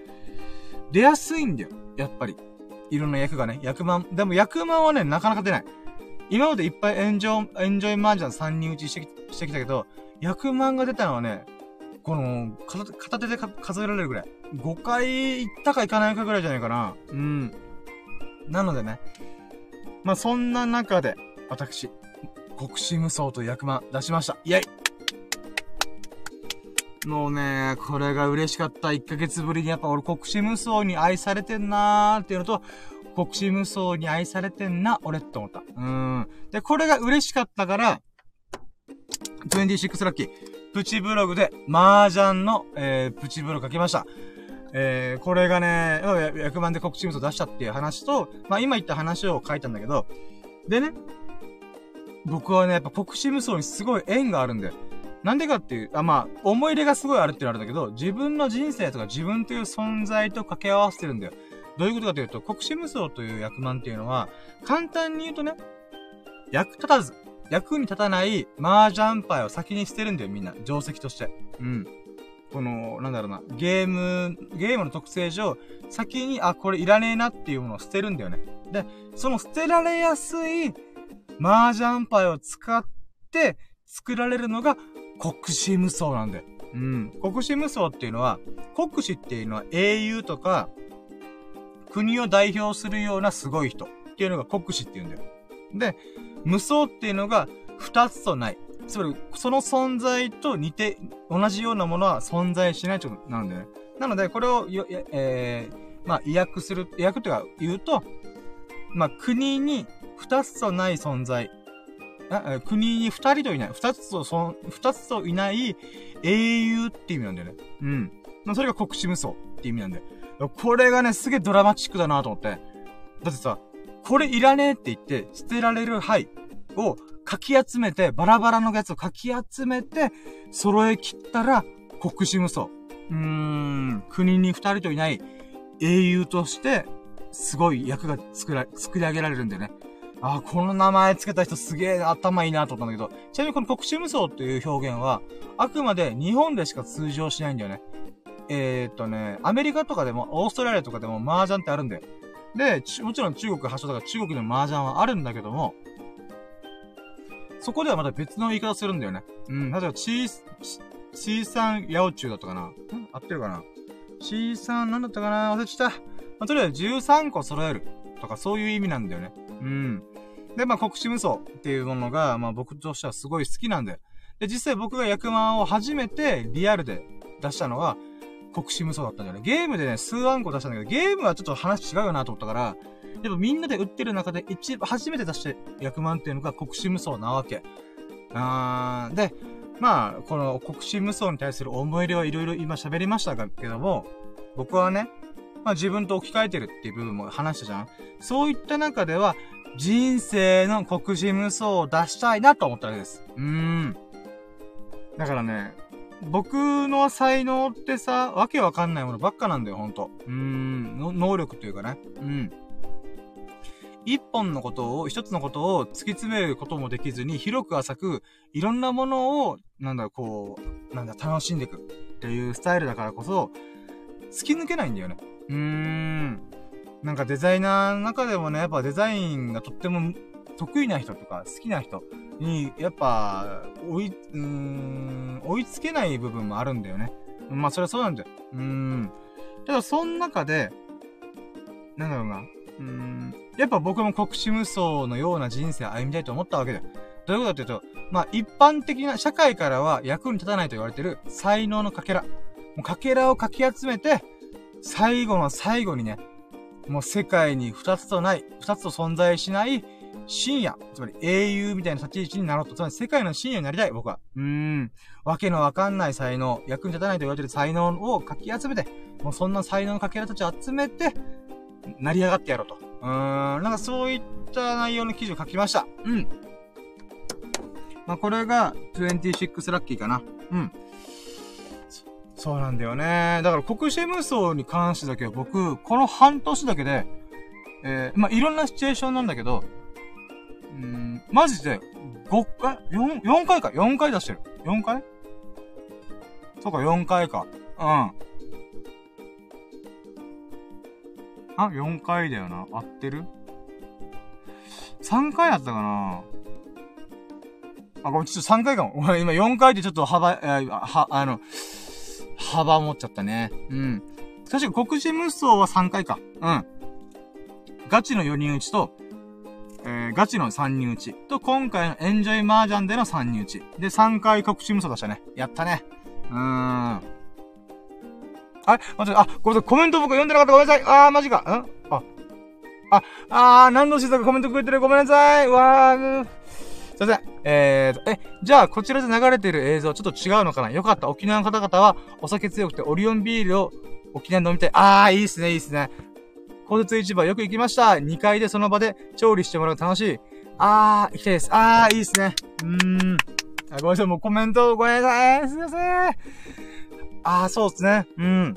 [SPEAKER 1] 出やすいんだよ。やっぱり。いろんな役がね。役満。でも役満はね、なかなか出ない。今までいっぱいエンジョイ、エンジョイマージャン3人打ちしてきしてきたけど、役満が出たのはね、この、片手で数えられるぐらい。5回行ったか行かないかぐらいじゃないかな。うん。なのでね。まあ、そんな中で、私、国士無双と役満出しました。イェイもうね、これが嬉しかった。1ヶ月ぶりにやっぱ俺国士無双に愛されてんなーっていうのと、国士無双に愛されてんな、俺って思った。うん。で、これが嬉しかったから、26ラッキー。プチブログで、麻雀の、えー、プチブログ書きました。えー、これがね、役満で告知無双出したっていう話と、まあ今言った話を書いたんだけど、でね、僕はね、やっぱ国士無双にすごい縁があるんだよ。なんでかっていう、あ、まあ、思い入れがすごいあるっていうのあるんだけど、自分の人生とか自分という存在と掛け合わせてるんだよ。どういうことかというと、国士無双という役満っていうのは、簡単に言うとね、役立たず、役に立たない麻雀牌を先に捨てるんだよ、みんな。定石として。うん。この、なんだろうな、ゲーム、ゲームの特性上、先に、あ、これいらねえなっていうものを捨てるんだよね。で、その捨てられやすい麻雀牌を使って作られるのが国士無双なんだよ。うん。国士無双っていうのは、国士っていうのは英雄とか、国を代表するようなすごい人っていうのが国士って言うんだよ。で、無双っていうのが二つとない。つまり、その存在と似て、同じようなものは存在しないってことなんだよね。なので、これをよ、えー、まあ、意訳する、意訳っていうか言うと、まあ、国に二つとない存在。国に二人といない。二つと、そ二つといない英雄って意味なんだよね。うん。まあ、それが国士無双って意味なんだよ。これがね、すげえドラマチックだなと思って。だってさ、これいらねえって言って、捨てられる牌をかき集めて、バラバラのやつをかき集めて、揃え切ったら、国士無双。うーん、国に二人といない英雄として、すごい役が作ら、作り上げられるんだよね。あ、この名前つけた人すげえ頭いいなと思ったんだけど、ちなみにこの国士無双っていう表現は、あくまで日本でしか通常しないんだよね。えー、っとね、アメリカとかでも、オーストラリアとかでも麻雀ってあるんだよ。で、もちろん中国発祥だから中国でも麻雀はあるんだけども、そこではまた別の言い方するんだよね。うん。例えば、チー、チーサンヤオチュウだったかなん合ってるかなチーサンなんだったかな？忘れちゃった。まあ、とりあえず13個揃える。とか、そういう意味なんだよね。うん。で、まあ、国士無双っていうものが、まあ、僕としてはすごい好きなんで。で、実際僕が役満を初めてリアルで出したのは、国士無双だったんだよね。ゲームでね、数万個出したんだけど、ゲームはちょっと話違うよなと思ったから、でもみんなで売ってる中で一、初めて出して役満っていうのが国士無双なわけ。あー、で、まあ、この国士無双に対する思い入れはいろいろ今喋りましたけども、僕はね、まあ自分と置き換えてるっていう部分も話したじゃんそういった中では、人生の国士無双を出したいなと思ったわけです。うーん。だからね、僕の才能ってさ、わけわかんないものばっかなんだよ、ほんと。うーん、能力というかね。うん。一本のことを、一つのことを突き詰めることもできずに、広く浅く、いろんなものを、なんだ、こう、なんだ、楽しんでいくっていうスタイルだからこそ、突き抜けないんだよね。うーん。なんかデザイナーの中でもね、やっぱデザインがとっても得意な人とか好きな人に、やっぱ、追い、うーん、追いつけない部分もあるんだよね。まあそれはそうなんだよ。うーん。ただその中で、なんだろうな。うーん。やっぱ僕も国士無双のような人生を歩みたいと思ったわけだよ。どういうことかというと、まあ、一般的な社会からは役に立たないと言われてる才能のかけら。もうかけらをかき集めて、最後の最後にね、もう世界に二つとない、二つと存在しない深夜、つまり英雄みたいな立ち位置になろうと、つまり世界の深夜になりたい、僕は。うーん。わけのわかんない才能、役に立たないと言われてる才能をかき集めて、もうそんな才能のかけらたちを集めて、成り上がってやろうと。うーん。なんかそういった内容の記事を書きました。うん。まあ、これが26ラッキーかな。うん。そうなんだよね。だから国士無双に関してだけは僕、この半年だけで、えー、まあ、いろんなシチュエーションなんだけど、うん、マジで、5回、4、4回か、4回出してる。4回？そうか、4回か。うん。あ、4回だよな。合ってる ?3 回だったかなあ、ごめん、ちょっと3回かも。俺 [LAUGHS] 今4回でちょっと幅、えー、は、あの、幅持っちゃったね。うん。確か黒人無双は3回か。うん。ガチの4人打ちと、えー、ガチの3人打ちと、今回のエンジョイ麻雀での3人打ち。で、3回黒人無双出したね。やったね。うーん。あれ？待って、あ、ごめんなさい、コメント僕読んでなかったごめんなさい。あー、マジか。ん？あ、あ、あー、何度しさんがコメントくれてる？ごめんなさい。わー、すいません。えーと、え、じゃあ、こちらで流れてる映像ちょっと違うのかな？よかった。沖縄の方々は、お酒強くてオリオンビールを沖縄で飲みたい。あー、いいっすね、いいっすね。交通市場よく行きました。2階でその場で調理してもらう楽しい。あー、行きたいです。あー、いいっすね。うーん。あごめんなさい、もうコメントごめんなさい。すいません。あー、そうっすね。うん。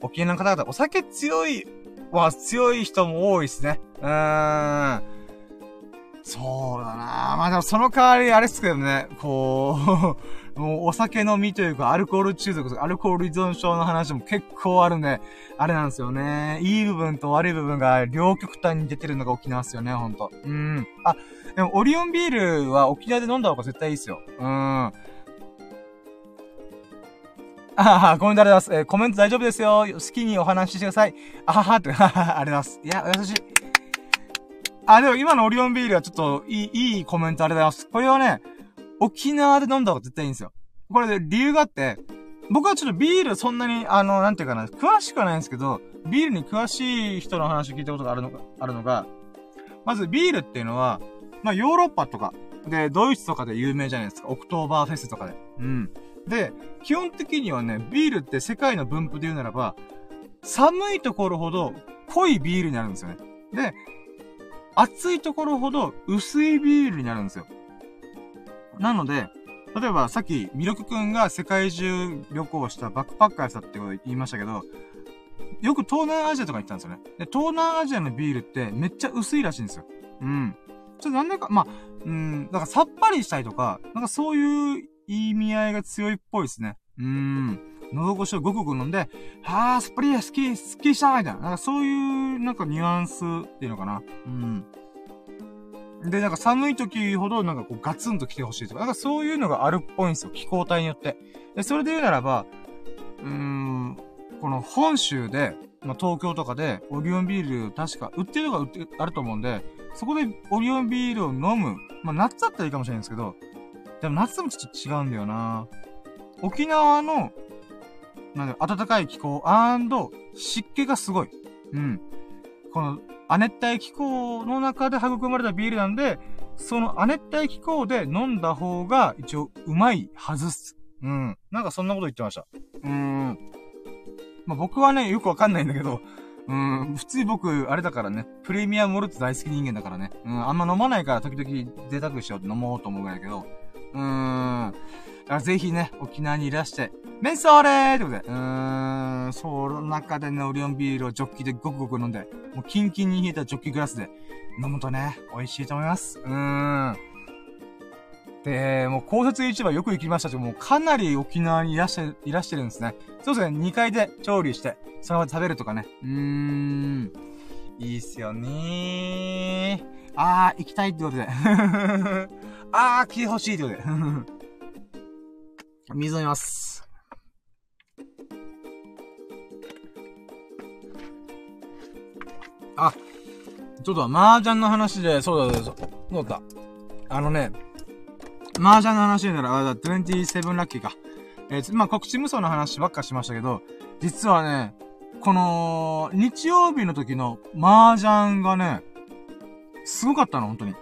[SPEAKER 1] 沖縄の方々、お酒強いは強い人も多いっすね。うーん。そうだなまあでもその代わりあれっすけどね、こうもうお酒飲みというか、アルコール中毒とか、アルコール依存症の話も結構あるんで、あれなんですよね。いい部分と悪い部分が両極端に出てるのが沖縄っすよね、ほんと。うん。あ、でもオリオンビールは沖縄で飲んだ方が絶対いいっすよ。うん。あはは、コメントありがとうございます。えー、コメント大丈夫ですよ。好きにお話ししてください。あはは、って、はは、ありがとうございます。いや、優しい。あ、でも今のオリオンビールはちょっといい、いいコメントありがとうございます。これはね、沖縄で飲んだ方が絶対いいんですよ。これで理由があって、僕はちょっとビールそんなに、あの、なんていうかな、詳しくはないんですけど、ビールに詳しい人の話を聞いたことがあるのが、あるのが、まずビールっていうのは、まあヨーロッパとか、で、ドイツとかで有名じゃないですか。オクトーバーフェスとかで。うん。で、基本的にはね、ビールって世界の分布で言うならば、寒いところほど濃いビールになるんですよね。で、暑いところほど薄いビールになるんですよ。なので、例えばさっきミルクくんが世界中旅行したバックパッカーやったってこと言いましたけど、よく東南アジアとか行ったんですよね。で、東南アジアのビールってめっちゃ薄いらしいんですよ。うん。ちょっとなんでか、まあ、うん、だからさっぱりしたいとか、なんかそういう意味合いが強いっぽいですね。うん。喉越しをごくごく飲んで、はぁ、スプリー好き、好きしたみたいな。なんかそういう、なんかニュアンスっていうのかな。うん。で、なんか寒い時ほどなんかこうガツンと来てほしいとか、なんかそういうのがあるっぽいんですよ。気候帯によって。で、それで言うならば、うーん、この本州で、まあ、東京とかでオリオンビール確か売ってるのが売ってあると思うんで、そこでオリオンビールを飲む。まあ、夏だったらいいかもしれないんですけど、でも夏もちょっと違うんだよな沖縄のなんで、暖かい気候湿気がすごい。うん。この、亜熱帯気候の中で育まれたビールなんで、その亜熱帯気候で飲んだ方が一応うまいはずっす。うん。なんかそんなこと言ってました。うーん。まあ、僕はね、よくわかんないんだけど、うん、普通に僕、あれだからね、プレミアムモルツ大好き人間だからね。うん、あんま飲まないから時々贅沢しようって飲もうと思うぐらいだけど、うーん。あぜひね、沖縄にいらして、メンソーレーってことで、うーん、その中でね、オリオンビールをジョッキでごくごく飲んで、もうキンキンに冷えたジョッキグラスで飲むとね、美味しいと思います。うーん。で、もう公設市場よく行きましたけど、もうかなり沖縄にいらして、いらしてるんですね。そうですね、2階で調理して、その場で食べるとかね。うーん。いいっすよねー。あー、行きたいってことで。[LAUGHS] あー、来てほしいってことで。水飲みます。あ、ちょっと麻雀の話で、そうだ、そうだ、そうだ。あのね、麻雀の話なら、あ、だ27ラッキーか。えー、まあ、告知無双の話ばっかしましたけど、実はね、この、日曜日の時の麻雀がね、すごかったの、本当に。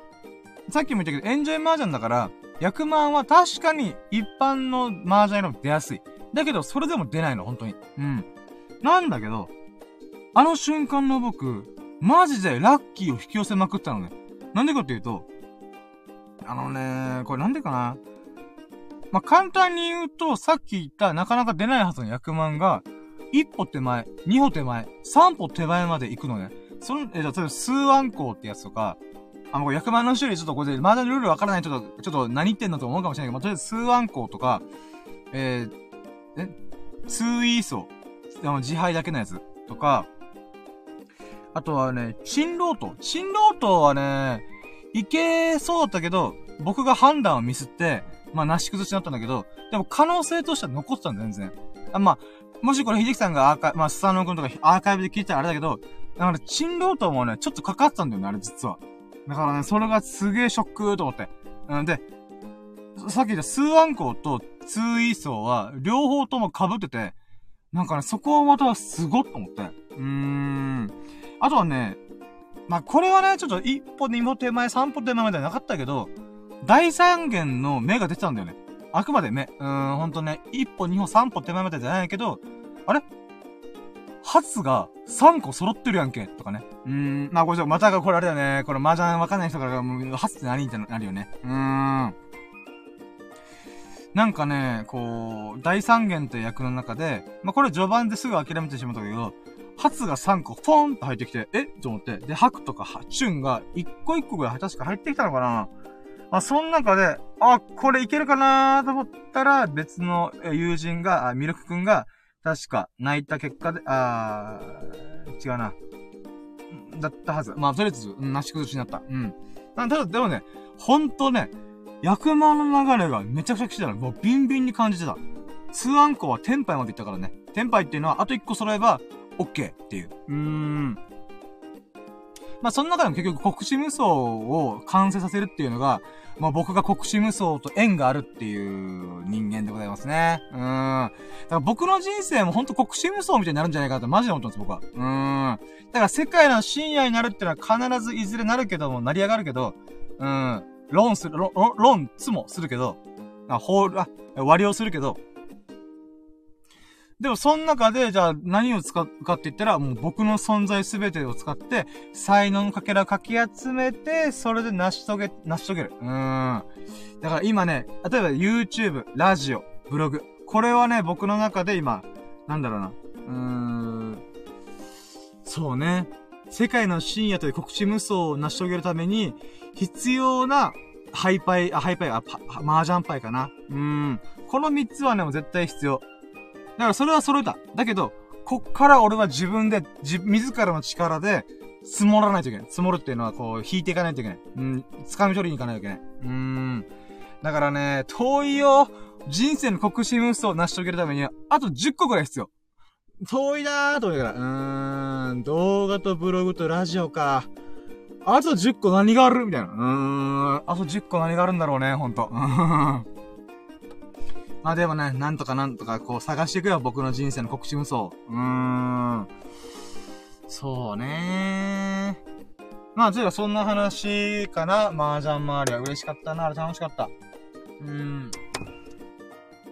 [SPEAKER 1] さっきも言ったけど、エンジョイ麻雀だから、100万は確かに一般の麻雀よりも出やすい。だけど、それでも出ないの、本当に。うん。なんだけど、あの瞬間の僕、マジでラッキーを引き寄せまくったのね。なんでかっていうと、あのね、これなんでかなまあ、簡単に言うと、さっき言ったなかなか出ないはずの100万が、一歩手前、二歩手前、三歩手前まで行くのね。その、え、例えば、数案校ってやつとか、あの、100万の種類ちょっとこれで、まだルールわからないちょっと、ちょっと何言ってんのと思うかもしれないけど、まあ、とりあえず数案校とか、えー、え、通イーソあの、自敗だけのやつとか、あとはね、新ロート。新ロートはね、いけそうだったけど、僕が判断をミスって、まあ、なし崩しになったんだけど、でも可能性としては残ってたんだ、全然。あまあ、もしこれ、秀樹さんがアーカイブ、まあ、スタノ君とかアーカイブで聞いたらあれだけど、だから、チンロートもね、ちょっとかかったんだよね、あれ実は。だからね、それがすげえショックと思って。うんで、さっき言ったスーアンコウとツーイーソーは、両方とも被ってて、なんかね、そこはまたすごっと思って。うーん。あとはね、まあ、これはね、ちょっと一歩二歩手前、三歩手前までなかったけど、大三元の目が出てたんだよね。あくまで目。うーん、ほんとね、一歩二歩三歩手前までじゃないけど、あれ？初が3個揃ってるやんけとかね。うーん、まあこれまたがこれあれだよね。これ麻雀わかんない人からもう、初って何ってなるよね。うーん。なんかね、こう、大三元という役の中で、まあこれ序盤ですぐ諦めてしまったけど、初が3個ポンと入ってきて、え？と思って。で、白とかチュンが1個1個ぐらい確か入ってきたのかなまあ、その中で、あ、これいけるかなと思ったら、別の友人が、ミルクくんが、確か、泣いた結果で、あー、違うな。だったはず。まあ、とりあえず、なし崩しになった。うん。ただ、でもね、ほんとね、役満の流れがめちゃくちゃ来てたの。もうビンビンに感じてた。ツーアンコはテンパイまで行ったからね。テンパイっていうのは、あと1個揃えば、オッケーっていう。うーん。まあ、その中でも結局国士無双を完成させるっていうのが、まあ、僕が国士無双と縁があるっていう人間でございますね。うん。だから僕の人生もほんと国士無双みたいになるんじゃないかなとマジで思ってます、僕は。うん。だから世界の深夜になるっていうのは必ずいずれなるけども、成り上がるけど、うん。論する、論、論、つもするけど、あ、ホール、あ、割りをするけど、でも、その中で、じゃあ、何を使うかって言ったら、もう僕の存在すべてを使って、才能のかけらをかき集めて、それで成し遂げ、成し遂げる。うーん。だから今ね、例えば YouTube、ラジオ、ブログ。これはね、僕の中で今、なんだろうな。うーん。そうね。世界の深夜という告知無双を成し遂げるために、必要な、ハイパイ、あ、ハイパイ、あ、パ、麻雀パイかな。うーん。この三つはね、もう絶対必要。だからそれは揃えた。だけど、こっから俺は自分で、自、自らの力で、積もらないといけない。積もるっていうのはこう、引いていかないといけない。うん、掴み取りに行かないといけない。うーん。だからね、遠いよ。人生の国士無双を成し遂げるためには、あと10個くらい必要。遠いなーと思いながら。うーん、動画とブログとラジオか。あと10個何がある？みたいな。うーん、あと10個何があるんだろうね、ほんと。まあでもね、なんとかなんとかこう探していくよ、僕の人生の告知無双。うーん。そうねまあ、というかそんな話かな。麻雀周りは嬉しかったな。楽しかった。うーん。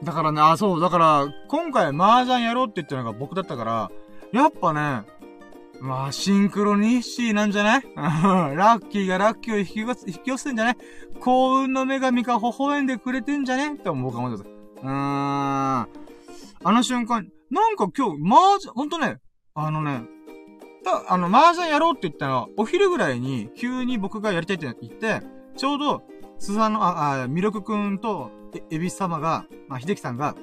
[SPEAKER 1] だからね、あ、そう、だから、今回麻雀やろうって言ったのが僕だったから、やっぱね、まあ、シンクロニシーなんじゃない？[LAUGHS] ラッキーがラッキーを引き寄せ引き寄せてんじゃない？幸運の女神が微笑んでくれてんじゃね？って僕は思ってた。うーん。あの瞬間、なんか今日、麻雀、ほんとね、あのね、た、あの、麻雀やろうって言ったのは、お昼ぐらいに、急に僕がやりたいって言って、ちょうど、スザの、あ、あ、ミルクくんと、え、エビス様が、まあ、秀樹さんが、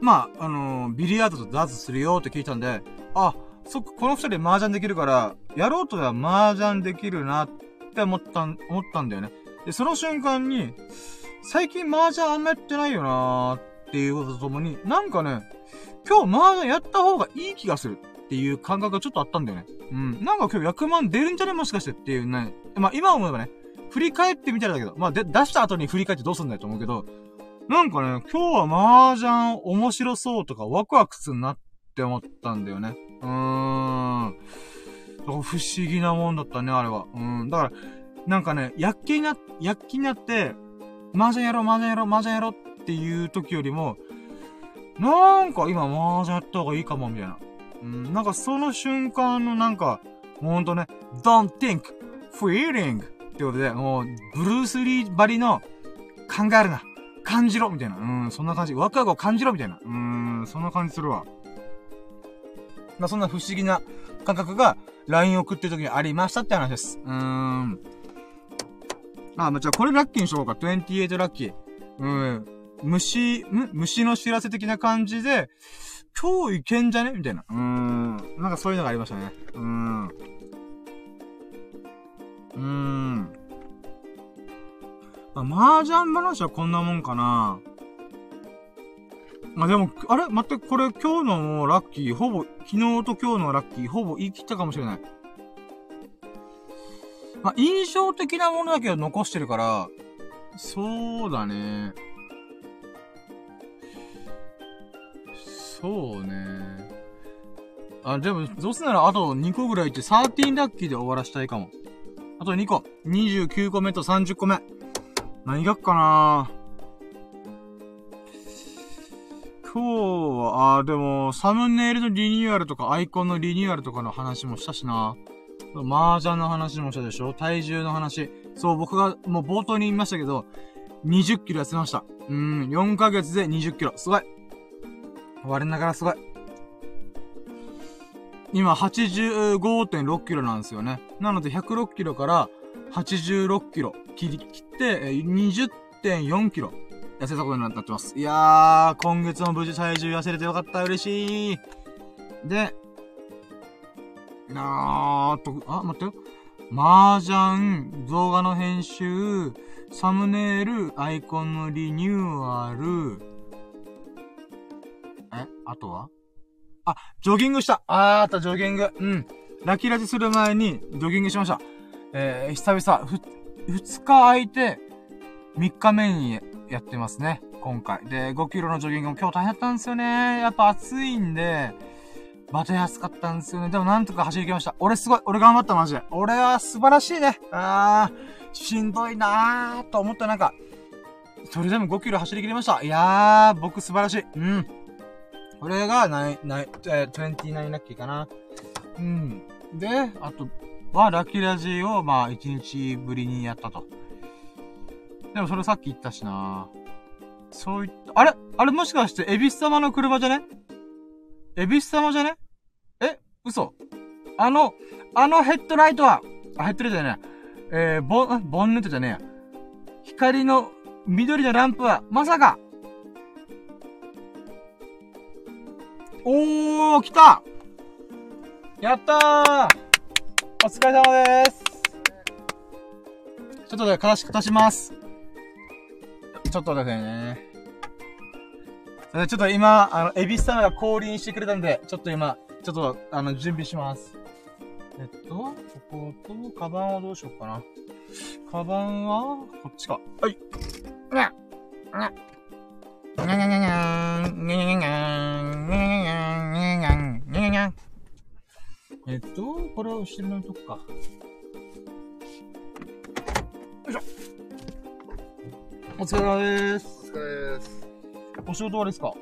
[SPEAKER 1] まあ、あのー、ビリヤードとダーツするよって聞いたんで、あ、そっか、この二人で麻雀できるから、やろうとは麻雀できるなって思ったん、思ったんだよね。で、その瞬間に、最近麻雀あんまやってないよなーっていうこととともに、なんかね、今日麻雀やった方がいい気がするっていう感覚がちょっとあったんだよね。うん。なんか今日100万出るんじゃねもしかしてっていうね。まあ今思えばね、振り返ってみたらだけど、まあ、で、出した後に振り返ってどうすんだよと思うけど、なんかね、今日は麻雀面白そうとかワクワクするなって思ったんだよね。うーん。不思議なもんだったね、あれは。うん。だから、なんかね、躍起にな、躍起になって、麻雀やろう、麻雀やろう、麻雀やろうっていう時よりも、なんか今麻雀やった方がいいかも、みたいな。うん、なんかその瞬間のなんか、ほんとね、don't think, feeling ってことで、もう、ブルース・リーばりの考えるな。感じろみたいな。うん、そんな感じ。ワクワクを感じろみたいな。うん、そんな感じするわ。まあ、そんな不思議な感覚が LINE 送ってる時にありましたって話です。うーん。あ、まあ、じゃあこれラッキーにしようか。28ラッキー。うん。虫、ん？虫の知らせ的な感じで、今日いけんじゃね？みたいな。うーん。なんかそういうのがありましたね。うーん。うーん。まあ、麻雀話はこんなもんかな。まあ、でも、あれ？待って、これ今日のラッキー、ほぼ、昨日と今日のラッキー、ほぼ言い切ったかもしれない。まあ、印象的なものだけど残してるから、そうだね。そうね。あ、でも、どうせならあと2個ぐらいって13ラッキーで終わらしたいかも。あと2個。29個目と30個目。何がっかな今日は、あ、でも、サムネイルのリニューアルとか、アイコンのリニューアルとかの話もしたしな。麻雀の話もしたでしょ？体重の話。そう、僕がもう冒頭に言いましたけど、20キロ痩せました。うん、4ヶ月で20キロ。すごい。我ながらすごい。今85.6キロなんですよね。なので106キロから86キロ切り切って、20.4キロ痩せたことになってます。いやー、今月も無事体重痩せれてよかった。嬉しい。で、なーと、あ、待ってよ。麻雀、動画の編集、サムネイル、アイコンのリニューアル、えあとは？あ、ジョギングした。あーった、ジョギング。うん。ラキラジする前に、ジョギングしました。えー、久々、ふ、二日空いて、三日目にやってますね。今回。で、5キロのジョギングも今日大変だったんですよね。やっぱ暑いんで、バテやすかったんですよね。でもなんとか走り切りました。俺すごい。俺頑張った、マジで。俺は素晴らしいね。あー、しんどいなーと思ったなんか、それでも5キロ走り切りました。いやー、僕素晴らしい。うん。これが、ない、ない、えー、29ラッキーかな。うん。で、あとは、ラッキーラジーを、まあ、1日ぶりにやったと。でもそれさっき言ったしなそういった、あれ？あれもしかして、エビス様の車じゃね？エビス様じゃね？え嘘あの、あのヘッドライトは、あ、ヘッドライトじゃねえ。えー、ボン、ボンネットじゃねえ。光の緑のランプは、まさかおー、来たやったーお疲れ様でーすちょっとで、悲しく足します。ちょっとですね。ちょっと今、あの、エビス様が降臨してくれたんで、ちょっと今、ちょっと、あの、準備します。えっと、ここと、カバンはどうしようかな。カバンは、こっちか。はい。にゃにゃにゃにゃにゃにゃにゃにゃにゃにゃにゃにゃにゃにゃにゃにゃえっと、これは後ろのとこか。よいしょ。お疲れ様です。
[SPEAKER 2] お疲れ様です。
[SPEAKER 1] お仕事終わりですか？はい。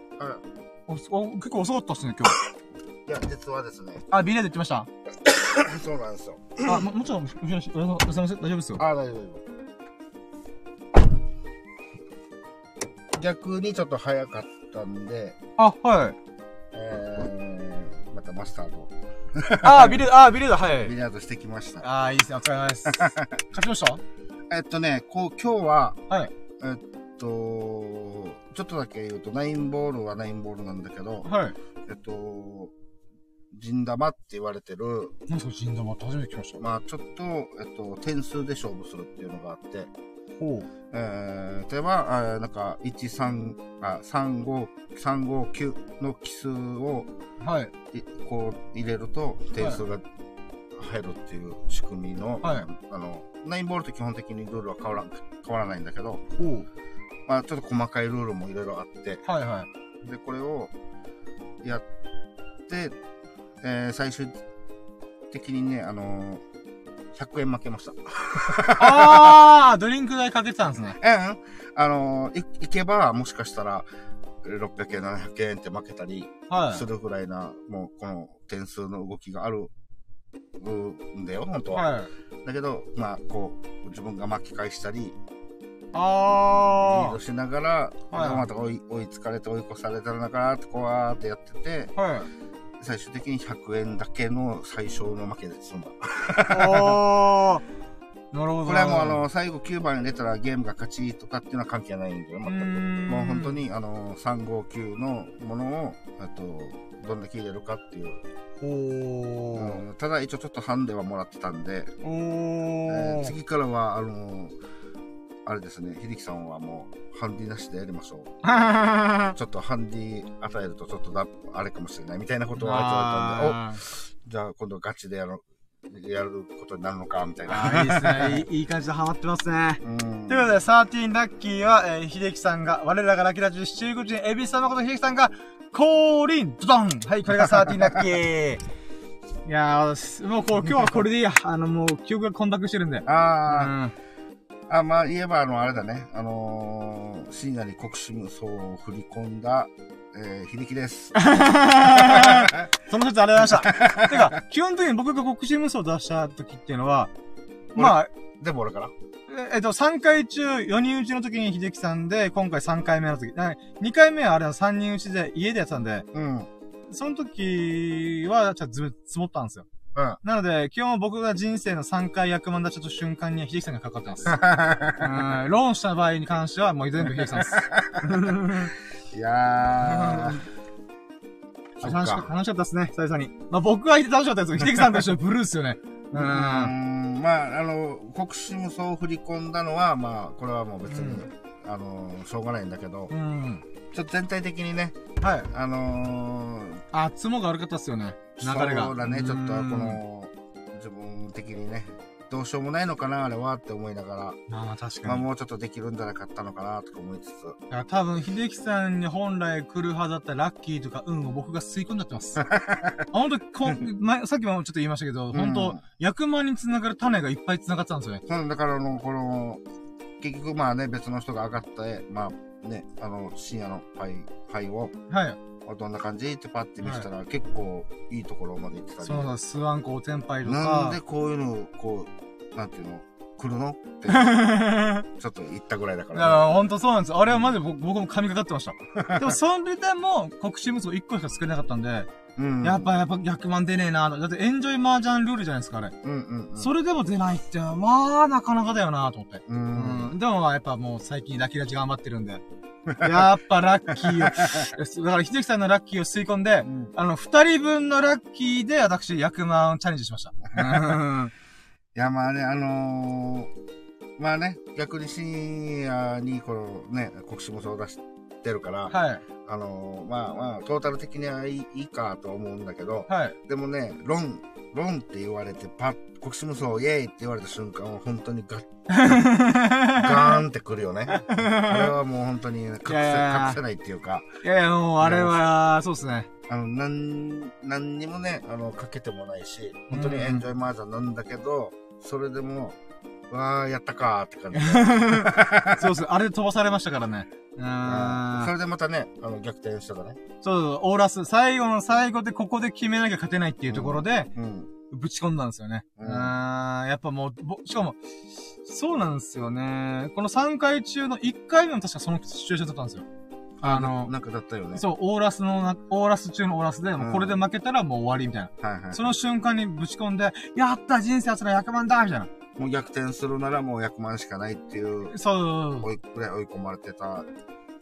[SPEAKER 2] お
[SPEAKER 1] お結構遅かったっすね、今
[SPEAKER 2] 日。いや、実はですね。
[SPEAKER 1] あ、ビレーで言ってました？[LAUGHS]
[SPEAKER 2] そうなんですよ。
[SPEAKER 1] あ、も、もちろん、後ろに、すみません、大丈夫ですよ。
[SPEAKER 2] あ、大丈夫。逆にちょっと早かったんで。
[SPEAKER 1] あ、はい。
[SPEAKER 2] えー、またマスタード。
[SPEAKER 1] あ、ード、あ、ビレード、はい。
[SPEAKER 2] ビレードしてきました。
[SPEAKER 1] あ、いいですね、お疲れ様です。[LAUGHS] 勝ちました？
[SPEAKER 2] えっとね、こう、今日は、
[SPEAKER 1] はい。
[SPEAKER 2] えっと、ちょっとだけ言うと、ナインボールはナインボールなんだけど、
[SPEAKER 1] はい。
[SPEAKER 2] えっと、陣玉って言われてる。
[SPEAKER 1] 何それ陣玉って初めて聞きました。
[SPEAKER 2] まあちょっと、えっと、点数で勝負するっていうのがあって。
[SPEAKER 1] ほう。
[SPEAKER 2] えー、例えば、あなんか、1、3、あ、3、5、3、5、9の奇数を、
[SPEAKER 1] はい。
[SPEAKER 2] こう入れると点数が入るっていう仕組みの、
[SPEAKER 1] はい。
[SPEAKER 2] あの、ナインボールと基本的にルールは変わらん変わらないんだけど、
[SPEAKER 1] おう。
[SPEAKER 2] まあ、ちょっと細かいルールもいろいろあって、
[SPEAKER 1] はいはい。
[SPEAKER 2] で、これをやって、えー最終的にね、あのー100円負けました。
[SPEAKER 1] あー、ドリンク代かけてたんですね。[LAUGHS]
[SPEAKER 2] うん。あのーい、行けば、もしかしたら、600円、700円って負けたり
[SPEAKER 1] は
[SPEAKER 2] するぐらいな、もう、この点数の動きがある、んだよ、本当は。
[SPEAKER 1] はい。
[SPEAKER 2] だけど、まあ、こう、自分が巻き返したり、リー
[SPEAKER 1] あ
[SPEAKER 2] ドしながら、
[SPEAKER 1] はい
[SPEAKER 2] また追い追いつかれて追い越されたのかなって、こうわーってやってて、
[SPEAKER 1] ー。はい。
[SPEAKER 2] 最終的に100円だけの最小の負けで済んだ。
[SPEAKER 1] おー。なるほど。
[SPEAKER 2] これはもうあの、最後9番に出たらゲームが勝ちとかっていうのは関係ないんだよ、
[SPEAKER 1] うー
[SPEAKER 2] 全く。
[SPEAKER 1] ん、
[SPEAKER 2] もう本当。にあの、359のものを、あと、どんだけ入れるかっていう。うんただ一応ちょっとハンデはもらってたんで。えー次からは、あの、あれですね、秀樹さんはもう、ハンディなしでやりましょう。[LAUGHS] ちょっとハンディ与えるとちょっとだ、あれかもしれないみたいなことは言われたんで、
[SPEAKER 1] あ
[SPEAKER 2] お、じゃあ今度ガチでやる、やることになるのか、みたいな。
[SPEAKER 1] ー [LAUGHS] あーいいですね。いいいい感じでハマってますね。
[SPEAKER 2] うん。
[SPEAKER 1] ということで、13ラッキーは、えー、秀樹さんが、我らがラッキーラジオ七福神、エビス様こと秀樹さんが、降臨ドドンはい、これが13ラッキー。[LAUGHS] いやー、もうこう、今日はこれでいいや。あの、もう、記憶が混濁してるんで。う
[SPEAKER 2] あ
[SPEAKER 1] ん。
[SPEAKER 2] あ、あ、まあ言えばあの、あれだね。あのー、深夜に国士無双を振り込んだ、えー、秀樹です。[LAUGHS]
[SPEAKER 1] その説ありがとうございました。[LAUGHS] てか、基本的に僕が国士無双を出した時っていうのは、まあ、
[SPEAKER 2] でも俺から？
[SPEAKER 1] ええっと、3回中、4人打ちの時に秀樹さんで、今回3回目の時。な2回目はあれは3人打ちで家でやってたんで、
[SPEAKER 2] うん。
[SPEAKER 1] その時は、ちょっとず積もったんですよ。
[SPEAKER 2] うん。
[SPEAKER 1] なので、基本僕が人生の3回役満出した瞬間には秀樹さんがかかってます。[LAUGHS] うんローンした場合に関しては、もう全部秀樹さんです。[LAUGHS]
[SPEAKER 2] いやー。そ [LAUGHS] っ
[SPEAKER 1] 楽しか
[SPEAKER 2] か。
[SPEAKER 1] 楽しかったですね、久々に。まあ僕はいて楽しかったですけど、秀樹さんと一緒にブルーっすよね。うん。
[SPEAKER 2] ん。まあ、あの、国士無双を振り込んだのは、まあ、これはもう別に、
[SPEAKER 1] うん
[SPEAKER 2] あの、しょうがないんだけど
[SPEAKER 1] う、ん。
[SPEAKER 2] ちょっと全体的にね、
[SPEAKER 1] はい。
[SPEAKER 2] あのー、
[SPEAKER 1] あ、ツモが悪かったっすよね。流れが。
[SPEAKER 2] そうだね、ちょっとこ
[SPEAKER 1] うん。
[SPEAKER 2] の、自分的にね、どうしようもないのかな、あれはって思いながら、
[SPEAKER 1] ああ、確
[SPEAKER 2] ま
[SPEAKER 1] かに。
[SPEAKER 2] あもうちょっとできるんじゃなかったのかな、とか思いつつ。
[SPEAKER 1] 多分、秀樹さんに本来来るはずだったラッキーとか運を僕が吸い込んじゃってます。[LAUGHS] あ、本当こん、前、さっきもちょっと言いましたけど、本当、
[SPEAKER 2] うん
[SPEAKER 1] 役満に繋がる種がいっぱい繋がってたんですよね。
[SPEAKER 2] そうだからあの、この、結局まあね、別の人が上がって、まあね、あの、深夜のパイ、パイを、
[SPEAKER 1] はい。
[SPEAKER 2] どんな感じ？ってパッて見せたら、結構いいところまで行ってたり
[SPEAKER 1] そうだ、スワンコお天杯と
[SPEAKER 2] なん
[SPEAKER 1] か
[SPEAKER 2] で。こういうの、こう、なんていうの、来るの？って、[LAUGHS] ちょっと言ったぐらいだか
[SPEAKER 1] いや、
[SPEAKER 2] ら、ね。
[SPEAKER 1] ほんとそうなんです。あれはマジで僕僕も神がかってました。[LAUGHS] でも、それでも、国士無双1個しか作れなかったんで、
[SPEAKER 2] うん。
[SPEAKER 1] やっぱ、やっぱ100万出ねえなだって、エンジョイマージャンルールじゃないですか、あれ。
[SPEAKER 2] うんうんうん。
[SPEAKER 1] それでも出ないって、まあ、なかなかだよなと思って。
[SPEAKER 2] う。
[SPEAKER 1] うんん。でもまあ、やっぱもう最近ラッキーラジ頑張ってるんで。[LAUGHS] やっぱラッキーを、[LAUGHS] だから、秀樹さんのラッキーを吸い込んで、
[SPEAKER 2] うん
[SPEAKER 1] あの、二人分のラッキーで私、100万チャレンジしました。うん
[SPEAKER 2] いや、まあね、あのー、まあね、逆に深夜に、このね、国士もそう出してるから、
[SPEAKER 1] はい。
[SPEAKER 2] あのー、まあまあ、トータル的にはいいかと思うんだけど、
[SPEAKER 1] はい。
[SPEAKER 2] でもね、ロン、ロンって言われて、パッ、国士無双イエーイって言われた瞬間は、本当にガッ、ガーンってくるよね。あれはもう本当に隠せ、
[SPEAKER 1] いやいや
[SPEAKER 2] 隠せないっていうか、
[SPEAKER 1] いやいや、もう、あれは、そうですね。
[SPEAKER 2] あの、なん、なんにもね、あの、かけてもないし、本当にエンジョイマージャンなんだけど、それでも、わー、やったかーって感じで。[LAUGHS]
[SPEAKER 1] そうです。あれで飛ばされましたからね。
[SPEAKER 2] それでまたね、あの、逆転しただね。
[SPEAKER 1] そうそう、オーラス、最後の最後でここで決めなきゃ勝てないっていうところで、
[SPEAKER 2] うん。
[SPEAKER 1] ぶち込んだんですよね。う
[SPEAKER 2] うん
[SPEAKER 1] ーん。やっぱもう、ぼしかも、そうなんですよね。この3回中の1回目も確かそのシチュエーションだったんですよ。あの、
[SPEAKER 2] なんかだったよね。
[SPEAKER 1] そう、オーラスのな、オーラス中のオーラスで、もうこれで負けたらもう終わりみたいな。
[SPEAKER 2] はいはい。
[SPEAKER 1] その瞬間にぶち込んで、やった人生初の100万だみたいな。
[SPEAKER 2] もう逆転するならもう100万しかないっていう、
[SPEAKER 1] そう、
[SPEAKER 2] 追い、ぐらい追い込まれてた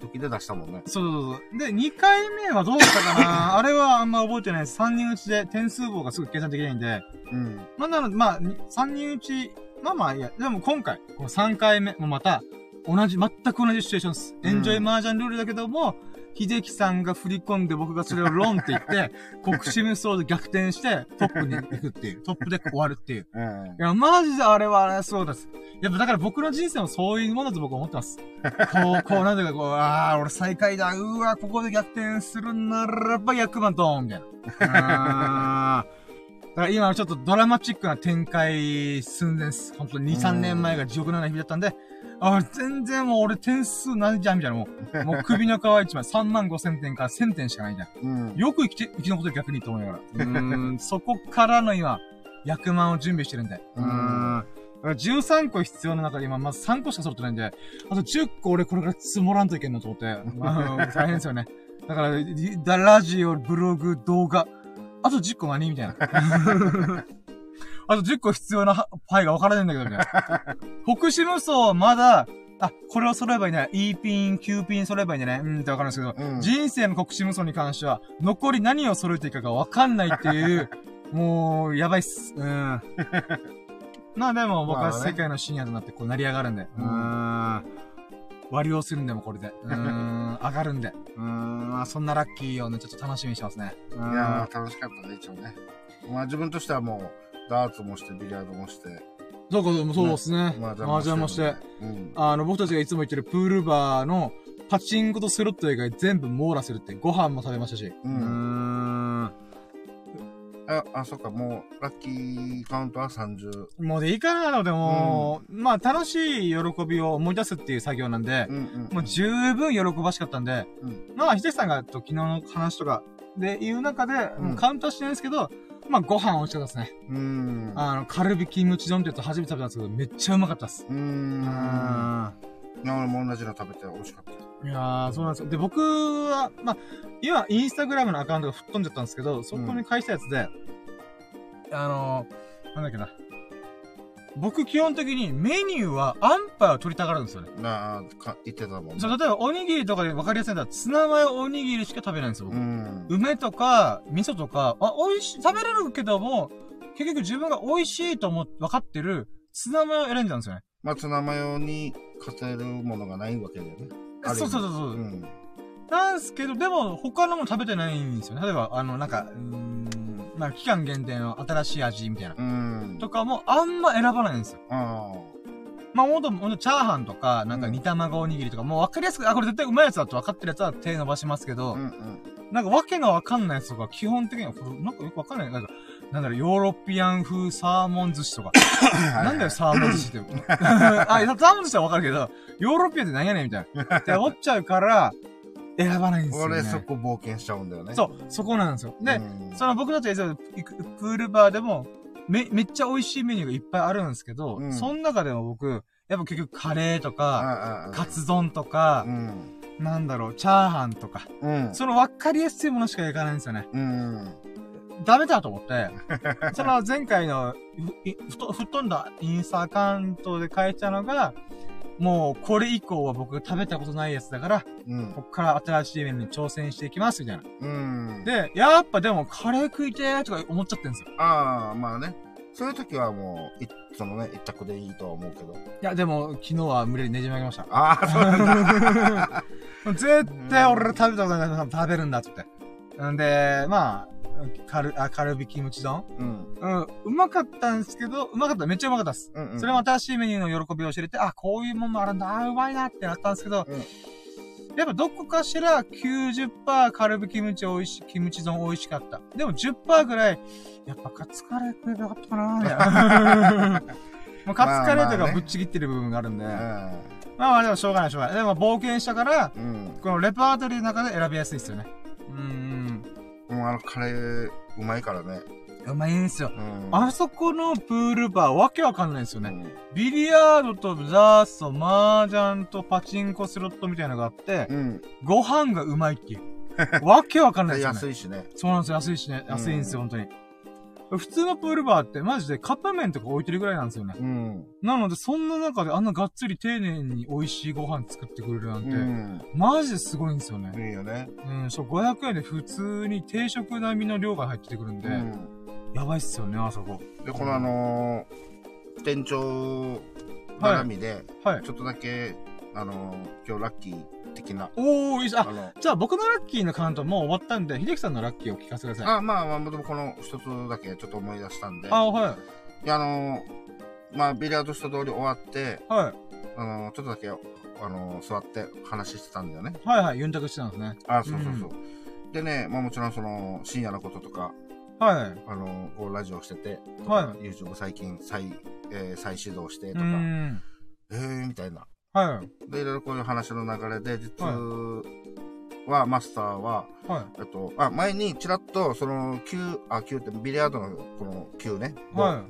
[SPEAKER 2] 時で出したもんね。
[SPEAKER 1] そうそうそう。で、2回目はどうだったかな？[LAUGHS] あれはあんま覚えてないです。3人打ちで点数棒がすぐ計算できないんで。
[SPEAKER 2] うん。
[SPEAKER 1] まあ、なので、まあ、に3人打ち、まあまあいいや。でも今回、この3回目もまた、同じ、全く同じシチュエーションです。エンジョイマージャンルールだけども、秀樹さんが振り込んで僕がそれをロンって言って、[LAUGHS] 国士無双で逆転してトップに行くっていう。トップで終わるっていう。[LAUGHS]
[SPEAKER 2] うん。
[SPEAKER 1] いや、マジであれはあれそうです。やっぱだから僕の人生もそういうものだと僕は思ってます。こう、[LAUGHS] こう、なんていうか、こう、ああ、俺最下位だ。うわ、ここで逆転するならば100万ドーンみたいな。あーだから今はちょっとドラマチックな展開寸前です。本当に2、3年前が地獄のような日々だったんで、あ全然もう俺点数ないじゃんみたいなもう、[LAUGHS] もう首の皮一枚3万5千点から1000点しかないじゃん。
[SPEAKER 2] うん。
[SPEAKER 1] よく生きて、生き残ってる逆にと思いながら。[LAUGHS] うーん、そこからの今、100万を準備してるんで。うーん。だから13個必要な中で今、まず3個しか揃ってないんで、あと10個俺これから積もらんといけんのと思って、まあ、[LAUGHS] 大変ですよね。だから、ラジオ、ブログ、動画、あと10個何みたいな。あと10個必要なはパイが分からないんだけど、みたいな。北市無双はまだ、あ、これを揃えばいいんじゃない ?E ピン、Q ピン揃えばいいんじゃないうんって分かるんですけど、
[SPEAKER 2] うん
[SPEAKER 1] 人生の国士無双に関しては、残り何を揃えていいかが分かんないっていう、[LAUGHS] もう、やばいっす。うん。[LAUGHS] まあでも僕は
[SPEAKER 2] まあね
[SPEAKER 1] 世界の深夜となってこう成り上がるんで。う
[SPEAKER 2] うん
[SPEAKER 1] ん。割りをするんでもこれで。うーん。[LAUGHS] 上がるんで。うーん。まあそんなラッキーをね、ちょっと楽しみにしてますね。う
[SPEAKER 2] いやー、楽しかったね、一応ね。まあ自分としてはもう、ダーツもして、ビリヤードもして、
[SPEAKER 1] そうか、そうですね。
[SPEAKER 2] 麻
[SPEAKER 1] 麻雀もして。。
[SPEAKER 2] うん。
[SPEAKER 1] あの、僕たちがいつも言ってるプールバーのパチンコとスロット以外全部網羅するって、ご飯も食べましたし。
[SPEAKER 2] うん
[SPEAKER 1] ん。
[SPEAKER 2] あ、あ、そっか、もう、ラッキーカウントは30。
[SPEAKER 1] もうでいいかな、でも、まあ楽しい喜びを思い出すっていう作業なんで、
[SPEAKER 2] うんうん。
[SPEAKER 1] もう十分喜ばしかったんで、
[SPEAKER 2] うん
[SPEAKER 1] まあ、ひでさんがと昨日の話とかで言う中で、
[SPEAKER 2] うん
[SPEAKER 1] カウントはしてないんですけど、まあご飯美味しかったですね。
[SPEAKER 2] うん。
[SPEAKER 1] あの、カルビキムチ丼ってやつ初めて食べたんですけど、めっちゃうまかったです。
[SPEAKER 2] うーん。
[SPEAKER 1] あ
[SPEAKER 2] いや俺も同じの食べて美味しかった。
[SPEAKER 1] いやー、そうなんですよ。で、僕は、まあ、今、インスタグラムのアカウントが吹っ飛んじゃったんですけど、そこに返したやつで、あのー、なんだっけな。僕基本的にメニューはアンパイを取りたがるんですよね。
[SPEAKER 2] なあ、か言ってたもんね。
[SPEAKER 1] そう、例えばおにぎりとかで分かりやすいんだったら、ツナマヨおにぎりしか食べないんですよ、僕。
[SPEAKER 2] うん。
[SPEAKER 1] 梅とか、味噌とか、あ、美味しい、食べれるけども、結局自分が美味しいと思って分かってる、ツナマヨを選んじゃうんですよね。
[SPEAKER 2] まあ、ツナマヨに勝てるものがないわけだよね。
[SPEAKER 1] そうそうそうそう。
[SPEAKER 2] うん。
[SPEAKER 1] なんすけど、でも、他のもの食べてないんですよね。例えば、あの、なんか、うまあ、期間限定の新しい味みたいな。
[SPEAKER 2] うん。
[SPEAKER 1] とかも、あんま選ばないんですよ。
[SPEAKER 2] あ
[SPEAKER 1] まあ、ほんと、ほんと、チャーハンとか、なんか煮卵おにぎりとか、もう分かりやすく、あ、これ絶対うまいやつだと分かってるやつは手伸ばしますけ
[SPEAKER 2] あ。
[SPEAKER 1] ど、
[SPEAKER 2] うんうん。
[SPEAKER 1] なんかわけがわかんないやつとか、基本的には、これなんかよくわかんない。なんか、なんだろう、ヨーロピアン風サーモン寿司とか。なんだよ、サーモン寿司って。[LAUGHS] あ、サーモン寿司はわかるけど、ヨーロピアンって何やねんみたいな。って思っちゃうから、選ばないんですよ、ね。
[SPEAKER 2] 俺そこ冒険しちゃうんだよね。
[SPEAKER 1] そう、そこなんですよ。で、
[SPEAKER 2] うん
[SPEAKER 1] その僕たちが行くプールバーでも、め、めっちゃ美味しいメニューがいっぱいあるんですけど、
[SPEAKER 2] うん
[SPEAKER 1] その中でも僕、やっぱ結局カレーと
[SPEAKER 2] あ
[SPEAKER 1] か、カツ丼とか
[SPEAKER 2] う、ん。
[SPEAKER 1] なんだろう、チャーハンとか、
[SPEAKER 2] うん。
[SPEAKER 1] その分かりやすいものしかいかないんですよね。
[SPEAKER 2] うん。
[SPEAKER 1] ダメだと思って、[LAUGHS] その前回のふいふと吹っ飛んだインスタアカウントで書いたのが、もうこれ以降は僕が食べたことないやつだから、
[SPEAKER 2] うん。
[SPEAKER 1] こっから新しいメニューに挑戦していきます、みたいな。
[SPEAKER 2] うん。
[SPEAKER 1] で、やっぱでもカレー食いてーとか思っちゃってるんですよ。
[SPEAKER 2] ああ、まあね。そういう時はもう、いそのね、一択でいいとは思うけど。
[SPEAKER 1] いや、でも昨日は無理にねじ曲げました。
[SPEAKER 2] ああ、そうなんだ。[LAUGHS]
[SPEAKER 1] 絶対俺食べたことない食べるんだって言って。んで、まあ、カル、あ、カルビキムチ丼
[SPEAKER 2] うん。
[SPEAKER 1] うん、うまかったんですけど、うまかった。めっちゃうまかったです。
[SPEAKER 2] うんうん。
[SPEAKER 1] それも新しいメニューの喜びを知れて、あ、こういうもんもあるんだ、あうまいなってなったんですけど、
[SPEAKER 2] うん
[SPEAKER 1] やっぱどこかしら90%カルビキムチ美味し、キムチ丼美味しかった。でも10%ぐらい、やっぱカツカレー食えばよかったかな [LAUGHS] もうカツカレーとかぶっちぎってる部分があるんで、
[SPEAKER 2] う
[SPEAKER 1] まあまあでもしょうがないしょうがない。でも冒険したから、
[SPEAKER 2] ん。うん。
[SPEAKER 1] このレパートリーの中で選びやすいですよね。うん
[SPEAKER 2] もうあのカレー、うまいからね。
[SPEAKER 1] うまいんですよ。
[SPEAKER 2] うん。
[SPEAKER 1] あそこのプールバーわけわかんないんですよね。
[SPEAKER 2] うん
[SPEAKER 1] ビリヤードとダーツと麻雀とパチンコスロットみたいなのがあって、
[SPEAKER 2] うん。
[SPEAKER 1] ご飯がうまいっていう。わけわかんないですよね。[LAUGHS]
[SPEAKER 2] 安いしね。
[SPEAKER 1] そうなんですよ。安いしね。安いんですよ、
[SPEAKER 2] う
[SPEAKER 1] 本当に。普通のプールバーってマジでカップ麺とか置いてるぐらいなんですよね。
[SPEAKER 2] うん。
[SPEAKER 1] なので、そんな中であんながっつり丁寧に美味しいご飯作ってくれるなんて、
[SPEAKER 2] うん。
[SPEAKER 1] マジですごいんですよね。
[SPEAKER 2] いいよね。
[SPEAKER 1] うん、そう、500円で普通に定食並みの量が入ってくるんで、
[SPEAKER 2] うん。
[SPEAKER 1] やばいっすよね、あそこ。
[SPEAKER 2] で、このあのー、店長絡みで、
[SPEAKER 1] はい。
[SPEAKER 2] ちょっとだけ、あの、今日ラッキー的な。
[SPEAKER 1] おー、いいです。あ、
[SPEAKER 2] あの、
[SPEAKER 1] じゃあ僕のラッキーのカウントもう終わったんで、秀樹さんのラッキーを聞かせてください。
[SPEAKER 2] あ、まあまあ、でもこの一つだけちょっと思い出したんで。
[SPEAKER 1] あ、はい。
[SPEAKER 2] いや、あの、まあ、ビリヤード一通り終わって、
[SPEAKER 1] はい。
[SPEAKER 2] あの、ちょっとだけ、あの、座って話してたんだよね。
[SPEAKER 1] はいはい、ユンタクしてたんですね。
[SPEAKER 2] あ、そうそうそう。でね、まあもちろんその、深夜のこととか、
[SPEAKER 1] はい。
[SPEAKER 2] あの、こうラジオしてて、と
[SPEAKER 1] は
[SPEAKER 2] か YouTube 最近再、えー再始動して
[SPEAKER 1] う
[SPEAKER 2] とか、
[SPEAKER 1] ーん。
[SPEAKER 2] えー、みたいな。
[SPEAKER 1] はい。
[SPEAKER 2] で、いろいろこういう話の流れで、実
[SPEAKER 1] は
[SPEAKER 2] は、マスターは、
[SPEAKER 1] は
[SPEAKER 2] えっと、あ、前にちらっと、その、9、あ、9ってビリヤードのこの9ね、
[SPEAKER 1] い。は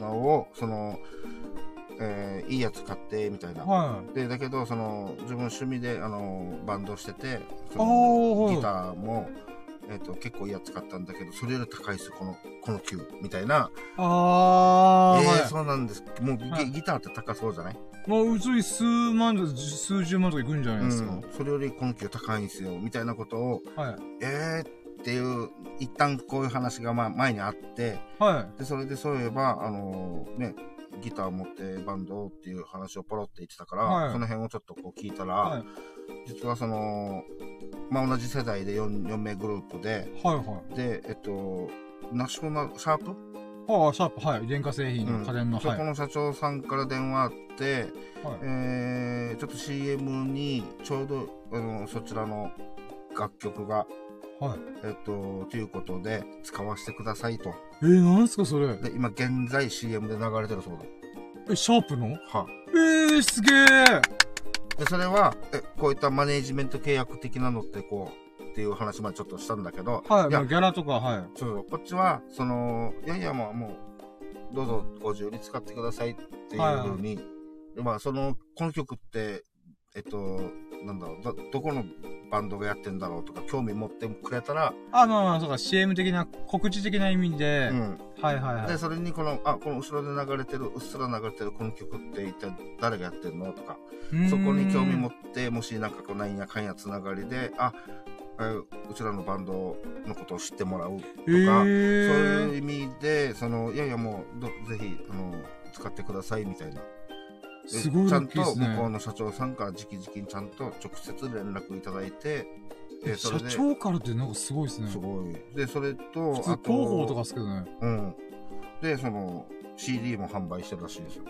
[SPEAKER 2] のを、その、えーいいやつ買って、みたい
[SPEAKER 1] い。
[SPEAKER 2] な。
[SPEAKER 1] は
[SPEAKER 2] で、だけど、その、自分趣味で、あの、バンドしてて、そのギターも、えっ、と、結構いいやつ買ったんだけど、それより高いです、この、この9、みたいな。
[SPEAKER 1] い。あー、
[SPEAKER 2] えー
[SPEAKER 1] はい。
[SPEAKER 2] そうなんです。もうギ、
[SPEAKER 1] はい
[SPEAKER 2] ギターって高そうじゃない？
[SPEAKER 1] もう、うつい数万とか数十万とかいくんじゃないですか。
[SPEAKER 2] うん。それよりこの9高いんですよ、みたいなことを、
[SPEAKER 1] はい。
[SPEAKER 2] えーっていう、一旦こういう話がまあ前にあって、
[SPEAKER 1] は
[SPEAKER 2] で、それでそういえば、あのね、ギター持ってバンドっていう話をポロって言ってたから、
[SPEAKER 1] はい
[SPEAKER 2] その辺をちょっとこう聞いたら、
[SPEAKER 1] い。はい。
[SPEAKER 2] 実はその、まあ、同じ世代で 4, 4名グループで、
[SPEAKER 1] はいはい。
[SPEAKER 2] で、えっと、ナショナル、シャープ、
[SPEAKER 1] ああ、シャープ、はい。電化製品
[SPEAKER 2] うん
[SPEAKER 1] の家電の、はい。
[SPEAKER 2] そこの社長さんから電話あって、
[SPEAKER 1] はい
[SPEAKER 2] えー、ちょっと CM にちょうど、あの、そちらの楽曲が、
[SPEAKER 1] はい。
[SPEAKER 2] えっと、ということで、使わせてくださいと。
[SPEAKER 1] えー、なんすかそれ？
[SPEAKER 2] で、今現在 CM で流れてるそうだ。
[SPEAKER 1] え、シャープの？
[SPEAKER 2] は
[SPEAKER 1] えー、すげー
[SPEAKER 2] で、それは、え、こういったマネージメント契約的なのってこう、っていう話までちょっとしたんだけど、
[SPEAKER 1] はい。
[SPEAKER 2] いや
[SPEAKER 1] まあ、ギャラとか、はい。
[SPEAKER 2] そうこっちは、その、いやいや、まあもう、どうぞご自由に使ってくださいっていうふうに、でまあ、その、この曲って、えっと、なんだろう、ど、どこのバンドがやってんだろうとか、興味持ってくれたら、
[SPEAKER 1] あ、まあまあ、そうか、CM 的な、告知的な意味で、
[SPEAKER 2] うん。
[SPEAKER 1] はいはいはい
[SPEAKER 2] で、。それにこの、あ、この後ろで流れてる、うっすら流れてるこの曲って一体誰がやってんのとか、そこに興味持
[SPEAKER 1] っ
[SPEAKER 2] って、もしなんかこう、なんやかんやつながりで、あ、えうちらのバンドのことを知ってもらうとか、
[SPEAKER 1] えー、
[SPEAKER 2] そういう意味で、その、いやいやもう、どぜひ、あの、使ってくださいみたいな。です
[SPEAKER 1] ごい
[SPEAKER 2] ちゃんと向こうの社長さんから直々にちゃんと直接連絡いただいて、
[SPEAKER 1] 社長からってなんかすごいですね。
[SPEAKER 2] すごい。で、それと、
[SPEAKER 1] 普通広報とかですけどね。
[SPEAKER 2] うん。で、その、CD も販売してるらしいですよ。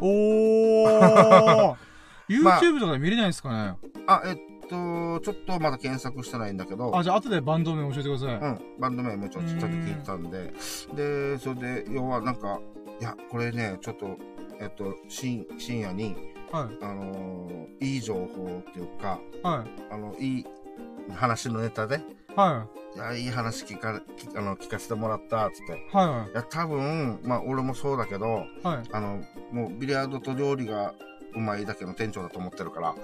[SPEAKER 1] おー
[SPEAKER 2] まあ [LAUGHS]
[SPEAKER 1] !YouTube とかで見れないですかね、
[SPEAKER 2] あ、えっと、ちょっとまだ検索してないんだけど、
[SPEAKER 1] あ、じゃあ後でバンド名教えてください。
[SPEAKER 2] うん、バンド名もちょっとち聞いてたんで、で、それで、要はなんか、いや、これね、ちょっと、えっと、深深夜に、
[SPEAKER 1] はい。
[SPEAKER 2] あのーいい情報っていうか、
[SPEAKER 1] はい。
[SPEAKER 2] あの、いい話のネタで、
[SPEAKER 1] はい
[SPEAKER 2] や、いい話聞か、聞あの聞かせてもらった、つって。
[SPEAKER 1] い。は
[SPEAKER 2] いや、多分、まあ、俺もそうだけど、
[SPEAKER 1] い。はい。
[SPEAKER 2] あの、もう、ビリヤードと料理がうまいだけの店長だと思ってるから。[LAUGHS]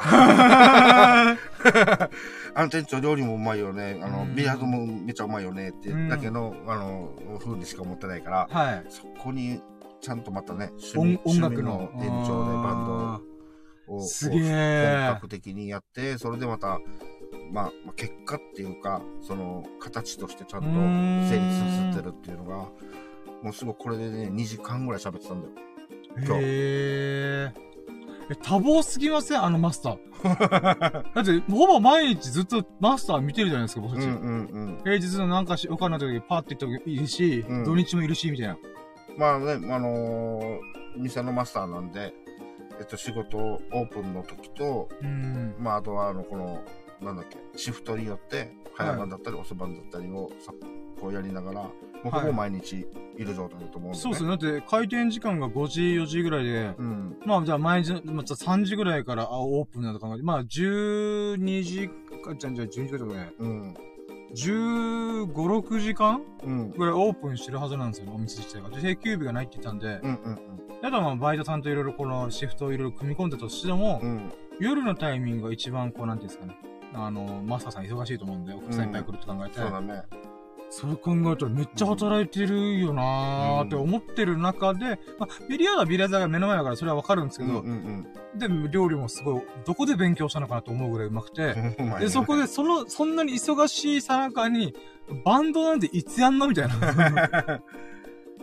[SPEAKER 2] あの店長料理もうまいよね。あの、
[SPEAKER 1] うん。
[SPEAKER 2] ビリヤードもめっちゃうまいよね。って
[SPEAKER 1] うん。
[SPEAKER 2] だけの、あの、風にしか思ってないから、
[SPEAKER 1] はい。
[SPEAKER 2] そこに、ちゃんとまたね、趣
[SPEAKER 1] 音楽の。
[SPEAKER 2] 店長でバンドを、
[SPEAKER 1] すげー。
[SPEAKER 2] 本格的にやって、それでまた、まあ、まあ、結果っていうか、その、形としてちゃんと成立させてるっていうのが、もうすぐこれでね、2時間ぐらい喋ってたんだよ。今日
[SPEAKER 1] え、多忙すぎません？あのマスター。だって、ほぼ毎日ずっとマスター見てるじゃないですか、僕たち。
[SPEAKER 2] うんうんうん。
[SPEAKER 1] 平日のなんかし、お金の時にパーって行った時いるし、
[SPEAKER 2] うん
[SPEAKER 1] 土日もいるし、みたいな。
[SPEAKER 2] まあね、あのー店のマスターなんで、えっと、仕事、オープンの時と、
[SPEAKER 1] うん。
[SPEAKER 2] まあ、あとは、あの、この、なんだっけ、シフトによって、早番だったり遅番だったりをさ、こうやりながら、もうほぼ毎日いる状態だと思うんで、ね
[SPEAKER 1] そうですね。だって、開店時間が5時、4時ぐらいで、
[SPEAKER 2] うん。
[SPEAKER 1] まあ、じゃあ、毎日、まあ、じゃあ3時ぐらいから、あ、オープンなのかな。まあ、12時か、じゃあ、じゃあ12時かとかね、
[SPEAKER 2] うん。
[SPEAKER 1] 15、6時間
[SPEAKER 2] うん。
[SPEAKER 1] ぐらいオープンしてるはずなんですよ、お店自体が。で、定休日がないって言ったんで、
[SPEAKER 2] うんうん
[SPEAKER 1] あとはまあ、バイトさんといろいろこのシフトをいろいろ組み込んでたとしても、
[SPEAKER 2] うん。うん。
[SPEAKER 1] 夜のタイミングが一番こう、なんていうんですかね。あの、マスターさん忙しいと思うんで、お客さんいっぱい来るって考えて、
[SPEAKER 2] そうだね。
[SPEAKER 1] それ考えたらめっちゃ働いてるよなーって思ってる中で、まあ、ビリヤードはビリヤードが目の前だからそれはわかるんですけど、で、料理もすごい、どこで勉強したのかなと思うぐらいうまくて、[LAUGHS] で、そこで、その、そんなに忙しいさなかに、バンドなんていつやんのみたいな。[LAUGHS]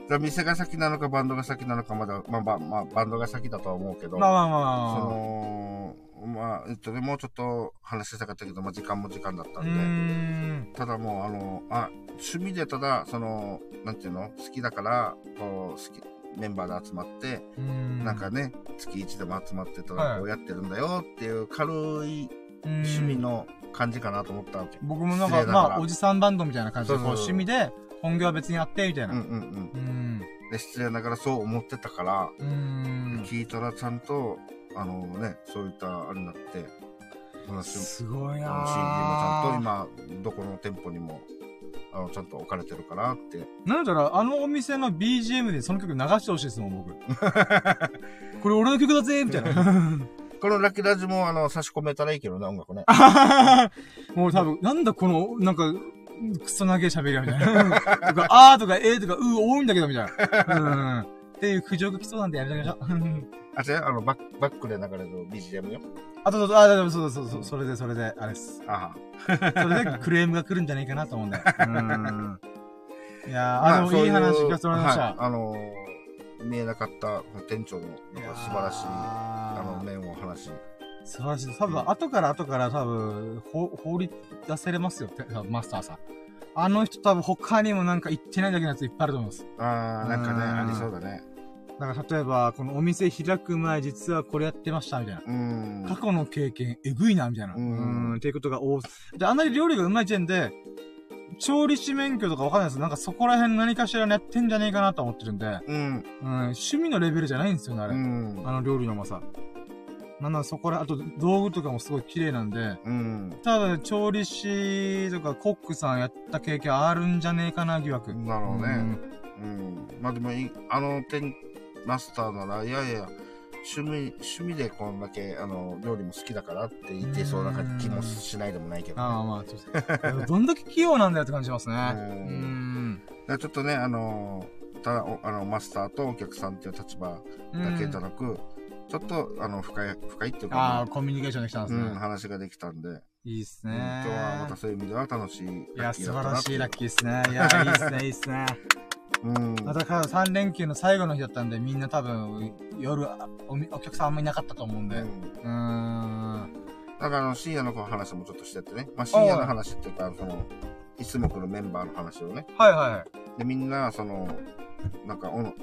[SPEAKER 2] じゃあ店が先なのかバンドが先なのかまだ、まあまあ、まあ、バンドが先だとは思うけど、
[SPEAKER 1] まあまあ
[SPEAKER 2] そ
[SPEAKER 1] まあ。
[SPEAKER 2] の、まあ、えっとね、もうちょっと話したかったけど、まあ時間も時間だったんで、
[SPEAKER 1] ん。
[SPEAKER 2] ただもう、あの、あ、趣味でただ、その、なんていうの？好きだから、こう、好き、メンバーで集まって、
[SPEAKER 1] ん
[SPEAKER 2] なんかね、月一でも集まってた
[SPEAKER 1] はい
[SPEAKER 2] ら、こうやってるんだよっていう軽い
[SPEAKER 1] 趣
[SPEAKER 2] 趣味の感じかなと思ったわけ。
[SPEAKER 1] 僕もなんか、まあ、おじさんバンドみたいな感じで、こう趣味で、本業は別にやって、みたいな。
[SPEAKER 2] うんうんうん。
[SPEAKER 1] うん。
[SPEAKER 2] で、失礼ながらそう思ってたから。聞いたらちゃんと、あのね、そういったあれになって、話
[SPEAKER 1] すごいな
[SPEAKER 2] あの CD もちゃんと今、どこの店舗にも、あの、ちゃんと置かれてるからって。
[SPEAKER 1] なんだろう、あのお店の BGM でその曲流してほしいですもん、僕。[LAUGHS] これ俺の曲だぜみたいな。[LAUGHS]
[SPEAKER 2] このラッキーラジも、あの、差し込めたらいいけどね、音楽ね。[LAUGHS]
[SPEAKER 1] もう多分、なんだこの、なんか、クソ長い喋りや、みたいな。とか、あーとか、えーとか、うー多いんだけど、みたいな。うん。っていう苦情が来そうなんでやめてあげましょう。
[SPEAKER 2] あ、違う、あの、バック、バックで流れる BGM よ。
[SPEAKER 1] あと、あ、でもそうそうそう、それで、それで、あれです。
[SPEAKER 2] あ
[SPEAKER 1] それでクレームが来るんじゃないかなと思うんで。[LAUGHS] うん。いやー、
[SPEAKER 2] ま
[SPEAKER 1] あ、でもいい話聞かせてもらいました。
[SPEAKER 2] はい、あのー、見えなかった店長の素晴らしい、あ
[SPEAKER 1] あ
[SPEAKER 2] の、面を話し。
[SPEAKER 1] 素晴らしい。多分、後から後から多分、ほ、放り出せれますよ、てマスターさん。あの人多分他にもなんか言ってないだけのやついっぱいあると思います。
[SPEAKER 2] あー、なんかね、
[SPEAKER 1] うん
[SPEAKER 2] ありそうだね。
[SPEAKER 1] だから例えば、このお店開く前実はこれやってました、みたいな。
[SPEAKER 2] うん。
[SPEAKER 1] 過去の経験、えぐいな、みたいな。う
[SPEAKER 2] うん
[SPEAKER 1] ん、っていうことが多で、あんなに料理がうまい時点で、調理師免許とかわかんないですなんかそこら辺何かしらやってんじゃねえかなと思ってるんで、
[SPEAKER 2] うん。
[SPEAKER 1] うん、趣味のレベルじゃないんですよね、あれ。
[SPEAKER 2] うん。
[SPEAKER 1] あの料理のうまさ。なんならそこら、あと道具とかもすごい綺麗なんで、
[SPEAKER 2] うん。
[SPEAKER 1] ただ調理師とかコックさんやった経験あるんじゃねえかな疑惑。
[SPEAKER 2] なるほどね。うん。まあでもあの店、マスターなら、いやいや、趣味、趣味でこんだけ、あの、料理も好きだからって言ってそうな感じ気もしないでもないけど、ね。
[SPEAKER 1] ああ、まあ、ちょっと。[LAUGHS] どんだけ器用なんだよって感じしますね。
[SPEAKER 2] う
[SPEAKER 1] うん
[SPEAKER 2] ちょっとね、あの、ただ、おあの、マスターとお客さんっていう立場だけじゃなく、ちょっと、あの、深い、深いっていうか、
[SPEAKER 1] ああ、コミュニケーションできたんですね。
[SPEAKER 2] うん、話ができたんで、
[SPEAKER 1] いいっす
[SPEAKER 2] うん
[SPEAKER 1] ね。
[SPEAKER 2] 今日はまたそういう意味では楽しい。
[SPEAKER 1] いや、素晴らしいラッキーっすね。[LAUGHS] いや、いいっすね、いいっすね。
[SPEAKER 2] うん。
[SPEAKER 1] だから3連休の最後の日だったんで、みんな多分、夜、あおみお客さんあんまいなかったと思うんで。
[SPEAKER 2] う
[SPEAKER 1] うんーん。
[SPEAKER 2] だからあの深夜の話もちょっとしてってね。まあ深夜の話っていうか、その、いつも来るメンバーの話をね。
[SPEAKER 1] はいはい。
[SPEAKER 2] で、みんな、その、なんか、おの、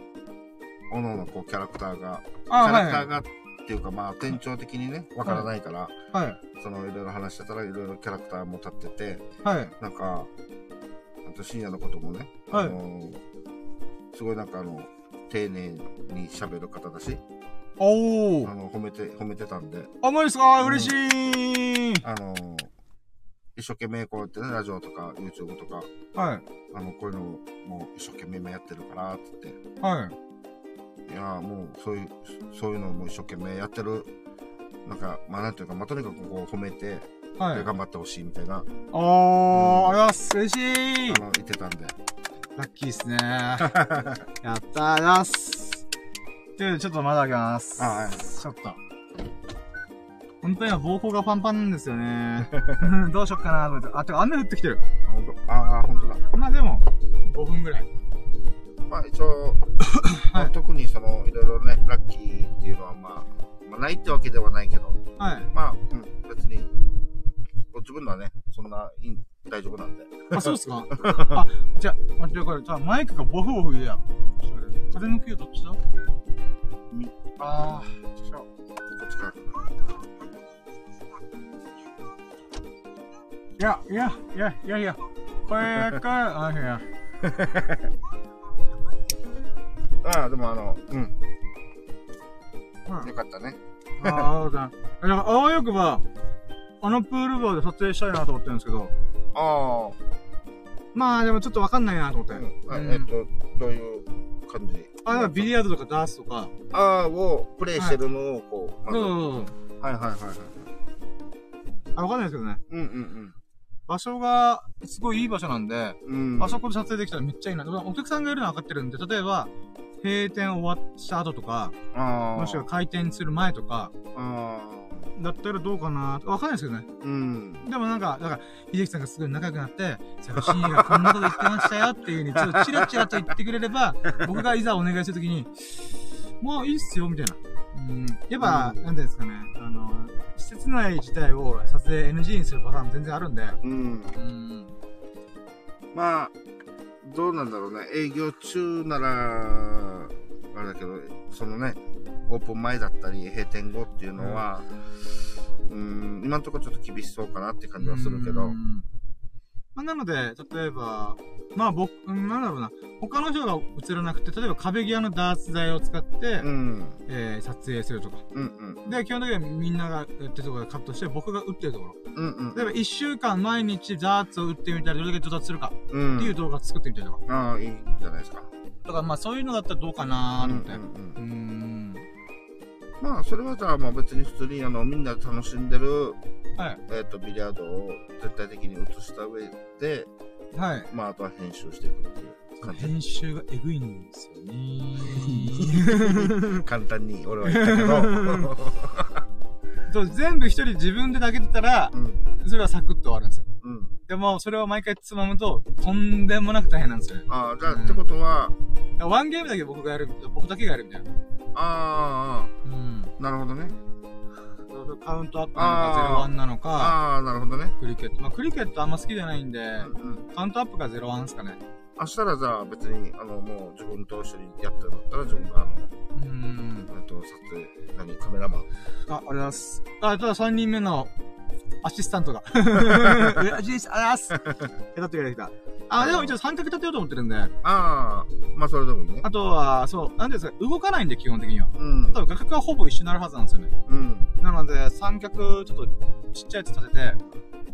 [SPEAKER 2] おのおのこうキャラクターが、キ
[SPEAKER 1] あ
[SPEAKER 2] ャラクター
[SPEAKER 1] は
[SPEAKER 2] がっていうか、まあ店長的にね、わからないから、
[SPEAKER 1] い。はい。
[SPEAKER 2] そのいろいろ話してたらいろいろキャラクターも立ってて、
[SPEAKER 1] はい。
[SPEAKER 2] なんか、あと深夜のこともね、
[SPEAKER 1] はい
[SPEAKER 2] あのすごいなんかあの、丁寧に喋る方だし、
[SPEAKER 1] おー。
[SPEAKER 2] あの、褒めて、褒めてたんで、
[SPEAKER 1] あ、マジっすか？嬉しい
[SPEAKER 2] あの一生懸命こうやってね、ラジオとか YouTube とか、
[SPEAKER 1] はい。
[SPEAKER 2] あの、こういうのをもう一生懸命今やってるから、って言って、
[SPEAKER 1] はい。
[SPEAKER 2] いやーもうそういう、そういうのも一生懸命やってる、なんか、まあなんていうか、まあとにかくこう褒めて、
[SPEAKER 1] はい。
[SPEAKER 2] 頑張ってほしいみたいな、
[SPEAKER 1] ありがとうございます。嬉しい
[SPEAKER 2] あの、言ってたんで。
[SPEAKER 1] ラッキーっすね [LAUGHS] やったー、ありがとうございます。というちょっとまだあげます。
[SPEAKER 2] あはい
[SPEAKER 1] ちょっと。本当に今、膀胱がパンパンなんですよね。[LAUGHS] どうしよっかなと思って。あ、てか雨降ってきてる。
[SPEAKER 2] あ、ほんと、ああ、ほんとだ。
[SPEAKER 1] まあでも、5分ぐらい。
[SPEAKER 2] まあ一応、[LAUGHS] まあ特にその、いろいろね、ラッキーっていうのはまあ、まあないってわけではないけど、
[SPEAKER 1] はい。
[SPEAKER 2] まあ、うん、別に、ご自分のはね、そんな大丈夫なんで。
[SPEAKER 1] あ、そうっすか [LAUGHS] あ、じゃあ、待って、これ、じゃあマイクがボフボフ言うや。風向きはどっちだ？
[SPEAKER 2] み
[SPEAKER 1] あー、ちょ
[SPEAKER 2] こっちから。[LAUGHS]
[SPEAKER 1] いや、いや、いや、いやいや。これか、あ、いや。
[SPEAKER 2] ああ、でもあの、うん、
[SPEAKER 1] うん
[SPEAKER 2] よかったね。
[SPEAKER 1] ああ、そうだ。[LAUGHS] だから、あわよくば、あのプールバーで撮影したいなと思ってるんですけど、
[SPEAKER 2] あ
[SPEAKER 1] まあでもちょっとわかんないなと思って。
[SPEAKER 2] あ、うんあ
[SPEAKER 1] うん
[SPEAKER 2] えっと、どういう感じ？
[SPEAKER 1] あ、ビリヤードとかダースとか。
[SPEAKER 2] ああ、をプレイしてるのをこう、まず
[SPEAKER 1] そうそうそう。
[SPEAKER 2] はいはいはいはい。
[SPEAKER 1] あ、わかんないですけどね。
[SPEAKER 2] うんうん
[SPEAKER 1] 場所が、すごいいい場所なんで、
[SPEAKER 2] うん。うん。
[SPEAKER 1] あそこで撮影できたらめっちゃいいな。お客さんがいるのは分かってるんで、例えば、閉店終わった後とか。もしくは開店する前とか、
[SPEAKER 2] あ
[SPEAKER 1] だったらどうかなわかんないですけどね。
[SPEAKER 2] うん。
[SPEAKER 1] でもなんか、だから、秀樹さんがすごい仲良くなって、そういえば深夜がこんなこと言ってましたよっていう風に、ちょっとチラチラと言ってくれれば、[LAUGHS] 僕がいざお願いするときに、まあいいっすよ、みたいな。うん。やっぱ、
[SPEAKER 2] うん
[SPEAKER 1] なんていうんですかね、あの、施設内自体を撮影 NG にするパターンも全然あるんで、
[SPEAKER 2] うん。
[SPEAKER 1] うん。
[SPEAKER 2] まあ、どうなんだろうね。営業中なら、あれだけど、そのね、オープン前だったり、閉店後っていうのは、うん、今のところちょっと厳しそうかなって感じはするけど
[SPEAKER 1] う、んまあ、なので、例えば、まあ僕、うんなんだろうな、他の人が映らなくて、例えば壁際のダーツ台を使って、
[SPEAKER 2] うん、
[SPEAKER 1] えー撮影するとか。
[SPEAKER 2] うん、うん、
[SPEAKER 1] で、基本的にはみんながやってるところでカットして、僕が打ってるところ。
[SPEAKER 2] うん、うん
[SPEAKER 1] 例えば1週間毎日ダーツを打ってみたらどれだけ上達するか
[SPEAKER 2] うん。
[SPEAKER 1] っていう動画を作ってみたりとか。
[SPEAKER 2] ああ、いいんじゃないですか。
[SPEAKER 1] とか、まあそういうのだったらどうかなーと思って。
[SPEAKER 2] うんうんうん
[SPEAKER 1] うーん。
[SPEAKER 2] まあ、それはじゃあ、まあ別に普通に、あの、みんなで楽しんでる、
[SPEAKER 1] はい。
[SPEAKER 2] えっ、と、ビリヤードを絶対的に映した上で、
[SPEAKER 1] はい。
[SPEAKER 2] まあ、あとは編集していくっていう感じ。
[SPEAKER 1] 編集がえぐいんですよね [LAUGHS]
[SPEAKER 2] 簡単に俺は言ったけど、
[SPEAKER 1] そう全部一人自分でだけてたら、
[SPEAKER 2] うん、
[SPEAKER 1] それはサクッと終わるんですよ。
[SPEAKER 2] うん。
[SPEAKER 1] でも、それを毎回つまむと、とんでもなく大変なんですよね。
[SPEAKER 2] ああ、じゃあ、ってことは、
[SPEAKER 1] ワンゲームだけ僕がやる、僕だけがやるみたいな。
[SPEAKER 2] あ
[SPEAKER 1] うん。
[SPEAKER 2] あ、なるほどね。
[SPEAKER 1] カウントアップなのか、ゼロワンなのか、
[SPEAKER 2] ああ、なるほどね。
[SPEAKER 1] クリケット。まあ、クリケットあんま好きじゃないんで、
[SPEAKER 2] うんうん。
[SPEAKER 1] カウントアップがゼロワンですかね。
[SPEAKER 2] あしたらじゃあ別に、あの、もう自分と一緒にやってるんだったら自分が、あの、
[SPEAKER 1] うん。
[SPEAKER 2] えっと、撮影、何、カメラマン。
[SPEAKER 1] あ、ありがとうございます。あ、ただ3人目のアシスタントが。ありがとうございます。やってくれてきた。あ、でも一応三角立てようと思ってるんで、
[SPEAKER 2] ああ、まあそれでもいいね。
[SPEAKER 1] あとは、そう、なんですか、動かないんで、基本的には。
[SPEAKER 2] うん。
[SPEAKER 1] 多分画角はほぼ一緒になるはずなんですよね。
[SPEAKER 2] うん。
[SPEAKER 1] なので、三脚、ちょっとちっちゃいやつ立てて、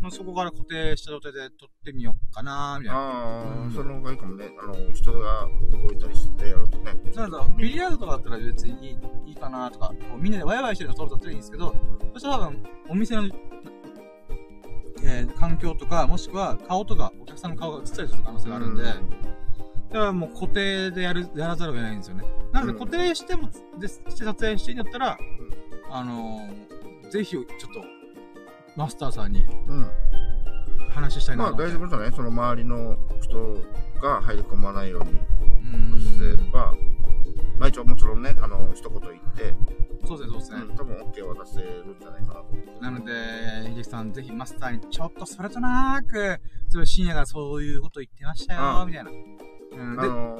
[SPEAKER 1] もうそこから固定した状態で撮ってみようかなみたいな。
[SPEAKER 2] ああ、
[SPEAKER 1] うん
[SPEAKER 2] その方がいいかもね。あの、人が動いたりしてやるとね。
[SPEAKER 1] そうだビリヤードとかだったら別にいいかなとか、みんなでワイワイしてるの撮るとったらいいんですけど、そしたら多分、お店の、えー環境とか、もしくは顔とか、お客さんの顔が映ったりする可能性があるんで、だからもう固定でやる、やらざるを得ないんですよね。なので
[SPEAKER 2] うん
[SPEAKER 1] 固定しても、でして撮影してんだったら、あのー、ぜひちょっと、マスターさんに
[SPEAKER 2] うん。
[SPEAKER 1] 話したいな
[SPEAKER 2] まあ
[SPEAKER 1] と思って。
[SPEAKER 2] 大丈夫じゃない？その周りの人が入り込まないように
[SPEAKER 1] うん
[SPEAKER 2] すれば、まあ一応もちろんね、あの、一言言って、
[SPEAKER 1] そうですね、そうですね。
[SPEAKER 2] うん、多分 OK は出せるんじゃないかなと思って。
[SPEAKER 1] なので、秀樹さん、ぜひマスターにちょっとそれとなく、それ深夜がそういうこと言ってましたよ、
[SPEAKER 2] うん
[SPEAKER 1] みたいな。うん、で、
[SPEAKER 2] あの、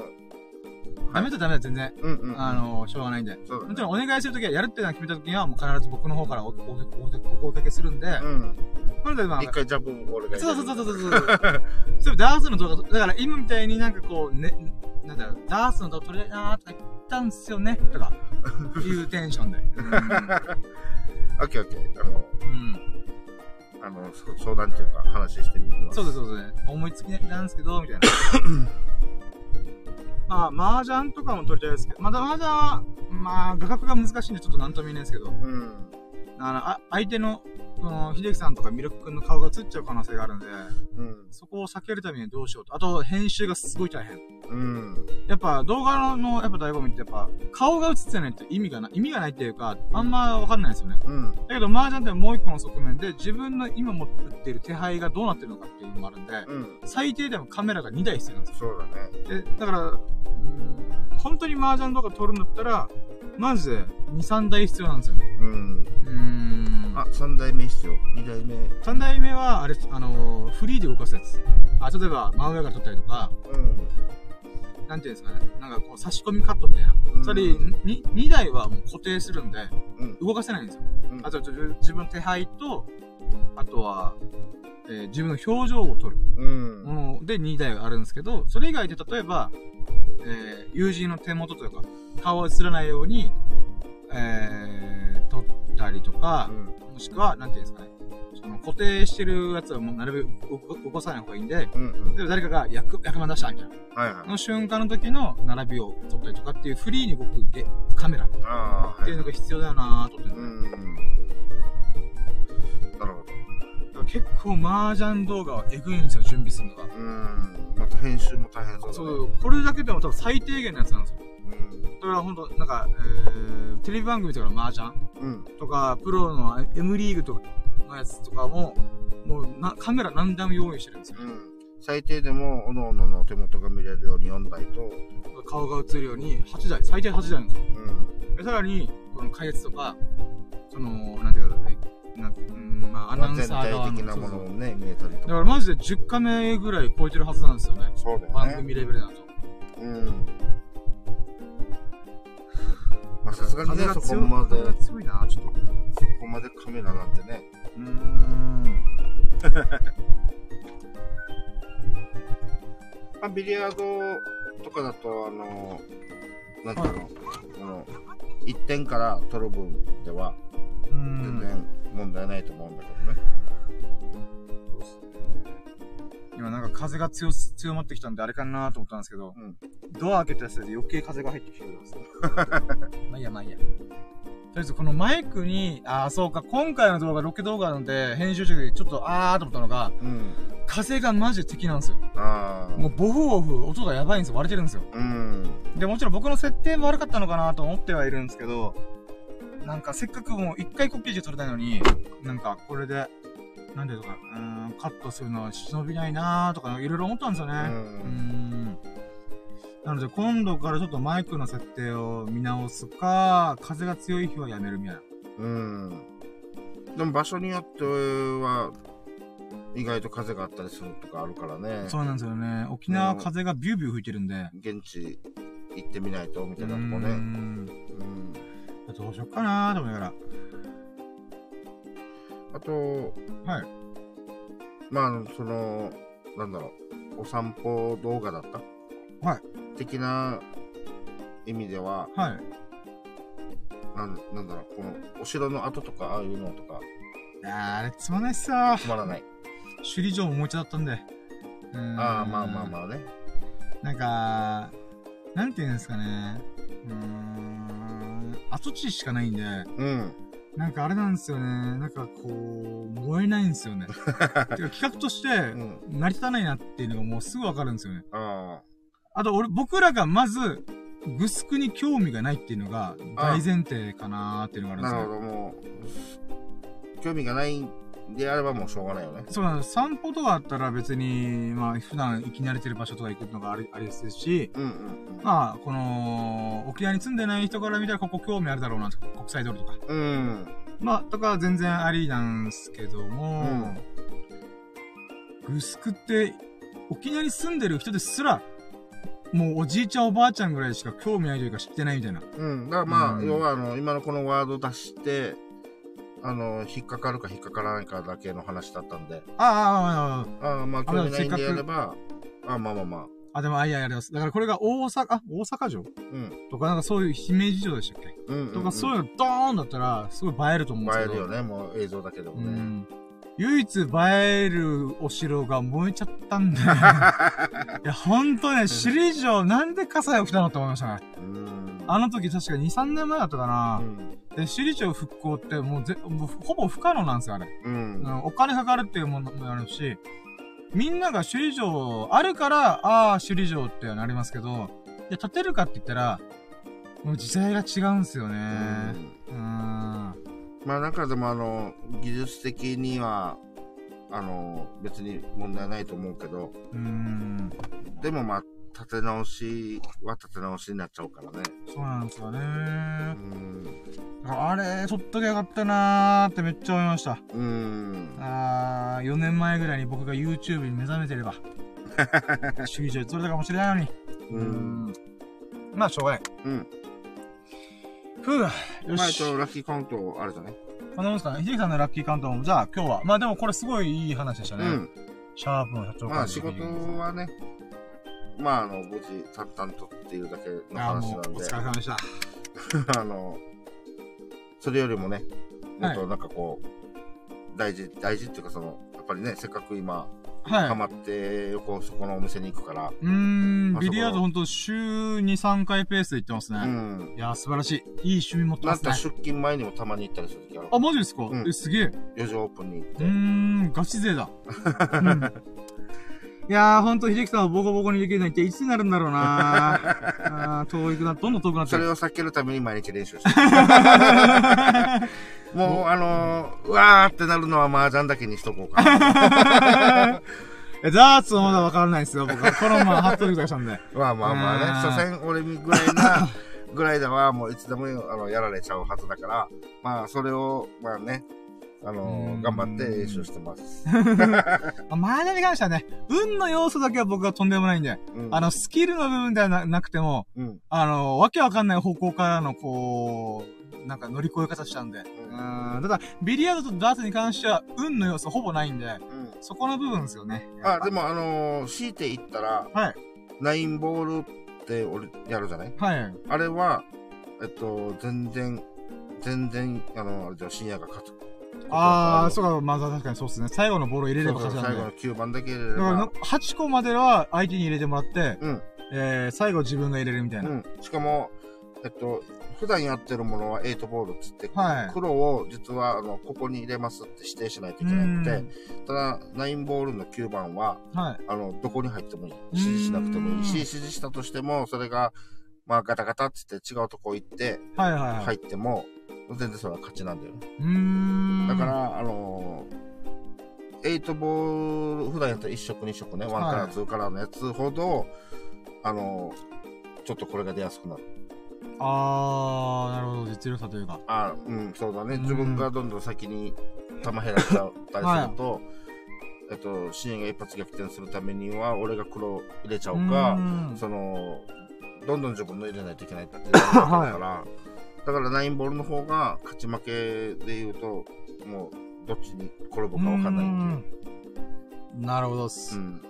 [SPEAKER 1] ダメだダメだ、全然。
[SPEAKER 2] うんうん。
[SPEAKER 1] あの、しょうがないんで。
[SPEAKER 2] ね
[SPEAKER 1] もちろんお願いするときは、やるっていうのを決めたときには、もう必ず僕の方からおおおおお声かけするんで、
[SPEAKER 2] うん。
[SPEAKER 1] なので、まあ、
[SPEAKER 2] 一回ジャブ俺が
[SPEAKER 1] そうそうそうそう
[SPEAKER 2] う。
[SPEAKER 1] そうそう。そうダーツの動画、だから今みたいになんかこう、ね、なんだろう、ダーツの動画撮りたいなーとか言ったんすよね、とか、いうテンションで。
[SPEAKER 2] オッケーオッケー。あの、
[SPEAKER 1] うん。
[SPEAKER 2] あの、そ相談っていうか話してみます。
[SPEAKER 1] そうです、そうですね。思いつきなんですけど、みたいな。[LAUGHS] まあ、麻雀とかも撮りたいですけど、まだ麻雀は、まあ、画角が難しいんでちょっとなんとも言えないですけど、
[SPEAKER 2] うん。
[SPEAKER 1] あの、あ相手の、その、秀樹さんとかミルク君の顔が映っちゃう可能性があるんで、
[SPEAKER 2] うん。
[SPEAKER 1] そこを避けるためにはどうしようと。あと、編集がすごい大変。
[SPEAKER 2] うん。
[SPEAKER 1] やっぱ、動画の、やっぱ醍醐味ってやっぱ、顔が映ってないと意味がない、意味がないっていうか、あんまわかんないですよね。
[SPEAKER 2] うん。
[SPEAKER 1] だけど、麻雀ってもう一個の側面で、自分の今持っている手配がどうなってるのかっていうのもあるんで、
[SPEAKER 2] うん。
[SPEAKER 1] 最低でもカメラが2台必要なんですよ。
[SPEAKER 2] そうだね。
[SPEAKER 1] で、だから、うーん本当に麻雀動画撮るんだったら、マジで2、3台必要なんですよね。
[SPEAKER 2] うん。
[SPEAKER 1] うーん。
[SPEAKER 2] あ、三代目必要。二代目。
[SPEAKER 1] 3台目は、あれ、あのーフリーで動かすやつ。あ、例えば、真上から撮ったりとか、
[SPEAKER 2] うん。
[SPEAKER 1] なんていうんですかね。なんかこう、差し込みカットみたいな。
[SPEAKER 2] うん
[SPEAKER 1] それ、に2台はもう固定するんで、
[SPEAKER 2] うん。
[SPEAKER 1] 動かせないんですよ。
[SPEAKER 2] うん
[SPEAKER 1] あと、じ自分の手配と、あとは、えー自分の表情を撮る
[SPEAKER 2] うん。
[SPEAKER 1] で2台あるんですけど、それ以外で例えば、えー友人の手元というか、顔を映らないように、えー、たりとか、もしくは、なんていうんですかね。その固定してるやつはもうなるべく動動かさない方がいいんで、
[SPEAKER 2] うん。うん。
[SPEAKER 1] 例えば誰かが役、役満出したみたいな。
[SPEAKER 2] はいはい。
[SPEAKER 1] の瞬間の時の並びを撮ったりとかっていうフリーに動くゲカメラっていう。のが必要だよなぁと思って、
[SPEAKER 2] うん。なるほど。
[SPEAKER 1] 結構麻雀動画はエグいんですよ、準備するのが。
[SPEAKER 2] うん。また編集も大変そうだね。
[SPEAKER 1] そう、これだけでも多分最低限のやつなんですよ。
[SPEAKER 2] うん。
[SPEAKER 1] だからほんと、なんか、えー、テレビ番組とかの麻雀
[SPEAKER 2] うん。
[SPEAKER 1] とか、プロの M リーグとかのやつとかも、もうな、カメラ何台も用意してるんですよ。
[SPEAKER 2] うん。最低でも、おのおのの手元が見れるように4台と、
[SPEAKER 1] 顔が映るように8台、最低8台なんですよ。
[SPEAKER 2] うん。
[SPEAKER 1] でさらに、この開発とか、その、なんていうか、ね、なんうん、まあ、アナウンサ
[SPEAKER 2] 全
[SPEAKER 1] ー側の
[SPEAKER 2] 体的なものもね、見えたりとか。
[SPEAKER 1] だからマジで10カメぐらい超えてるはずなんですよね。
[SPEAKER 2] そうだよね。
[SPEAKER 1] 番組レベルだと。
[SPEAKER 2] うん。まあ、さすがにね、そこまで、
[SPEAKER 1] 強いな、ちょっと。
[SPEAKER 2] そこまでカメラなんてね。
[SPEAKER 1] うーん。[LAUGHS]
[SPEAKER 2] まあ、ビリヤードとかだと、あの、なんていうの、この、1点から取る分では、
[SPEAKER 1] う
[SPEAKER 2] 全
[SPEAKER 1] ん。
[SPEAKER 2] 然問題ないと思うんだけどね。
[SPEAKER 1] 今なんか風が強す、強まってきたんであれかなと思ったんですけど、
[SPEAKER 2] うん
[SPEAKER 1] ドア開けたせいで余計風が入ってきてるんですよ。[LAUGHS] まあいいや、まあいいや。とりあえずこのマイクに、ああ、そうか、今回の動画、ロケ動画なんで、編集中でちょっとあーと思ったのが、
[SPEAKER 2] うん。
[SPEAKER 1] 風がマジで敵なんですよ。
[SPEAKER 2] ああ。
[SPEAKER 1] もうボフボフ、音がやばいんですよ。割れてるんですよ。
[SPEAKER 2] うん。
[SPEAKER 1] で、もちろん僕の設定も悪かったのかなと思ってはいるんですけど、なんかせっかくもう一回コピーして撮れたのに、なんかこれで、なんでとか、うーん、カットするのは忍びないなーとか、いろいろ思ったんですよね。
[SPEAKER 2] う
[SPEAKER 1] ん。なので今度からちょっとマイクの設定を見直すか、風が強い日はやめるみたいな。
[SPEAKER 2] うん。でも場所によっては、意外と風があったりするとかあるからね。
[SPEAKER 1] そうなんですよね。沖縄は風がビュービュー吹いてるんで。
[SPEAKER 2] 現地行ってみないと、みたいなとこね。
[SPEAKER 1] ん
[SPEAKER 2] うん。
[SPEAKER 1] どうしよっかなーと思いながら。
[SPEAKER 2] あと、
[SPEAKER 1] はい。
[SPEAKER 2] まああの、その、なんだろう、お散歩動画だった
[SPEAKER 1] はい。
[SPEAKER 2] 的な意味では、
[SPEAKER 1] はい。
[SPEAKER 2] なんなんだろう、この、お城の跡とか、ああいうのとか、
[SPEAKER 1] いやー、あれつまんないっすよ
[SPEAKER 2] つまらない。
[SPEAKER 1] 首里城も思いちゃったんで。うーん
[SPEAKER 2] ああ、まあまあまあね。
[SPEAKER 1] なんか、なんていうんですかね。うーん、跡地しかないんで、
[SPEAKER 2] うん。
[SPEAKER 1] なんかあれなんですよね。なんかこう、燃えないんですよね。[LAUGHS] てか企画として、
[SPEAKER 2] うん。
[SPEAKER 1] 成り立たないなっていうのがもうすぐわかるんですよね。
[SPEAKER 2] あ
[SPEAKER 1] あと、俺、僕らがまず、グスクに興味がないっていうのが大前提かなーっていうのが
[SPEAKER 2] あ、
[SPEAKER 1] あるんですよ。
[SPEAKER 2] なるほど、もう、興味がないんであればもうしょうがないよね。
[SPEAKER 1] そうなんです。散歩とかあったら別に、まあ、普段行き慣れてる場所とか行くのがあり、ありですし、
[SPEAKER 2] うんうんうん。
[SPEAKER 1] まあ、この、沖縄に住んでない人から見たらここ興味あるだろうな、国際通りとか。
[SPEAKER 2] うん。
[SPEAKER 1] まあ、とかは全然ありなんですけども、グスクって、沖縄に住んでる人ですら、もうおじいちゃんおばあちゃんぐらいしか興味ないというか知ってないみたいな。
[SPEAKER 2] うん。だからまあ、
[SPEAKER 1] うん
[SPEAKER 2] 要はあの、今のこのワード出して、あの、引っかかるか引っかからないかだけの話だったんで、
[SPEAKER 1] ああ、ああ、ああ、
[SPEAKER 2] ああ、まあ、
[SPEAKER 1] あ
[SPEAKER 2] 興味ないんで
[SPEAKER 1] せっかく
[SPEAKER 2] あれば、あまあまあまあ。
[SPEAKER 1] あ、でも、あ、いや、やります。だからこれが大阪、あ、大阪城？
[SPEAKER 2] うん。
[SPEAKER 1] とかなんかそういう姫路城でしたっけ、
[SPEAKER 2] うんうん、うん。
[SPEAKER 1] とかそういうのドーンだったら、すごい映えると思うんですけど。
[SPEAKER 2] 映えるよね、もう映像だけでもね。
[SPEAKER 1] うん。唯一映えるお城が燃えちゃったんだよ。[LAUGHS] いや、ほんとね、首里城なんで火災起きたのって思いましたね。
[SPEAKER 2] うん。
[SPEAKER 1] あの時確か2、3年前だったかな
[SPEAKER 2] う。ん。
[SPEAKER 1] で、首里城復興ってもうぜ、もうほぼ不可能なんですよ、あれ。
[SPEAKER 2] うん。
[SPEAKER 1] うんお金かかるっていうものもあるし、みんなが首里城あるから、ああ、首里城ってなりますけど、いや、建てるかって言ったら、もう時代が違うんですよね。うーん。
[SPEAKER 2] まあなんかでもあの、技術的には、あの、別に問題ないと思うけど、
[SPEAKER 1] うーん。
[SPEAKER 2] でもまあ、立て直しは立て直しになっちゃうからね。
[SPEAKER 1] そうなんですよね。
[SPEAKER 2] うん。
[SPEAKER 1] あれ、取っときゃよかったなーってめっちゃ思いました。
[SPEAKER 2] うん。
[SPEAKER 1] あー、4年前ぐらいに僕が YouTube に目覚めてれば、首里城で取れたかもしれないのに。
[SPEAKER 2] う。
[SPEAKER 1] うんまあ、しょうがない。
[SPEAKER 2] うん。
[SPEAKER 1] ふぅ、よし。
[SPEAKER 2] と、ラッキーカウント、あれだね。
[SPEAKER 1] こんなもんすかね。秀樹さんのラッキーカウントも、じゃあ今日は、まあでもこれすごいいい話でしたね。
[SPEAKER 2] うん。
[SPEAKER 1] シャープの社長
[SPEAKER 2] まあ、仕事はね、まあ、あの、無事、淡々とっていうだけの話なんで
[SPEAKER 1] お疲、れ様でした。[LAUGHS]
[SPEAKER 2] あの、それよりもね、もっと
[SPEAKER 1] は
[SPEAKER 2] なんかこう、大事、大事っていうかその、やっぱりね、せっかく今、
[SPEAKER 1] はい。
[SPEAKER 2] ハマって、よくそこのお店に行くから、
[SPEAKER 1] うーん、ビリヤードほんと週2、3回ペースで行ってますね。
[SPEAKER 2] うん。
[SPEAKER 1] いやー、素晴らしい。いい趣味持って
[SPEAKER 2] なんか
[SPEAKER 1] ますね。
[SPEAKER 2] 出勤前にもたまに行ったりするときある。
[SPEAKER 1] あ、マジですか、
[SPEAKER 2] うん
[SPEAKER 1] え、すげえ。
[SPEAKER 2] 4時オープンに行って。
[SPEAKER 1] うーん、ガチ勢だ。うん [LAUGHS] いやー、ほんと、秀樹さんをボコボコにできるのっていつになるんだろうな [LAUGHS] あー遠くな、どんどん遠くなってる。
[SPEAKER 2] それを避けるために毎日練習してる。[LAUGHS] もう、あのー、うわーってなるのは麻雀だけにしとこうかな。
[SPEAKER 1] えダーツはまだわからないですよ、僕は。このままハットリとかしたんで。
[SPEAKER 2] まあまあまあね、
[SPEAKER 1] うん
[SPEAKER 2] 所詮俺ぐらいな、ぐらいではもういつでもあのやられちゃうはずだから、まあそれを、まあね、あの
[SPEAKER 1] うん
[SPEAKER 2] ー、頑張って練習してます。[LAUGHS]
[SPEAKER 1] まあ、前田に関してはね、運の要素だけは僕はとんでもないんで、
[SPEAKER 2] うん
[SPEAKER 1] あの、スキルの部分ではななくても、
[SPEAKER 2] うん。
[SPEAKER 1] あの、わけわかんない方向からの、こう、なんか乗り越え方しちゃうんで。うん。ただ、ビリヤードとダーツに関しては、運の要素ほぼないんで、
[SPEAKER 2] うん。
[SPEAKER 1] そこの部分ですよね。
[SPEAKER 2] あ、
[SPEAKER 1] ぱ
[SPEAKER 2] でもあのー、強いて言ったら、
[SPEAKER 1] はい。
[SPEAKER 2] ナインボールって俺やるじゃない？
[SPEAKER 1] はい。
[SPEAKER 2] あれは、えっと、全然、全然、あの、あれじゃ深夜が勝つ。
[SPEAKER 1] ああ、
[SPEAKER 2] そ
[SPEAKER 1] そうか、まあ確かにそうですね。最後のボールを入れれば勝ちなんで。
[SPEAKER 2] 最後の9番だけ入れれ
[SPEAKER 1] だから
[SPEAKER 2] ば。
[SPEAKER 1] 8個までは相手に入れてもらって、
[SPEAKER 2] うん。
[SPEAKER 1] えー、最後自分が入れるみたいな。
[SPEAKER 2] うん。しかも、えっと、普段やってるものは8ボールっつって、
[SPEAKER 1] はい
[SPEAKER 2] 黒を実は、あの、ここに入れますって指定しないといけなくて、ただ、9ボールの9番は、
[SPEAKER 1] はい。
[SPEAKER 2] あの、どこに入ってもいい。指示しなくてもいいし、
[SPEAKER 1] うん
[SPEAKER 2] 指示したとしても、それが、まあ、ガタガタっつって違うとこ行って、
[SPEAKER 1] はいはいはい。
[SPEAKER 2] 全然それは勝ちなんだよね。
[SPEAKER 1] うーん。
[SPEAKER 2] だか、ら、あのー、8ボール、普段やったら1色2色ね、1カラ
[SPEAKER 1] はい
[SPEAKER 2] ー、2カラーのやつほど、あのー、ちょっとこれが出やすくなる。
[SPEAKER 1] あー、なるほど、実力差というか。
[SPEAKER 2] あうん、そうだね。
[SPEAKER 1] うん
[SPEAKER 2] 自分がどんどん先に球減らしちゃったりすると、えっと、シーンが一発逆転するためには、俺が黒入れちゃおうか、
[SPEAKER 1] ん
[SPEAKER 2] その、どんどん自分の入れないといけないってなるから、だからナインボールの方が勝ち負けで言うと、もう、どっちに転ぶか分かんないっていう。
[SPEAKER 1] なるほどっす。
[SPEAKER 2] うん。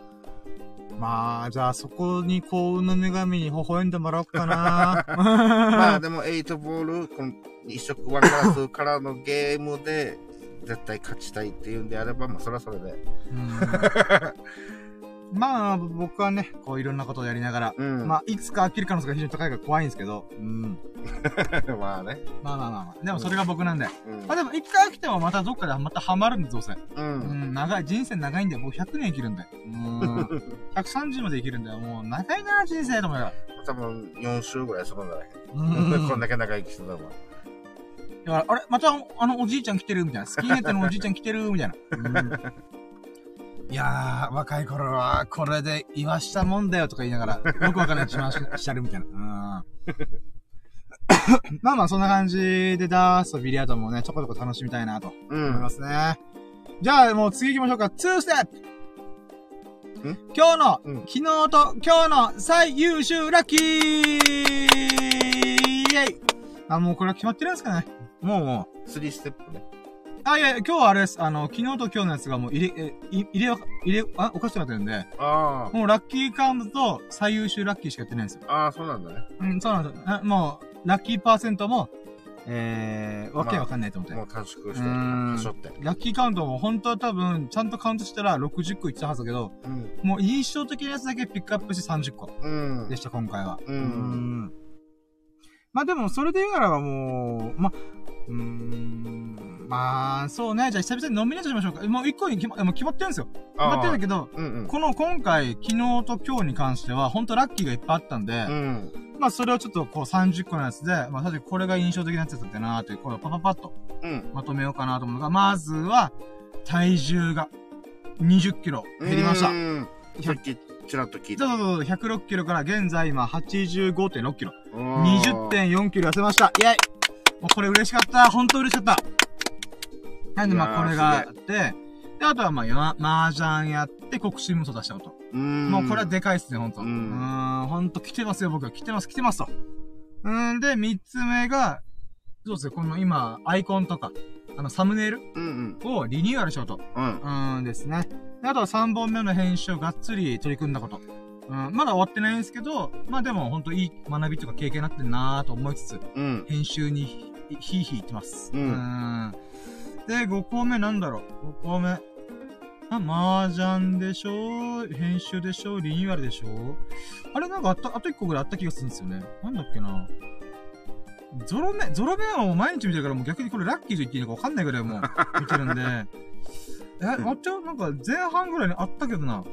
[SPEAKER 1] まあ、じゃあそこに幸運の女神に微笑んでもらおうかな。[LAUGHS]
[SPEAKER 2] まあでも、8ボール、この一色1から2からのゲームで、絶対勝ちたいっていうんであれば、まあそれはそれで。[LAUGHS]
[SPEAKER 1] うんまあ、僕はね、こういろんなことをやりながら、
[SPEAKER 2] うん。
[SPEAKER 1] まあ、いつか飽きる可能性が非常に高いから怖いんですけど、うん。[LAUGHS]
[SPEAKER 2] まあね。
[SPEAKER 1] まあまあまあまあ。でもそれが僕なんで。
[SPEAKER 2] うん
[SPEAKER 1] まあでも一回飽きてもまたどっかでまたハマるんで、どうせ。
[SPEAKER 2] う。
[SPEAKER 1] うんん、長い、人生長いんで、僕100年生きるんで。うん。130まで生きるんで、もう長いな、人生と思いながら。
[SPEAKER 2] 多分4週ぐらいするんじゃない
[SPEAKER 1] うん [LAUGHS]
[SPEAKER 2] こんだけ長生きしてたら。
[SPEAKER 1] だから、あれ？また、あの、おじいちゃん来てる？みたいな。スキンヘッドのおじいちゃん来てる？みたいな。いやー、若い頃は、これで言わしたもんだよとか言いながら、[LAUGHS] よくわかんない自慢ししちゃるみたいな。うん。[LAUGHS] まあまあ、そんな感じで、ダースとビリヤードもね、ちょこちょこ楽しみたいなと
[SPEAKER 2] うん
[SPEAKER 1] 思いま。すね。じゃあ、もう次行きましょうか。2ステップ
[SPEAKER 2] ん？
[SPEAKER 1] 今日の、
[SPEAKER 2] うん
[SPEAKER 1] 昨日と今日の最優秀ラッキーイェイあ、もうこれは決まってるんですかねもうもう。
[SPEAKER 2] 3ステップね。
[SPEAKER 1] あ、いや、今日はあれです。あの、昨日と今日のやつがもう入れ、え、い入れ、入れ、あ、おかしくなってるんで、
[SPEAKER 2] あ
[SPEAKER 1] もうラッキーカウントと最優秀ラッキーしかやってないんですよ。
[SPEAKER 2] あ。ああ、そうなんだね。
[SPEAKER 1] うん、そうなんですよ。あもう、ラッキーパーセントも、えー、わけわかんないと思って。
[SPEAKER 2] もう短縮して、
[SPEAKER 1] うん
[SPEAKER 2] はしょって。
[SPEAKER 1] ラッキーカウントも本当は多分、ちゃんとカウントしたら60個いったはずだけど、
[SPEAKER 2] うん。
[SPEAKER 1] もう印象的なやつだけピックアップして30個
[SPEAKER 2] うん
[SPEAKER 1] で。した、今回は。
[SPEAKER 2] うん
[SPEAKER 1] んまあでも、それで言うならばもう、ま、うーん、まあ、そうね。じゃあ久々にノミネートしましょうか。もう一個に決ま、もう決まってるんですよ。決まってるんだけど、
[SPEAKER 2] うんうん。
[SPEAKER 1] この今回、昨日と今日に関しては、本当ラッキーがいっぱいあったんで、
[SPEAKER 2] うん。
[SPEAKER 1] まあそれをちょっとこう30個のやつで、まあ確かにこれが印象的なやつだったなーって、これをパパパッと
[SPEAKER 2] うん。
[SPEAKER 1] まとめようかなと思うのが、まずは、体重が20キロ減りました。
[SPEAKER 2] うんさっき、ちらっと聞いた。
[SPEAKER 1] そうそうそう、106キロから現在今85.6キロ。
[SPEAKER 2] うん
[SPEAKER 1] 20.4キロ痩せました。イェイもうこれ嬉しかった。本当嬉しかった。なんでまあこれがあって、で、あとはまあ、や麻雀やって国士無双出したこと。
[SPEAKER 2] うん。
[SPEAKER 1] もうこれはでかいっすね、ほんと。う
[SPEAKER 2] うん
[SPEAKER 1] ほんと来てますよ、僕は。来てます、来てますと。うーん、で、三つ目が、そうですね、この今、アイコンとか、あの、サムネイル
[SPEAKER 2] うん
[SPEAKER 1] をリニューアルしようと。
[SPEAKER 2] うん。うん。
[SPEAKER 1] んですね。であとは3本目の編集をがっつり取り組んだこと。うん、まだ終わってないんですけど、まあでもほんといい学びとか経験になってるなぁと思いつつ、
[SPEAKER 2] うん。
[SPEAKER 1] 編集にひひいひい言ってます。
[SPEAKER 2] うん
[SPEAKER 1] んで、5個目なんだろう ?5 個目。あ、麻雀でしょ？編集でしょ？リニューアルでしょ？あれなんかあった、あと1個ぐらいあった気がするんですよね。なんだっけなゾロ目、ゾロ目はもう毎日見てるからもう逆にこれラッキーと言っていいのかわかんないぐらいもう [LAUGHS] 見てるんで。え、あっちゃなんか前半ぐらいにあったけどな。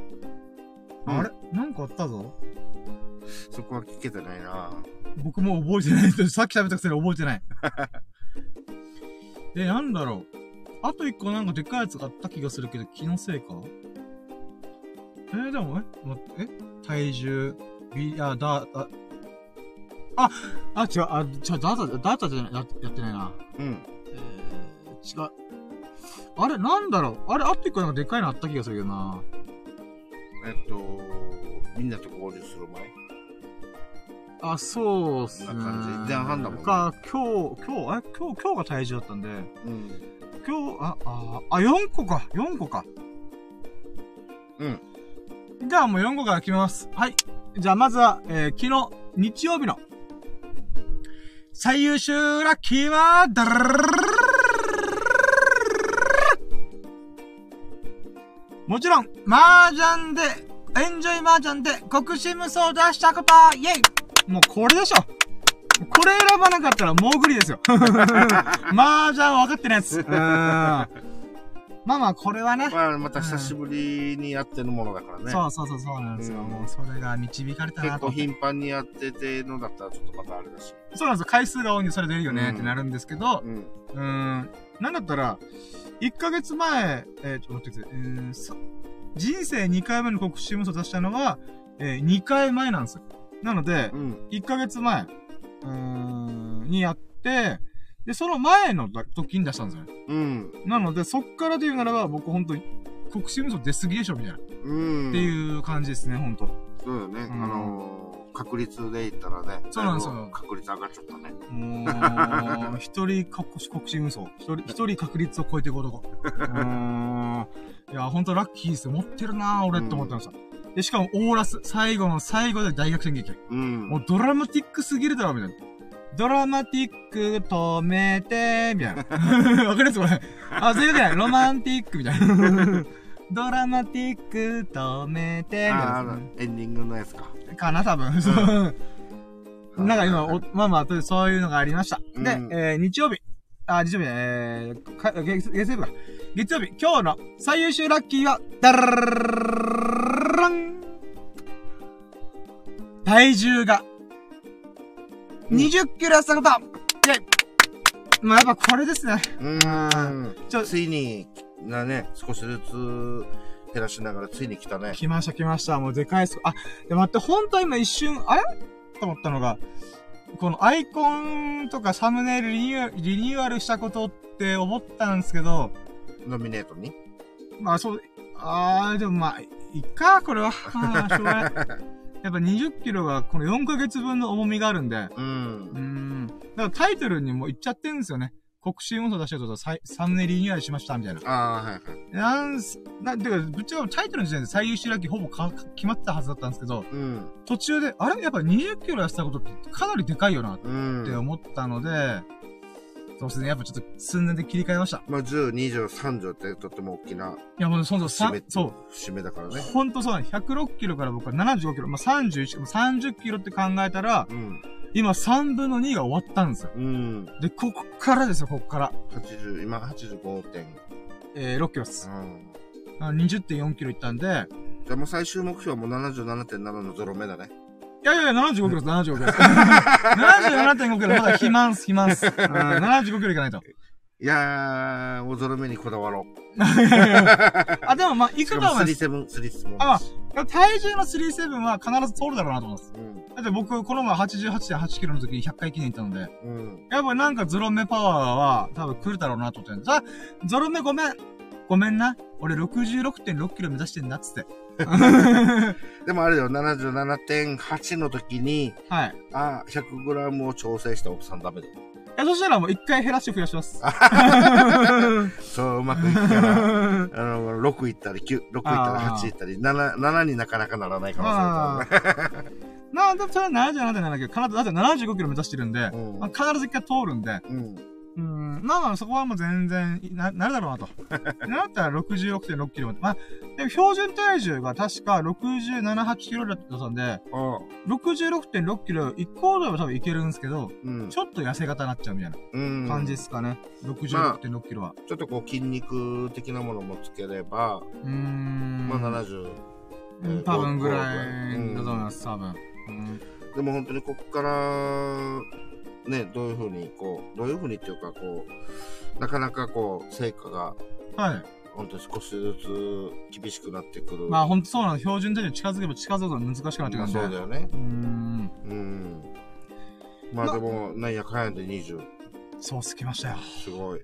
[SPEAKER 2] うん
[SPEAKER 1] あれ？なんかあったぞ
[SPEAKER 2] そこは聞けてないな
[SPEAKER 1] 僕も覚えてない。[LAUGHS] さっき食べたくせに覚えてない。[LAUGHS] え、なんだろう？あと一個なんかでっかいやつがあった気がするけど、気のせいか？えー、でも、え待って、え？体重、ビ、あ、だ、あ、あ、あ、違う、あ、違う、ダータ、ダータじゃない、ややってないな。
[SPEAKER 2] うん。
[SPEAKER 1] えー、違う。あれ、なんだろう？あれ、あと一個なんかでっかいのあった気がするけどな。
[SPEAKER 2] えっと、みんなと合流する前？
[SPEAKER 1] あ、そうっすね。
[SPEAKER 2] じ？前半だもんね
[SPEAKER 1] か、今日、今日、え、今日、今日が体重だったんで、
[SPEAKER 2] うん。
[SPEAKER 1] 今日、あ、あ、あ、4個か、4個か。
[SPEAKER 2] うん。
[SPEAKER 1] じゃあもう4個から決めます。はい。じゃあまずは、えー、昨日、日曜日の、最優秀ラッキーは、ダラララララララもちろん、麻雀で、エンジョイ麻雀で、国士無双出したことイェイもうこれでしょこれ選ばなかったらもうグリですよ。[LAUGHS] 麻雀分かってないやつ。[LAUGHS] うーん。まあまあ、これはね。
[SPEAKER 2] まあ、また久しぶりにやってるものだからね。
[SPEAKER 1] そうそうそうそうなんですよ。
[SPEAKER 2] うん
[SPEAKER 1] もうそれが導かれたな
[SPEAKER 2] 結構
[SPEAKER 1] と思って。
[SPEAKER 2] 頻繁にやっててのだったらちょっとまたあれだし。
[SPEAKER 1] そうなんですよ。回数が多いんでそれ出るよね
[SPEAKER 2] うん
[SPEAKER 1] ってなるんですけど、
[SPEAKER 2] うん。
[SPEAKER 1] うーん、なんだったら、1ヶ月前、えー、ちょっと待ってください。うーんそ人生2回目の国士無双出したのは、えー、2回前なんですよ。なので
[SPEAKER 2] う、ん。
[SPEAKER 1] 1ヶ月前、うーん、にやって、で、その前の時に出したんですよね。
[SPEAKER 2] うん。
[SPEAKER 1] なので、そっからで言うならば、僕本当に、国士無双出過ぎでしょみたいな。っ
[SPEAKER 2] うん。
[SPEAKER 1] ていう感じですね、本当
[SPEAKER 2] そうよね。
[SPEAKER 1] うん
[SPEAKER 2] あのー、確率で言ったらね。
[SPEAKER 1] そうなんですよ
[SPEAKER 2] 確率上がっちゃったね。
[SPEAKER 1] もう、[LAUGHS] 一人国士、国士運送。一人、一人確率を超えていく男。[LAUGHS] うーん。いや、ほんとラッキーですよ。持ってるなぁ、俺って思ってました。で、しかも、オーラス、最後の最後で大逆転劇。
[SPEAKER 2] うん。
[SPEAKER 1] もうドラマティックすぎるだろ、みたいな。ドラマティック止めて、みたいな。[LAUGHS] わかります？これ。あ、そういうことや。ロマンティック、みたいな。[LAUGHS] ドラマティック止めて、みたい
[SPEAKER 2] あ
[SPEAKER 1] な
[SPEAKER 2] あの。エンディングのやつか。
[SPEAKER 1] かな、多分。そう。なんか今、お、まあまあ、そういうのがありました。で、
[SPEAKER 2] うん
[SPEAKER 1] えー、日曜日。あ、日曜日ね、えー、か月月曜日か。月曜日、今日の最優秀ラッキーは、ダラララララン体重が、20キロ痩せたことイェイまあやっぱこれですね。
[SPEAKER 2] うん。
[SPEAKER 1] ちょ、
[SPEAKER 2] ついに、なね、少しずつ減らしながらついに来たね。
[SPEAKER 1] 来ました来ました。もうでかいっす。あ、で待って、本当は今一瞬、あれ？と思ったのが、このアイコンとかサムネイルリニューアルリニューアルしたことって思ったんですけど、
[SPEAKER 2] ノミネートに？
[SPEAKER 1] まあそう、あー、でもまあ、いっか、これは。まあ、しょうがない。[LAUGHS] やっぱ20キロがこの4ヶ月分の重みがあるんで、
[SPEAKER 2] う。
[SPEAKER 1] うんーん。だからタイトルにも言っちゃってるんですよね。国士運送出したことサイサムネリニューアルしました、みたいな。
[SPEAKER 2] ああ、はいはい。
[SPEAKER 1] なんす、な、てか、ぶっちゃけタイトルの時点で最優秀ラッキーほぼか決まってたはずだったんですけど、
[SPEAKER 2] うん。
[SPEAKER 1] 途中で、あれ？やっぱ20キロ痩せたことってかなりでかいよなっ
[SPEAKER 2] うん。
[SPEAKER 1] て思ったので、そうですね、やっぱちょっと数年で切り替えました。
[SPEAKER 2] まあ、10、20、30ってとっても大きない
[SPEAKER 1] や、もうその、さ
[SPEAKER 2] 節目、
[SPEAKER 1] そう。
[SPEAKER 2] 節目だからね。
[SPEAKER 1] ほんとそうなん106キロから僕は75キロ、まあ、31、30キロって考えたら、
[SPEAKER 2] うん。
[SPEAKER 1] 今3分の2が終わったんですよ。
[SPEAKER 2] うん。
[SPEAKER 1] で、ここからですよ、ここから。
[SPEAKER 2] 80、今85点。
[SPEAKER 1] えー、6キロです。
[SPEAKER 2] うん。
[SPEAKER 1] あ20.4キロいったんで、
[SPEAKER 2] じゃあもう最終目標はもう77.7のゾロ目だね。
[SPEAKER 1] いやいやいや、75キロです、75キロです。[LAUGHS] 77.5キロ、まだ肥満っす、肥満っす。うん、75キロいかないと。
[SPEAKER 2] いやー、ゾロ目にこだわろう。[LAUGHS]
[SPEAKER 1] あ、でもまあ、いくとは思います。
[SPEAKER 2] 37、37。
[SPEAKER 1] あ体重の37は必ず通るだろうなと思います。
[SPEAKER 2] うん。
[SPEAKER 1] だって僕、この前88.8キロの時に100回記念行ったので、
[SPEAKER 2] うん。
[SPEAKER 1] やっぱなんかゾロ目パワーは多分来るだろうなと思ってんさ、ゾロ目ごめん。ごめんな。俺66.6キロ目指してんだっつって。[LAUGHS]
[SPEAKER 2] でもあれだよ、77.8の時に、
[SPEAKER 1] はい。
[SPEAKER 2] あ、100グラムを調整した奥さんダメだよ。
[SPEAKER 1] いや、そしたらもう一回減らして増やします。
[SPEAKER 2] そう、うまくいったら、[LAUGHS] あの、6いったり、9、6いったら8いったり、7、7になかなかならない可能性
[SPEAKER 1] あ
[SPEAKER 2] がある
[SPEAKER 1] な [LAUGHS] あ、でもそれは77.7キロ。必ず、だって75キロ目指してるんで、必ず一回通るんで、
[SPEAKER 2] うん。
[SPEAKER 1] うん、まあまあそこはもう全然な、なるだろうなと。[LAUGHS] なったら66.6キロまで。まあ、でも標準体重が確か67、8キロだったんで、
[SPEAKER 2] ああ。
[SPEAKER 1] 66.6キロ一行動は多分いけるんですけど、
[SPEAKER 2] うん。
[SPEAKER 1] ちょっと痩せ型になっちゃうみたいな
[SPEAKER 2] うん。
[SPEAKER 1] 感じですかね。66.6キロは。
[SPEAKER 2] ちょっとこう筋肉的なものもつければ、
[SPEAKER 1] うーん。
[SPEAKER 2] まあ70えー
[SPEAKER 1] 多分ぐら
[SPEAKER 2] うん
[SPEAKER 1] いだと思います、多分。うん
[SPEAKER 2] でも本当にここから、ね、どういうふうに、こう、どういうふうにっていうか、こう、なかなかこう、成果が、
[SPEAKER 1] はい。
[SPEAKER 2] 本当に少しずつ厳しくなってくる。
[SPEAKER 1] まあほんとそうなの。標準体重に近づけば近づくほど難しくなってくる
[SPEAKER 2] まあ
[SPEAKER 1] んで。
[SPEAKER 2] そうだよね。
[SPEAKER 1] うーん。
[SPEAKER 2] うん。まあ
[SPEAKER 1] ま
[SPEAKER 2] でも、なんやかんやで20。
[SPEAKER 1] そうすきましたよ。
[SPEAKER 2] すごい。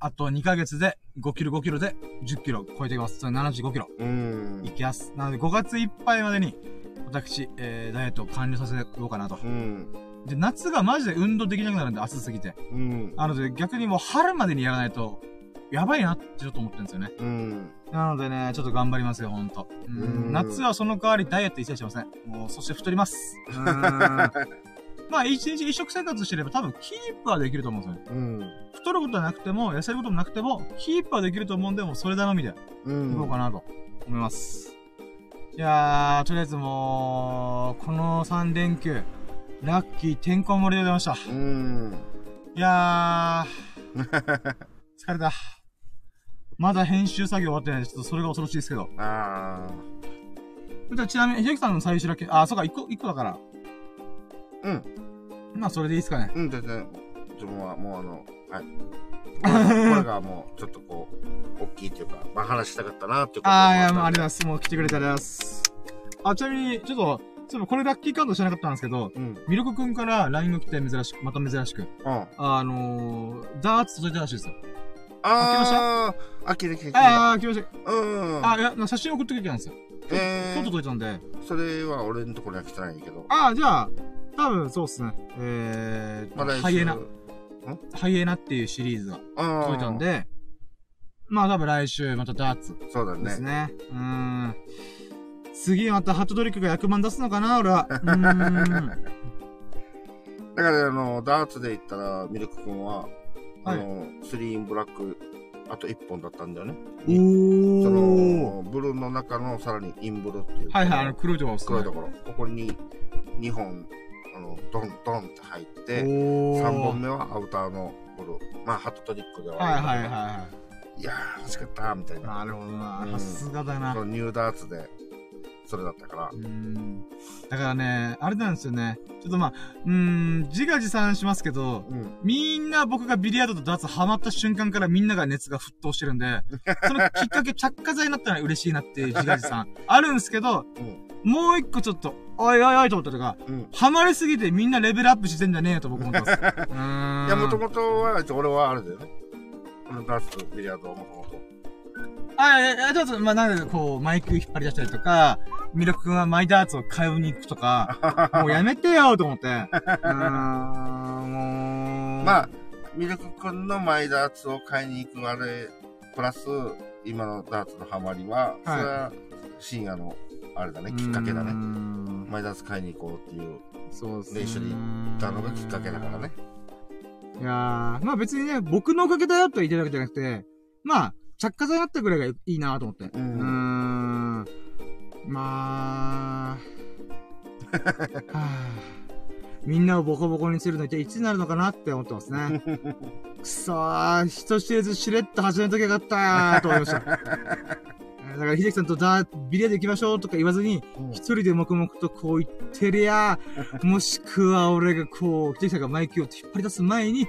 [SPEAKER 1] あと2ヶ月で5キロ5キロで10キロ超えていきます。それ75キロ
[SPEAKER 2] うん
[SPEAKER 1] い。きます。なので5月いっぱいまでに、私、えー、ダイエットを完了させようかなと
[SPEAKER 2] う。ん。
[SPEAKER 1] で、夏がマジで運動できなくなるんで、暑すぎて。
[SPEAKER 2] うん。
[SPEAKER 1] なので逆にもう春までにやらないと、やばいなってちょっと思ってるんですよね。
[SPEAKER 2] うん。
[SPEAKER 1] なのでね、ちょっと頑張りますよ、ほんと。う
[SPEAKER 2] うん
[SPEAKER 1] ん夏はその代わりダイエット一切しません。もう、そして太ります。[LAUGHS] うーんまあ、一日一食生活してれば多分キープはできると思うんですよね。
[SPEAKER 2] うん。
[SPEAKER 1] 太ることはなくても、痩せることもなくても、キープはできると思うんで、もうそれ頼みで
[SPEAKER 2] う。
[SPEAKER 1] いこうんかなと思います。いやー、とりあえずもう、この3連休、ラッキーてんこ盛りでございました。
[SPEAKER 2] うん。
[SPEAKER 1] いやー、[LAUGHS] 疲れた。まだ編集作業終わってないんで、ちょっとそれが恐ろしいですけど。
[SPEAKER 2] あ
[SPEAKER 1] じゃあちなみに、ひできさんの最終だけ、あ、そうか、1個、一個だから。
[SPEAKER 2] あ。うん。
[SPEAKER 1] まあ、それでいいですかね。
[SPEAKER 2] うん、全然。自分はもうあの、はい。[LAUGHS] これがもう、ちょっとこう、大きいっていうか、まあ話したかったなっていうこと
[SPEAKER 1] あー、いや、もうありがとうござい
[SPEAKER 2] ま
[SPEAKER 1] ます。もう来てくれてありがとうございます。あ、ちなみに、ちょっと、そうこれラッキーカウントしてなかったんですけど、
[SPEAKER 2] す。うん。
[SPEAKER 1] ミルクくんから LINE が来て珍しく、また珍しく。
[SPEAKER 2] あ
[SPEAKER 1] あのー、ダーツ届いたらしいですよ。
[SPEAKER 2] あー、あ、きれきれきれ。
[SPEAKER 1] あー、来ました。
[SPEAKER 2] うん。
[SPEAKER 1] あ、いや、写真送っときゃいけないんですよ。
[SPEAKER 2] え
[SPEAKER 1] 今日届
[SPEAKER 2] ー、
[SPEAKER 1] いたんで。
[SPEAKER 2] それは俺のところには来てないけど。
[SPEAKER 1] あー、じゃあ、多分そうっすね。えー、
[SPEAKER 2] まあ来週
[SPEAKER 1] ハイエナ。ハイエナっていうシリーズが
[SPEAKER 2] あ
[SPEAKER 1] 届いたん。で、まあ多分来週またダーツ
[SPEAKER 2] そうだ
[SPEAKER 1] です
[SPEAKER 2] ね。
[SPEAKER 1] ね。うーん。次またハットトリックが100万出すのかな俺は。[LAUGHS] うーん。
[SPEAKER 2] だから、あの、ダーツで言ったら、ミルク君は、あ
[SPEAKER 1] はい
[SPEAKER 2] の、スリーインブラック、あと1本だったんだよね。
[SPEAKER 1] おー。
[SPEAKER 2] その、ブルーの中のさらにインブルっていう。
[SPEAKER 1] はいはい、あの黒いところですね。
[SPEAKER 2] 黒いところ。ここに2本、あの、ドンドンって入って、
[SPEAKER 1] おー。
[SPEAKER 2] 3本目はアウターのブルー。まあ、ハットトリックでは
[SPEAKER 1] はい
[SPEAKER 2] ある
[SPEAKER 1] はいはいはい
[SPEAKER 2] やー、欲しかった、みたい
[SPEAKER 1] い。
[SPEAKER 2] な。
[SPEAKER 1] なるほどな。
[SPEAKER 2] うん
[SPEAKER 1] さすがだな。
[SPEAKER 2] そのニューダーツで、それだったから
[SPEAKER 1] う。ん。だからね、あれなんですよね。ちょっとまあ、うーん、自画自賛しますけど、
[SPEAKER 2] うん。
[SPEAKER 1] みんな僕がビリヤードとダーツハマった瞬間からみんなが熱が沸騰してるんで、[LAUGHS] そのきっかけ着火剤になったら嬉しいなっていう自画自賛 [LAUGHS] あるんですけど、もう一個ちょっと、おいおいおいと思ったのが、
[SPEAKER 2] うん。うん。
[SPEAKER 1] ハマりすぎてみんなレベルアップしてんじゃねえよと僕思ってます。[LAUGHS]
[SPEAKER 2] いや、もともとは、俺はあれだよね。このダーツとビリヤードはも
[SPEAKER 1] あ、いやいや、ちょっと、まあ、なんで、こう、マイク引っ張り出したりとか、ミルク君はマイダーツを買いに行くとか、[LAUGHS] もうやめてよと思って。[LAUGHS] うーん、もう。
[SPEAKER 2] まあ、ミルク君のマイダーツを買いに行くあれ、プラス、今のダーツのハマりは、それは深夜の、あれだね、きっかけだね。
[SPEAKER 1] ん
[SPEAKER 2] マイダーツ買いに行こうっていう、
[SPEAKER 1] そうっすね。
[SPEAKER 2] で一緒に行ったのがきっかけだからね。。
[SPEAKER 1] いやー、まあ別にね、僕のおかげだよと言ってるわけじゃなくて、まあ、着火剤になったぐらいがいいなと思って。うーん。まあ、[LAUGHS] はあ、みんなをボコボコにするの一体いつになるのかなって思ってますね。[LAUGHS] くそー、人知れずしれっと始めときゃよかったーと思いました。[LAUGHS] えーだから、秀樹さんとダービリヤード行きましょうとか言わずに、
[SPEAKER 2] うん
[SPEAKER 1] 一人で黙々とこう言ってりゃ、もしくは俺がこう、秀樹さんがマイクを引っ張り出す前に、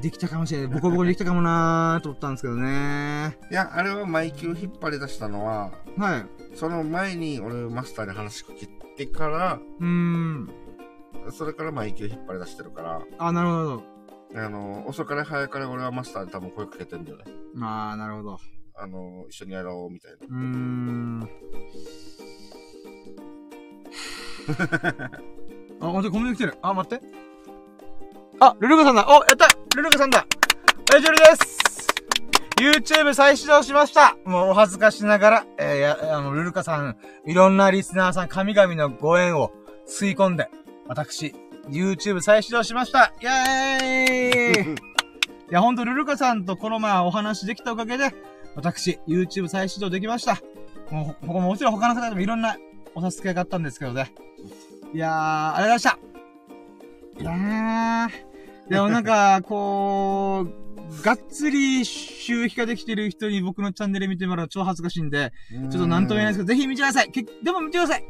[SPEAKER 1] できたかもしれない。ボコボコにできたかもなーと思ったんですけどね。
[SPEAKER 2] いや、あれはマイキュー引っ張り出したのは、
[SPEAKER 1] はい。
[SPEAKER 2] その前に俺マスターに話しかけてから、
[SPEAKER 1] うーん。
[SPEAKER 2] それからマイキュー引っ張り出してるから、
[SPEAKER 1] あ、なるほど。
[SPEAKER 2] あの、遅かれ早かれ俺はマスターに多分声かけてんだよね。
[SPEAKER 1] まあ、なるほど。
[SPEAKER 2] あの、一緒にやろうみたいな。
[SPEAKER 1] うーん。あ、待って、コメント来てる。あ、待って。あ、ルルカさんだ。お、やったルルカさんだ。エジュリです !YouTube 再始動しましたもうお恥ずかしながら、えー、や、あの、ルルカさん、いろんなリスナーさん、神々のご縁を吸い込んで、私、YouTube 再始動しましたイェーイ [LAUGHS] いや、ほんと、ルルカさんとこの前お話できたおかげで、私、YouTube 再始動できました。もう、ほもちろん他の方でもいろんなお助けがあったんですけどね。いやー、ありがとうございました。いやー、でもなんか、こう、がっつり収益化できてる人に僕のチャンネル見てもらうと超恥ずかしいんで、ちょっとなんとも言えないですけど、ぜひ見てくださいけでも見てください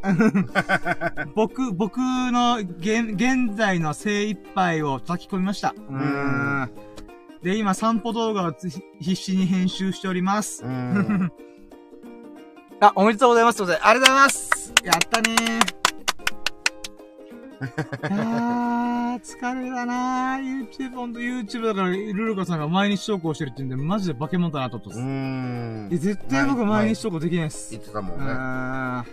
[SPEAKER 1] 僕、僕の現、現在の精一杯を叩き込みました。うーん。で、今散歩動画をつ必死に編集しております。
[SPEAKER 2] うん。[LAUGHS]
[SPEAKER 1] あ、おめでとうございます。ありがとうございます。やったねー。[LAUGHS] 疲れたなー。YouTube、ほんと YouTube だから、ルルカさんが毎日投稿してるって言うんで、マジで化け物だなと思って
[SPEAKER 2] う。ん
[SPEAKER 1] え、。絶対僕毎日投稿できないです。
[SPEAKER 2] 言ってたも
[SPEAKER 1] うんん。
[SPEAKER 2] ね。
[SPEAKER 1] あ、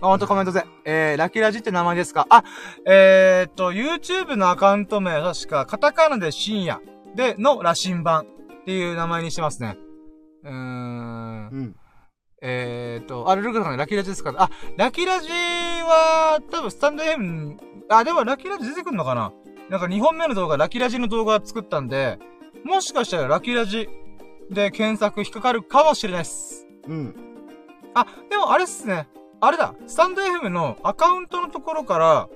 [SPEAKER 1] ほんとコメントで。えー、ラキラジって名前ですか？あ、えーっと、YouTube のアカウント名は確か、カタカナで深夜で、の羅針盤っていう名前にしてますね。うーん
[SPEAKER 2] う。ん。
[SPEAKER 1] えーっと、あ、ルルカさんラキラジですか？あ、ラキラジは、多分スタンド FM、あ、でもラキラジ出てくるのかな？なんか2本目の動画、ラキラジの動画作ったんで、もしかしたらラキラジで検索引っかかるかもしれないっす。
[SPEAKER 2] うん。
[SPEAKER 1] あ、でもあれっすね。あれだ。スタンド FM のアカウントのところから、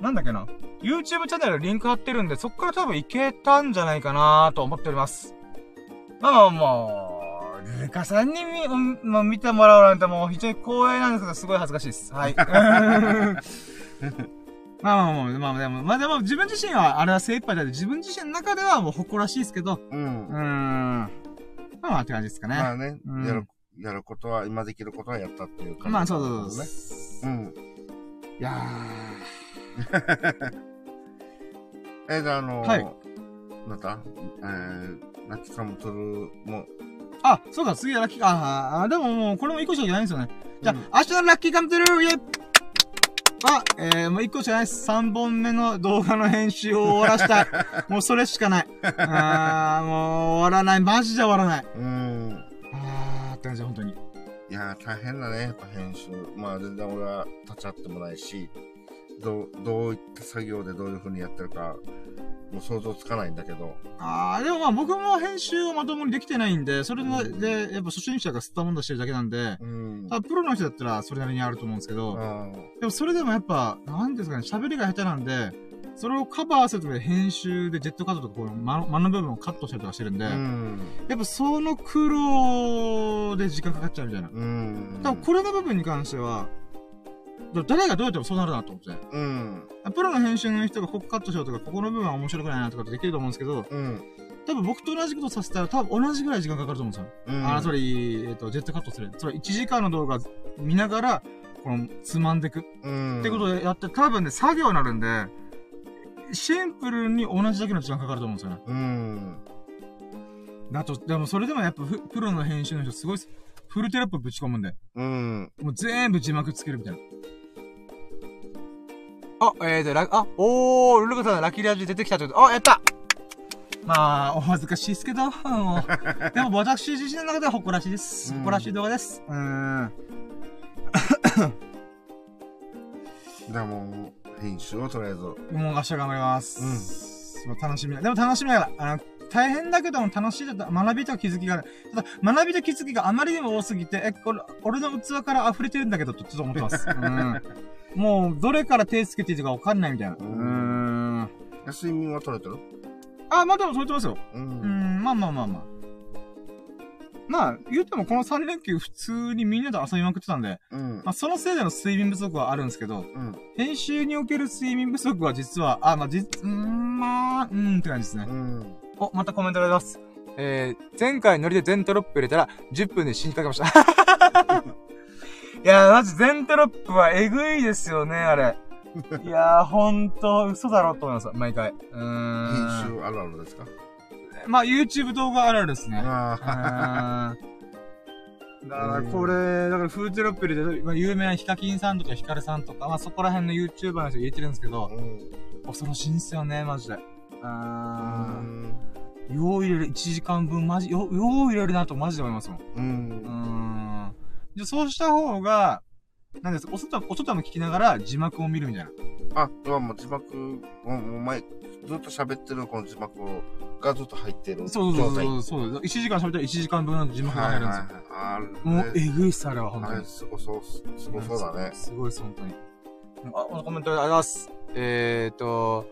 [SPEAKER 1] なんだっけな。YouTube チャンネルリンク貼ってるんで、そっから多分いけたんじゃないかなと思っております。まあまあまあ、ルカさんにみ、うんまあ、見てもらうなんてもう非常に光栄なんですけど、すごい恥ずかしいです。はい。[LAUGHS] [LAUGHS] まあまあまあ、まあでも、まあでも自分自身はあれは精一杯だって自分自身の中ではもう誇らしいですけど、
[SPEAKER 2] う。
[SPEAKER 1] うんーん。まあまあって感じですかね。
[SPEAKER 2] まあね
[SPEAKER 1] うん、
[SPEAKER 2] やる、やることは、今できることはやったっていう感じ。
[SPEAKER 1] まあそうそうそう。
[SPEAKER 2] ね。うん。
[SPEAKER 1] いや [LAUGHS]
[SPEAKER 2] え、で、あの、
[SPEAKER 1] はい
[SPEAKER 2] なんだえー、ラッキーカムトゥルも、
[SPEAKER 1] あ、そうか、次はラッキー、ああ、でももう、これも一個しかないんですよね。じゃあ、
[SPEAKER 2] うん
[SPEAKER 1] 明日のラッキーカムトゥルーイェイあ、えー、もう一個しかないです。三本目の動画の編集を終わらしたい。[LAUGHS] もうそれしかない。あー、もう終わらない。マジで終わらない。
[SPEAKER 2] うん。
[SPEAKER 1] あーって感じ、本当に。
[SPEAKER 2] いやー、大変だね、やっぱ編集。まあ、全然俺は立ち会ってもないし、どう、どういった作業でどういう風にやってるか、もう想像つかないんだけど。
[SPEAKER 1] あー、でもまあ僕も編集をまともにできてないんで、それで、でやっぱ初心者が吸ったもんだしてるだけなんで、
[SPEAKER 2] うん。
[SPEAKER 1] プロの人だったらそれなりにあると思うんですけど、
[SPEAKER 2] あ
[SPEAKER 1] でもそれでもやっぱ、なんですかね、喋りが下手なんで、それをカバーするために編集でジェットカットとかこの間間の部分をカットしたりとかしてるんで、
[SPEAKER 2] うん。
[SPEAKER 1] やっぱその苦労で時間かかっちゃうみたいな。
[SPEAKER 2] うん。
[SPEAKER 1] 多分これの部分に関しては、だ誰がどうやってもそうなるなと思って。
[SPEAKER 2] うん。
[SPEAKER 1] プロの編集の人がここカットしようとか、ここの部分は面白くないなとかってできると思うんですけど、
[SPEAKER 2] うん。
[SPEAKER 1] 多分僕と同じことさせたら多分同じぐらい時間かかると思うんですよ。
[SPEAKER 2] うん。
[SPEAKER 1] あ、つまり、えっ、と、ジェットカットする。つまり1時間の動画見ながら、この、つまんでいく。
[SPEAKER 2] うん。
[SPEAKER 1] ってことでやって、多分ね、作業になるんで、シンプルに同じだけの時間かかると思うんですよね。
[SPEAKER 2] うん。
[SPEAKER 1] だと、でもそれでもやっぱフプロの編集の人すごい。フルテロップぶち込むんで。
[SPEAKER 2] うん。
[SPEAKER 1] もう全部字幕つけるみたいな。あ、えーと、ラ、あ、おー、ルルカさんのラッキーラジ出てきたってことあ、やったまあ、お恥ずかしいですけど、もう [LAUGHS] でも私自身の中では誇らしいです。
[SPEAKER 2] うん
[SPEAKER 1] 誇らしい動画です。うーん。
[SPEAKER 2] でも、編集をとりあえず。
[SPEAKER 1] もう明日頑張ります。うん。楽しみな。でも楽しみながら、あの、大変だけども楽しいだった。学びと気づきがある。ただ、学びと気づきがあまりにも多すぎて、え、これ、俺の器から溢れてるんだけど、とちょっと思ってます。うん。もう、どれから手つけていいかわかんないみたいな。うーん。
[SPEAKER 2] 睡眠は取れてる？
[SPEAKER 1] あ、まあでも取れてますよ。
[SPEAKER 2] う。
[SPEAKER 1] うんん、まあまあまあまあ。まあ、言ってもこの3連休普通にみんなで遊びまくってたんで、
[SPEAKER 2] うん
[SPEAKER 1] ま。あそのせいでの睡眠不足はあるんですけど、
[SPEAKER 2] うん。
[SPEAKER 1] 編集における睡眠不足は実は、あ、まあ、実、うーん、まあ、うーんって感じですね。
[SPEAKER 2] うん。
[SPEAKER 1] お、またコメントありがとうございます。えー、前回ノリで全テロップ入れたら、10分で死にかけました。いやー、マジ全テロップはえぐいですよね、あれ。[LAUGHS] いやー、ほんと、嘘だろと思います、毎回。うーん。
[SPEAKER 2] 編集あるあるですか？
[SPEAKER 1] まあ、YouTube 動画あるあるですね。
[SPEAKER 2] ああ。
[SPEAKER 1] うんだからこれ、だからフーテロップ入れて、まあ、有名なヒカキンさんとかヒカルさんとか、まあそこら辺の YouTuber の人入れてるんですけど、
[SPEAKER 2] うん。
[SPEAKER 1] 恐ろしいんですよね、マジで。
[SPEAKER 2] う
[SPEAKER 1] あ
[SPEAKER 2] ん。
[SPEAKER 1] ー。よう入れる、1時間分マジ、よ、よう入れるなとマジで思いますもん。
[SPEAKER 2] う。
[SPEAKER 1] うんーん。じゃ、そうした方が、なんですお外、お外も聞きながら字幕を見るみたいな。
[SPEAKER 2] あ、ではもう字幕、もうもう前、ずっと喋ってるこの字幕がずっと入ってる
[SPEAKER 1] そう。そうそうそう。そう1時間喋ったら1時間分の字幕が
[SPEAKER 2] はい
[SPEAKER 1] 入るんですよ。
[SPEAKER 2] はいはい。あるね
[SPEAKER 1] もう、えぐいっす、あれは、本当に
[SPEAKER 2] あれ、。すごそう、すごそうだね。
[SPEAKER 1] すごいです、本当に。あ、コメントありがとうございます。えーと、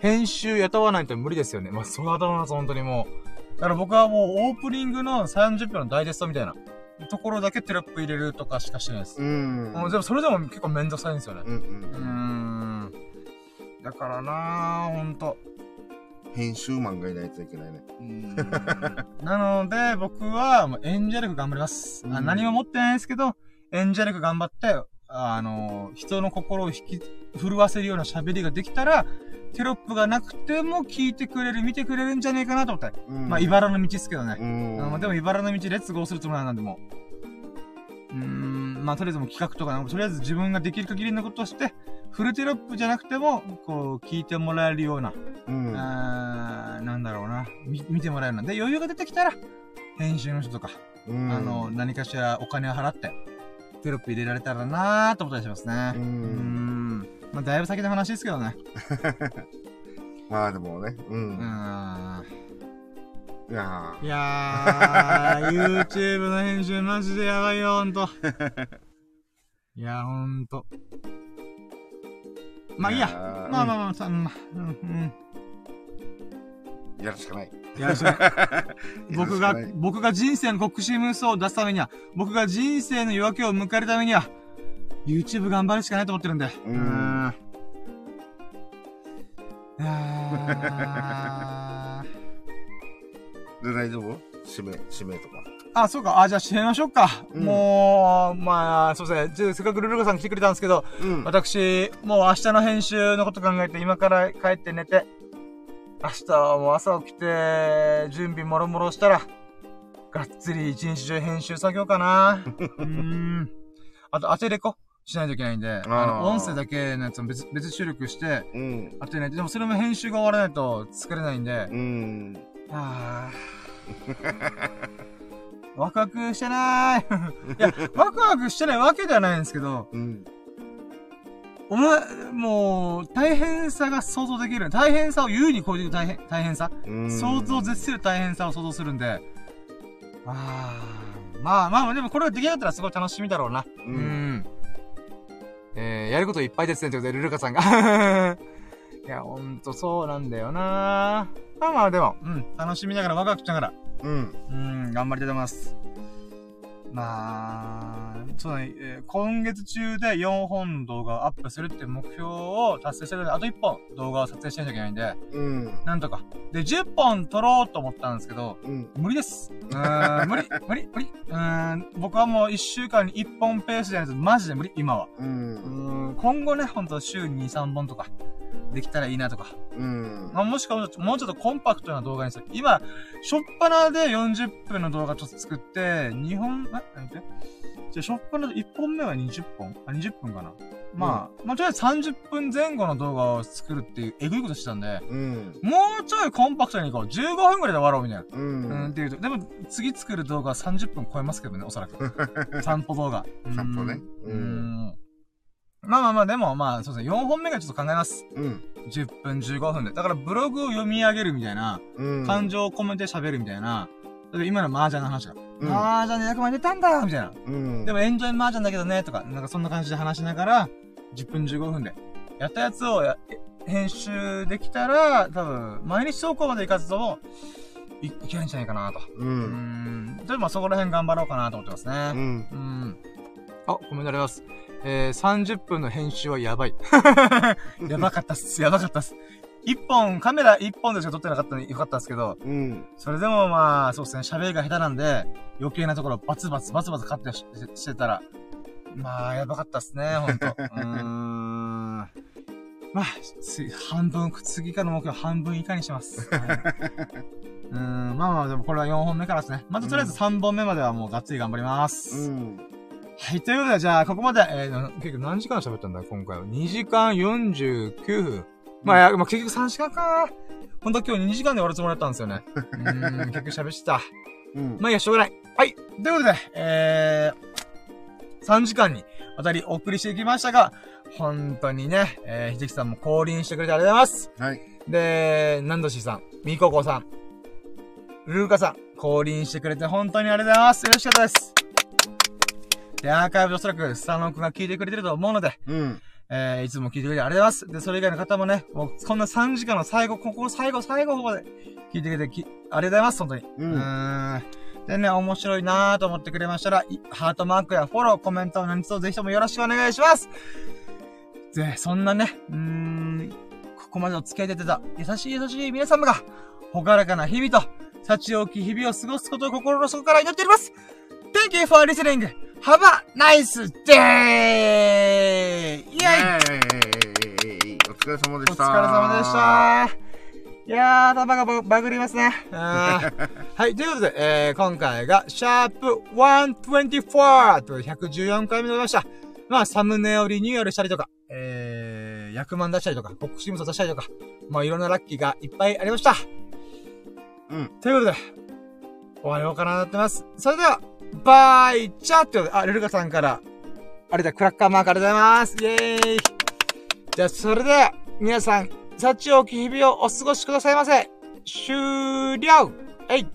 [SPEAKER 1] 編集雇わないと無理ですよね。まあ、それはだろうな、本当にもう。だから僕はもうオープニングの30分のダイジェストみたいなところだけテロップ入れるとかしかしてないです。
[SPEAKER 2] うん。
[SPEAKER 1] もうでもそれでも結構めんどくさいんですよね。
[SPEAKER 2] うん
[SPEAKER 1] うー
[SPEAKER 2] うん。
[SPEAKER 1] ん。だからなぁ、ほんと。
[SPEAKER 2] 編集マンがいないといけないね。
[SPEAKER 1] なので、僕は、もう演者力頑張ります。あ
[SPEAKER 2] うん
[SPEAKER 1] 何も持ってないですけど、演者力頑張って、あの、人の心を引き、震わせるような喋りができたら、テロップがなくても聞いてくれる、見てくれるんじゃねえかなと思って。
[SPEAKER 2] うん
[SPEAKER 1] まあ、茨の道ですけどね。
[SPEAKER 2] うん。
[SPEAKER 1] あまあでも、茨の道、レッツゴーするつもりなんで、もう。うーん、まあ、とりあえずもう企画とか、とりあえず自分ができる限りのことをして、フルテロップじゃなくても、こう、聞いてもらえるような、
[SPEAKER 2] うん。
[SPEAKER 1] あーなんだろうな。み、見てもらえるの。で、余裕が出てきたら、編集の人とか、
[SPEAKER 2] うん
[SPEAKER 1] あの、、何かしらお金を払って、テロップ入れられたらなーと思ったりしますね。
[SPEAKER 2] うん。
[SPEAKER 1] ん。まあ、だいぶ先の話ですけどね。[LAUGHS]
[SPEAKER 2] まあでもね、う。
[SPEAKER 1] うんーん。
[SPEAKER 2] いや
[SPEAKER 1] いやー、YouTube の編集マジでやばいよ、ほんと。[LAUGHS] いや、ほんと。
[SPEAKER 2] ー
[SPEAKER 1] まあいいや。
[SPEAKER 2] ー
[SPEAKER 1] まあまあまあ、さまあ、うん、うん。
[SPEAKER 2] やるしかない。
[SPEAKER 1] いや、そ [LAUGHS] れ僕が
[SPEAKER 2] やるしかない、
[SPEAKER 1] 僕が人生の国士無双を出すためには、僕が人生の夜明けを迎えるためには、YouTube 頑張るしかないと思ってるんで。
[SPEAKER 2] うん
[SPEAKER 1] ーん。いやー
[SPEAKER 2] で、大丈夫？指名、指名とか。
[SPEAKER 1] あ、そうか。あ、じゃあ、締めましょうか。
[SPEAKER 2] うん
[SPEAKER 1] もう、まあ、そうですね。せっかくルルカさん来てくれたんですけど、
[SPEAKER 2] うん。
[SPEAKER 1] 私、もう明日の編集のこと考えて、今から帰って寝て、明日はもう朝起きて、準備もろもろしたら、がっつり一日中編集作業かな。[LAUGHS] うーん。あと、当てレコしないといけないんで、あの、音声だけのやつも別、別収録して、
[SPEAKER 2] うん。
[SPEAKER 1] 当てないと。でもそれも編集が終わらないと作れないんで、
[SPEAKER 2] うん。
[SPEAKER 1] あーワクワクしてない。[LAUGHS] いや、ワクワクしてないわけではないんですけど、
[SPEAKER 2] うん。
[SPEAKER 1] お前、もう、大変さが想像できる。大変さを優に超えていく大変、大変さ。
[SPEAKER 2] うん。
[SPEAKER 1] 想像を絶する大変さを想像するんで、あーまあまあ、でもこれができなかったらすごい楽しみだろうな。
[SPEAKER 2] う。
[SPEAKER 1] うんん。えー、やることいっぱいですね、ということで、ルルカさんが。[LAUGHS] いや、ほんとそうなんだよなまあまあ、でも、うん、楽しみながらワクワクしながら、
[SPEAKER 2] うん。
[SPEAKER 1] うん、頑張りたいと思います。まあ、そうだね、えー今月中で4本動画をアップするって目標を達成してるので、あと1本動画を撮影しないといけないんで、
[SPEAKER 2] うん。
[SPEAKER 1] なんとか。で、10本撮ろうと思ったんですけど、
[SPEAKER 2] うん。
[SPEAKER 1] 無理です。うーん、無理、[LAUGHS] 無理、無理。うーん、僕はもう1週間に1本ペースじゃないとマジで無理、今は。
[SPEAKER 2] う。
[SPEAKER 1] うんーん、今後ね、ほんと週に2、3本とか、できたらいいなとか。
[SPEAKER 2] うん。
[SPEAKER 1] まあ、もしくはもうちょっとコンパクトな動画にする。今、しょっぱなで40分の動画ちょっと作って、2本、え何言って？じゃあ、しょっぱなで1本目は20本？あ、20分かな？まあ、まあ、とりあえず30分前後の動画を作るっていう、えぐいことしてたんで、
[SPEAKER 2] うん。
[SPEAKER 1] もうちょいコンパクトにいこう。15分ぐらいで終わろう、みたいな。
[SPEAKER 2] う
[SPEAKER 1] うん、っ
[SPEAKER 2] ん。
[SPEAKER 1] ていうと、でも、次作る動画は30分超えますけどね、おそらく。[LAUGHS] 散歩動画。
[SPEAKER 2] 散歩ね
[SPEAKER 1] う。
[SPEAKER 2] うん
[SPEAKER 1] ん。まあまあまあ、でもまあ、そうですね、4本目がちょっと考えます。
[SPEAKER 2] うん。
[SPEAKER 1] 10分、15分で。だから、ブログを読み上げるみたいな、
[SPEAKER 2] うん。
[SPEAKER 1] 感情を込めて喋るみたいな。今の麻雀の話が。
[SPEAKER 2] うん
[SPEAKER 1] 麻雀で100万出たんだみたいな。
[SPEAKER 2] うん。
[SPEAKER 1] でも、エンジョイ麻雀だけどね、とか、なんかそんな感じで話しながら、10分15分で。やったやつをや、編集できたら、多分、毎日投稿までいかずとも、いいけるんじゃないかなと。
[SPEAKER 2] う。
[SPEAKER 1] うんん。で、まあそこら辺頑張ろうかなと思ってます
[SPEAKER 2] う
[SPEAKER 1] ね。
[SPEAKER 2] ん。
[SPEAKER 1] うん。あ、コメントあります。えー、30分の編集はやばい。[LAUGHS] やばかったっす。やばかったっす。一本、カメラ一本でしか撮ってなかったのによかったんですけど、
[SPEAKER 2] うん。
[SPEAKER 1] それでもまあ、そうですね、喋りが下手なんで、余計なところバツバツバツバツカットししてたら、まあ、やばかったっすね、ほんと。[LAUGHS] うーん。まあ、つ半分、次からの目標半分以下にします。はい、うーん、まあまあ、でもこれは4本目からですね。まずとりあえず3本目まではもうがっつり頑張ります。
[SPEAKER 2] うん。
[SPEAKER 1] はい、ということで、じゃあ、ここまで、えー、結局何時間喋ったんだ、今回は。2時間49分。まあ、やまあ、結局3時間か。ほんと今日2時間で終わるつもりだったんですよね。うーん、結局喋ってた。
[SPEAKER 2] うん。
[SPEAKER 1] まあいいや、しょうがない。はい。ということで、えー、3時間にわたりお送りしていきましたが、本当にね、えー、ひじきさんも降臨してくれてありがとうございます。
[SPEAKER 2] はい。
[SPEAKER 1] で、なんどしさん、みここさん、ルーカさん、降臨してくれて本当にありがとうございます。嬉しかったです。で、アーカイブでおそらく、スタノくんが聞いてくれてると思うので、
[SPEAKER 2] うん。
[SPEAKER 1] えー、いつも聞いてくれてありがとうございます。で、それ以外の方もね、もうこんな3時間の最後、ここ最後、最後まで聞いてくれてき、ありがとうございます、本当に。
[SPEAKER 2] う。
[SPEAKER 1] うんーん。でね、面白いなーと思ってくれましたら、いハートマークやフォロー、コメント、何卒ぜひともよろしくお願いします。で、そんなね、うーん、ここまでお付き合いいただいた優しい優しい皆様が、ほがらかな日々と、幸多き日々を過ごすことを心の底から祈っております。Thank you for listening! Have a nice day! イェ
[SPEAKER 2] イお疲れ様でした。
[SPEAKER 1] お疲れ様でし。た。いやー、頭がババグりますね。あ [LAUGHS] ーはい、ということで、えー、今回が、シャープ124と114回目でございました。まあ、サムネをリニューアルしたりとか、えー、役満出したりとか、ボックスニム出したりとか、まあ、いろんなラッキーがいっぱいありました。
[SPEAKER 2] うん。
[SPEAKER 1] ということで、終わろうかなと思ってます。それでは、バイチャーってことで、あ、ルルカさんから、あれだ、クラッカーマークありがとうございます。イェーイ。じゃあ、それでは、皆さん、幸多き日々をお過ごしくださいませ。終了。えい。